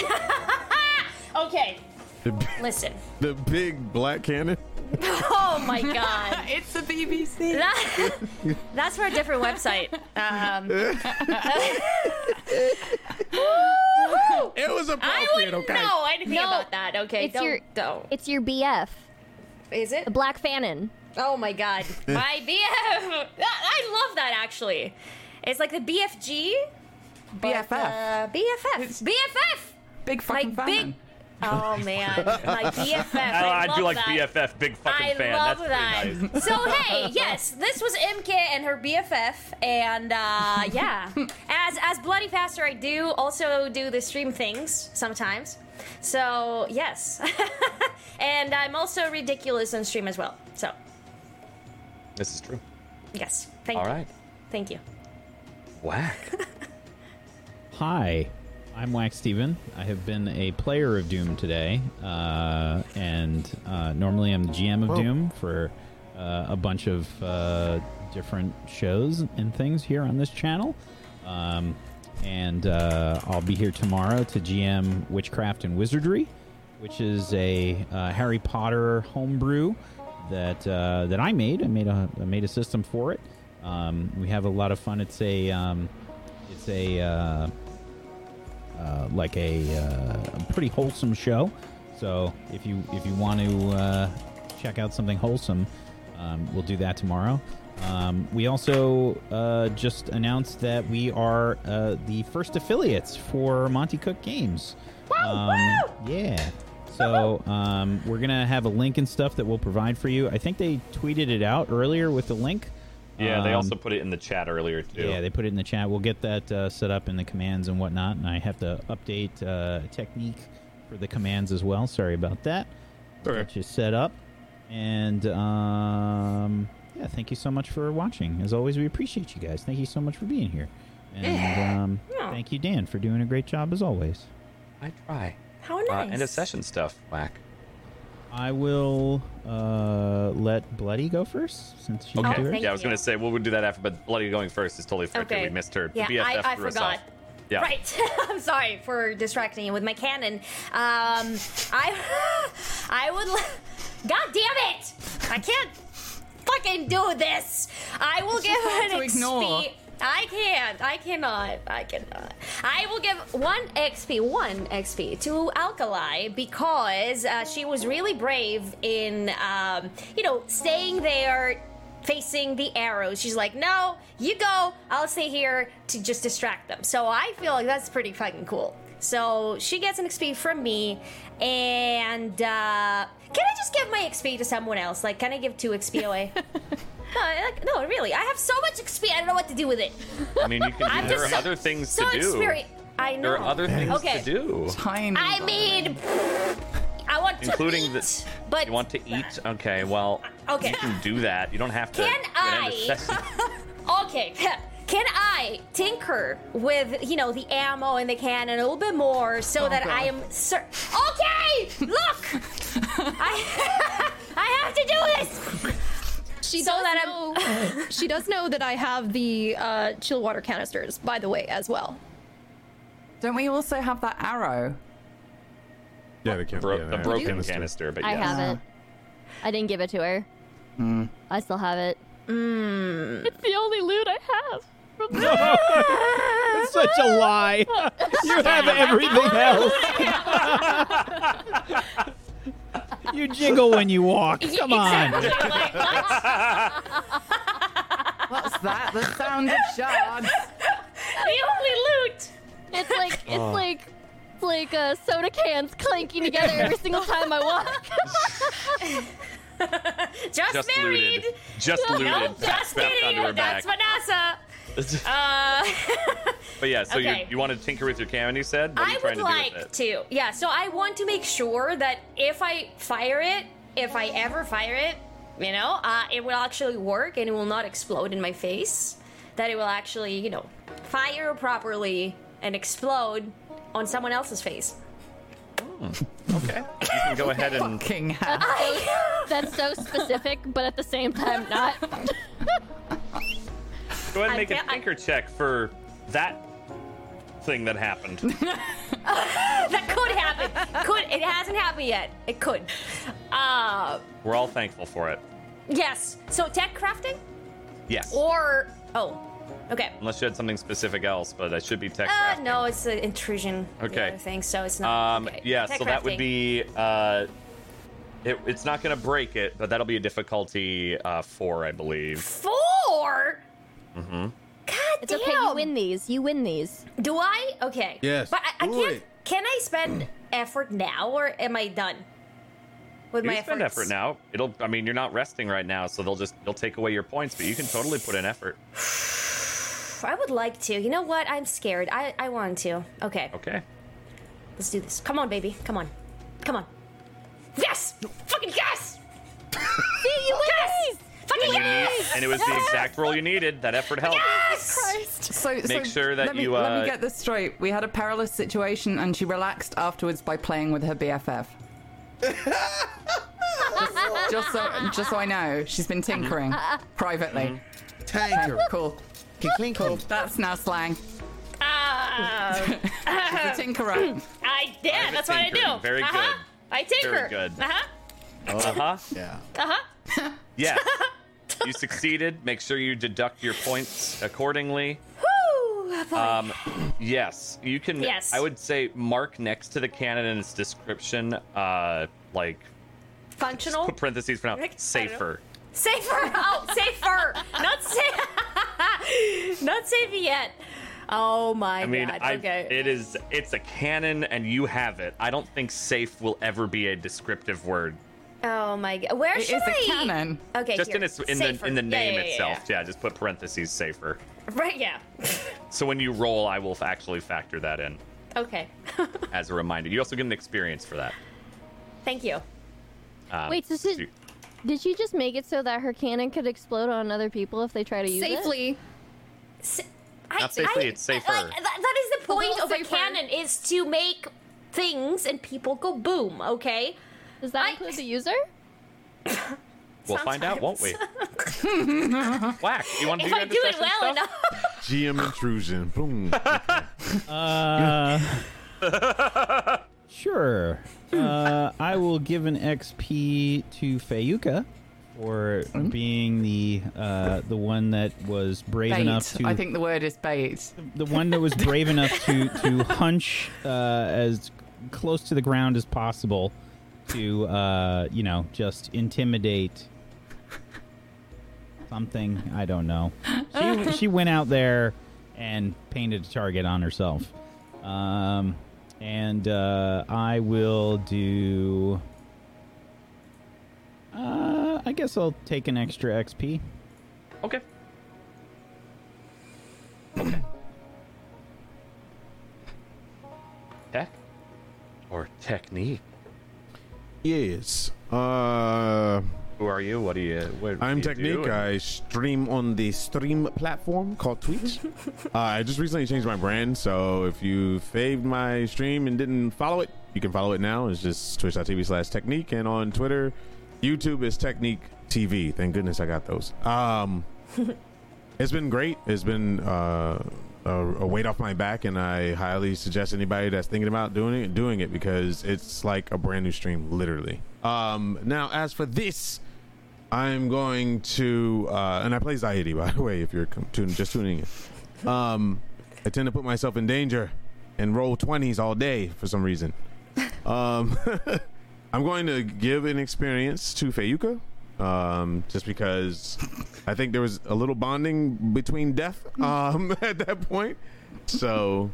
Okay, The, b- listen. the big black cannon. Oh my god. It's the BBC. That- that's for a different website. Um, It was I appropriate, wouldn't okay? know anything No, about that. Okay, it's don't your- don't. it's your bf Is it? the black fanon Oh my god, my BF. I love that actually. It's like the BFG. but, BFF. Uh, BFF. BFF. Big fucking Like big. fan. Oh man, my BFF. I, I, I do like that. BFF, big fucking I fan. love That's that. pretty nice. So hey, yes, this was Imke and her BFF, and uh, yeah, as as Bloody Faster, I do also do the stream things sometimes. So yes, and I'm also ridiculous on stream as well. So This is true. yes, thank All you, right. thank you. Whack. Hi, I'm Wax Steven. I have been a player of Doom today, uh, and uh, normally I'm the GM of Whoa. Doom for uh, a bunch of uh, different shows and things here on this channel. Um, and uh, I'll be here tomorrow to GM Witchcraft and Wizardry, which is a uh, Harry Potter homebrew that uh, that I made. I made a I made a system for it. Um, we have a lot of fun. It's a um, it's a uh, uh, like a, uh, a pretty wholesome show. So if you if you want to uh, check out something wholesome, um, we'll do that tomorrow. Um, we also uh, just announced that we are uh, the first affiliates for Monte Cook Games. Um, yeah. So um, we're gonna have a link and stuff that we'll provide for you. I think they tweeted it out earlier with the link. Yeah, they Um, also put it in the chat earlier too. yeah, they put it in the chat. We'll get that uh, set up in the commands and whatnot. And I have to update uh, technique for the commands as well. Sorry about that. Okay. Get you set up. And um, yeah, thank you so much for watching. As always, we appreciate you guys. Thank you so much for being here. And um, Yeah. thank you, Dan, for doing a great job as always. I try. How Uh, end of session stuff, whack. I will uh, let Bloody go first since she Okay. did hers. thank yeah, I was you. gonna say we'll do that after, but Bloody going first is totally fair too. Okay. We missed her. Yeah, BFF I, I threw us forgot. off. Yeah. Right. I'm sorry for distracting you with my cannon. Um, I, I would. God damn it! I can't fucking do this. I will give hard an to ignore. XP. I can't. I cannot. I cannot. I will give one XP, one XP to Alkali because uh, she was really brave in, um, you know, staying there facing the arrows. She's like, no, you go. I'll stay here to just distract them. So I feel like that's pretty fucking cool. So she gets an XP from me, and uh, can I just give my XP to someone else? Like, can I give two XP away? no, like, no, really. I have so much XP. I don't know what to do with it. I mean, you can. I'm there just are so- other things so to do. experienced. I know. There are other things Okay. to do, Tiny. I mean, I want to including eat, the. but you want to eat? Okay, well, Okay. you can do that. You don't have to. Can get into I? session. Okay, can I tinker with you know the ammo and the cannon a little bit more so oh, that I am cer- Okay, look, I I have to do this. She So does that know. she does know that I have the uh, chill water canisters, by the way, as well. Don't we also have that arrow? Yeah, the, can- Bro- yeah, the the broken canister. canister, but I yes. have it. I didn't give it to her. I still have it. It's the only loot I have. From It's such a lie. you have everything else. You jiggle when you walk. Come on. Exactly, like, what? What's that? The sound of shards. the only loot. It's like it's like it's like uh, soda cans clanking together every single time I walk. Just, Just married. looted. Just looted. No, just strapped onto kidding. her That's back. Vanessa. Uh, But yeah, so Okay. you you want to tinker with your cannon? You said. What are you I trying would to like do with it? to. Yeah, so I want to make sure that if I fire it, if I ever fire it, you know, uh, it will actually work and it will not explode in my face. That it will actually, you know, fire properly and explode on someone else's face. Okay. You can go ahead and King hat. That's so specific, but at the same time not. go ahead and make a can't- tinker check for that thing that happened. That could happen. could it hasn't happened yet. It could. Uh We're all thankful for it. yes. So tech crafting Yes. or oh. Okay. Unless you had something specific else, but that should be tech. Uh, crafting. no, it's an intrusion. Okay. Thing, so it's not. Um, okay. yeah, Tech so that would crafting. be. Uh, it, it's not going to break it, but that'll be a difficulty uh, four, I believe. four. God It's damn. okay. You win these. You win these. Do I? Okay. Yes, But I, I can't. it. Can I spend effort now, or am I done with You my can spend efforts? effort now. It'll. I mean, you're not resting right now, so they'll just they'll take away your points, but you can totally put in effort. I would like to. You know what? I'm scared. I I want to. Okay. Okay. Let's do this. Come on, baby. Come on. Come on. Yes! Fucking yes! See, you win Yes! Fucking And you need, yes! and it was the exact roll you needed. That effort helped. Yes! Christ. So, Make so sure that let me, you, Let uh, me get this straight. We had a perilous situation, and she relaxed afterwards by playing with her BFF. just, just so, just so I know, she's been tinkering privately. Tanker. Cool. Clink, clink. That's now slang. Ah, She's a tinkerer. I yeah, Private that's what I do. Very uh-huh. good. I tinker. Very good. Uh huh. Uh huh. Yeah. Uh huh. Yes. you succeeded. Make sure you deduct your points accordingly. Woo! Um, yes, you can. Yes. I would say mark next to the cannon in its description, uh, like Functional. put parentheses for now. Like, I don't know. Safer. Safer. Oh, safer. Not safe. Not safe yet. Oh my I mean, god. I, okay. it is. It's a cannon, and you have it. I don't think safe will ever be a descriptive word. Oh my god. Where It should is a I? cannon. Okay. Just here. in its in Safer. the in the name yeah, yeah, itself. Yeah, just put parentheses safer. Right. Yeah. So when you roll, I will actually factor that in Okay. as a reminder. You also get an experience for that. Thank you. Um, Wait, so did, did she just make it so that her cannon could explode on other people if they try to use it? Safely. S- I, Not safely, I- it's safer. Like, that, that is the point little of a safer. cannon is to make things and people go boom. Okay. Does that I- include the user? we'll find out, won't we? Sometimes. Whack. You want to if do I your do it well stuff? enough. GM intrusion. Boom. Uh, sure. Uh, I will give an XP to Fayuka for being the uh, the one that was brave Bait. enough to I think the word is bait. the one that was brave enough to to hunch uh, as close to the ground as possible to uh, you know just intimidate something I don't know. She she went out there and painted a target on herself. Um, and uh, I will do. Uh, I guess I'll take an extra XP. Okay. Okay. Tech or technique? Yes. Uh, Who are you? What do you? What I'm do you do? Technique. I stream on the stream platform called Twitch. uh, I just recently changed my brand, so if you faved my stream and didn't follow it, you can follow it now. It's just twitch.tv slash technique. And on Twitter, YouTube is Technique TV. Thank goodness I got those. Um, it's been great. It's been uh, a, a weight off my back, and I highly suggest anybody that's thinking about doing it, doing it because it's like a brand new stream, literally. Um, now, as for this, I'm going to, uh, and I play Zaidi, by the way, if you're tune, just tuning in. Um, I tend to put myself in danger and roll 20s all day for some reason. Um, I'm going to give an experience to Fayuka, um, just because I think there was a little bonding between death um, at that point. So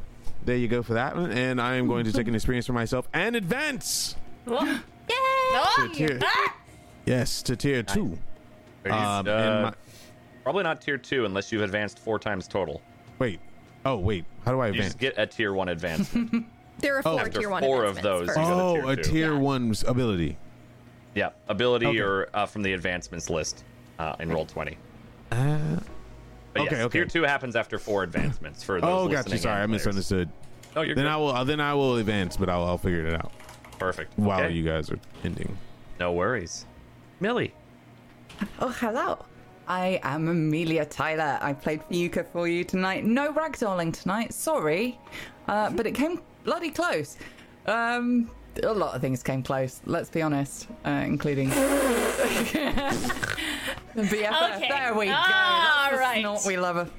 there you go for that one. And I am going to take an experience for myself and advance Yay! to tier. Yes, to tier two. Um, uh, and my, probably not tier two unless you've advanced four times total. wait. Oh wait. How do I You advance? just get a tier one advancement. There are four tier one four of those, first. Oh, a tier two. tier Yeah. one's ability. Yeah, ability Okay. or uh, from the advancements list uh, in roll twenty. Uh, But Okay, yes, okay. Tier two happens after four advancements for those oh, listening got you. Sorry, I misunderstood. Oh, you're Then good. I will. Uh, then I will advance, but I'll, I'll figure it out Perfect. while Okay. you guys are ending. No worries. Millie. Oh, hello. I am Amelia Tyler. I played Fayuka for you tonight. No ragdolling tonight, sorry. Uh, but it came bloody close. Um, a lot of things came close, let's be honest, uh, including. the BFF. Okay. There we go. All That's right. snort we love. Her.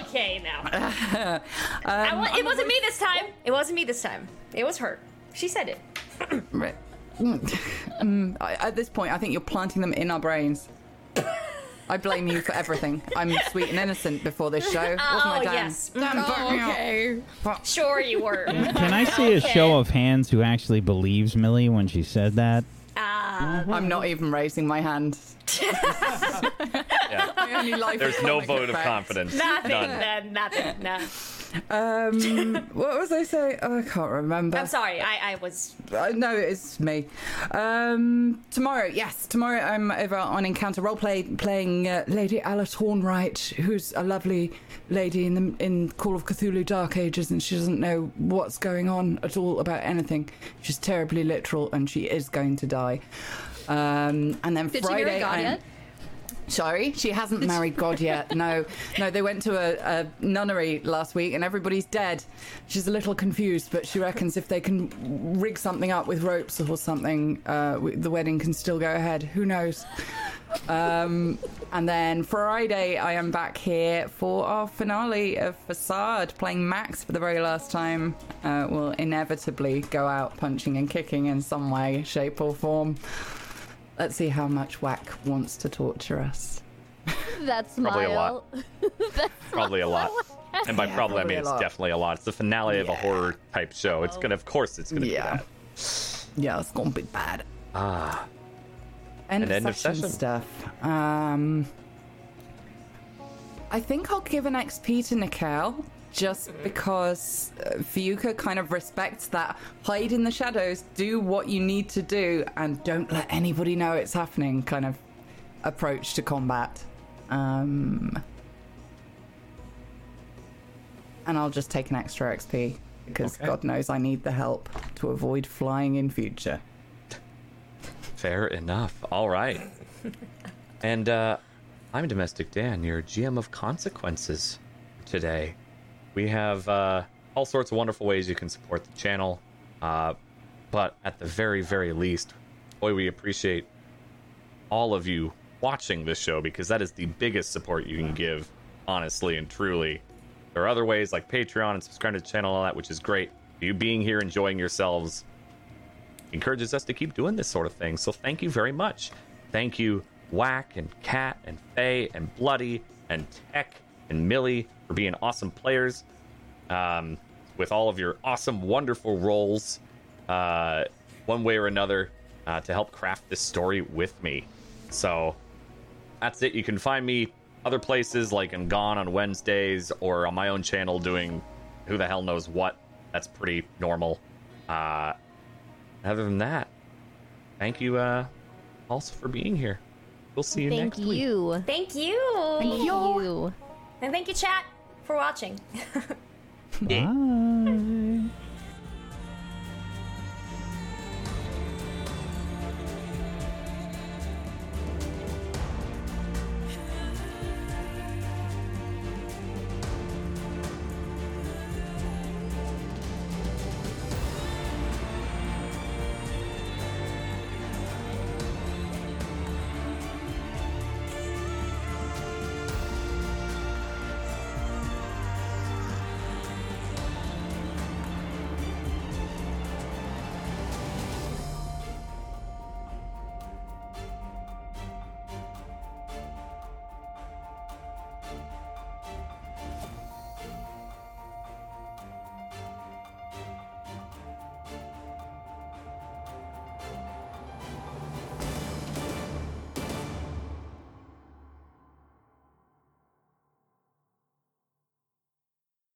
Okay, now. Um, wa- it wasn't me this time. It wasn't me this time. It was her. She said it. Right. um, I- at this point, I think you're planting them in our brains. I blame you for everything. I'm sweet and innocent before this show. Wasn't I, Oh, Dan? yes. Dan, Oh, fuck me okay. Sure, you were. Can I see a show of hands who actually believes Millie when she said that? Ah. I'm not even raising my hand. Yeah. My only life There's no comic vote of confidence. nothing. None. no, nothing. No. Um, what was I saying? Oh, I can't remember. I'm sorry. I, I was. Uh, no, it's me. Um, tomorrow, yes, tomorrow I'm over on Encounter Roleplay playing uh, Lady Alice Hornwright, who's a lovely lady in the in Call of Cthulhu Dark Ages, and she doesn't know what's going on at all about anything. She's terribly literal, and she is going to die. Um, and then Did Friday, Sorry, she hasn't married God yet. No, no, they went to a, a nunnery last week and everybody's dead. She's a little confused, but she reckons if they can rig something up with ropes or something, uh, the wedding can still go ahead. Who knows? Um, and then Friday, I am back here for our finale of Facade, playing Max for the very last time. Uh, will inevitably go out punching and kicking in some way, shape, or form. Let's see how much Whack wants to torture us. That's Probably a smile. lot. Probably a lot. And by Yeah, probably, I mean it's definitely a lot. It's the finale of a horror type show. It's gonna, of course, it's gonna Yeah. be that. Yeah, it's gonna be bad. Ah, End, An of, end of session session. stuff. Um, I think I'll give an XP to Nikel just because uh, Fayuka kind of respects that. Hide in the shadows, do what you need to do, and don't let anybody know it's happening kind of approach to combat. Um, and I'll just take an extra XP because Okay. God knows I need the help to avoid flying in future. fair enough. All right. and uh, I'm Domestic Dan, your GM of Consequences today. We have uh, all sorts of wonderful ways you can support the channel, uh, but at the very, very least, boy, we appreciate all of you watching this show because that is the biggest support you can give, honestly and truly. There are other ways like Patreon and subscribing to the channel all that, which is great. You being here, enjoying yourselves, encourages us to keep doing this sort of thing. So thank you very much. Thank you, Whack and Cat and Faye and Bloody and Tech and Millie for being awesome players. Um, with all of your awesome, wonderful roles, uh, one way or another, uh, to help craft this story with me. So that's it. You can find me other places like I'm gone on Wednesdays or on my own channel doing who the hell knows what. That's pretty normal. Uh, other than that, thank you uh, also for being here. We'll see you Thank next week. Thank you. Thank you. Thank you. And thank you, chat, for watching. Bye.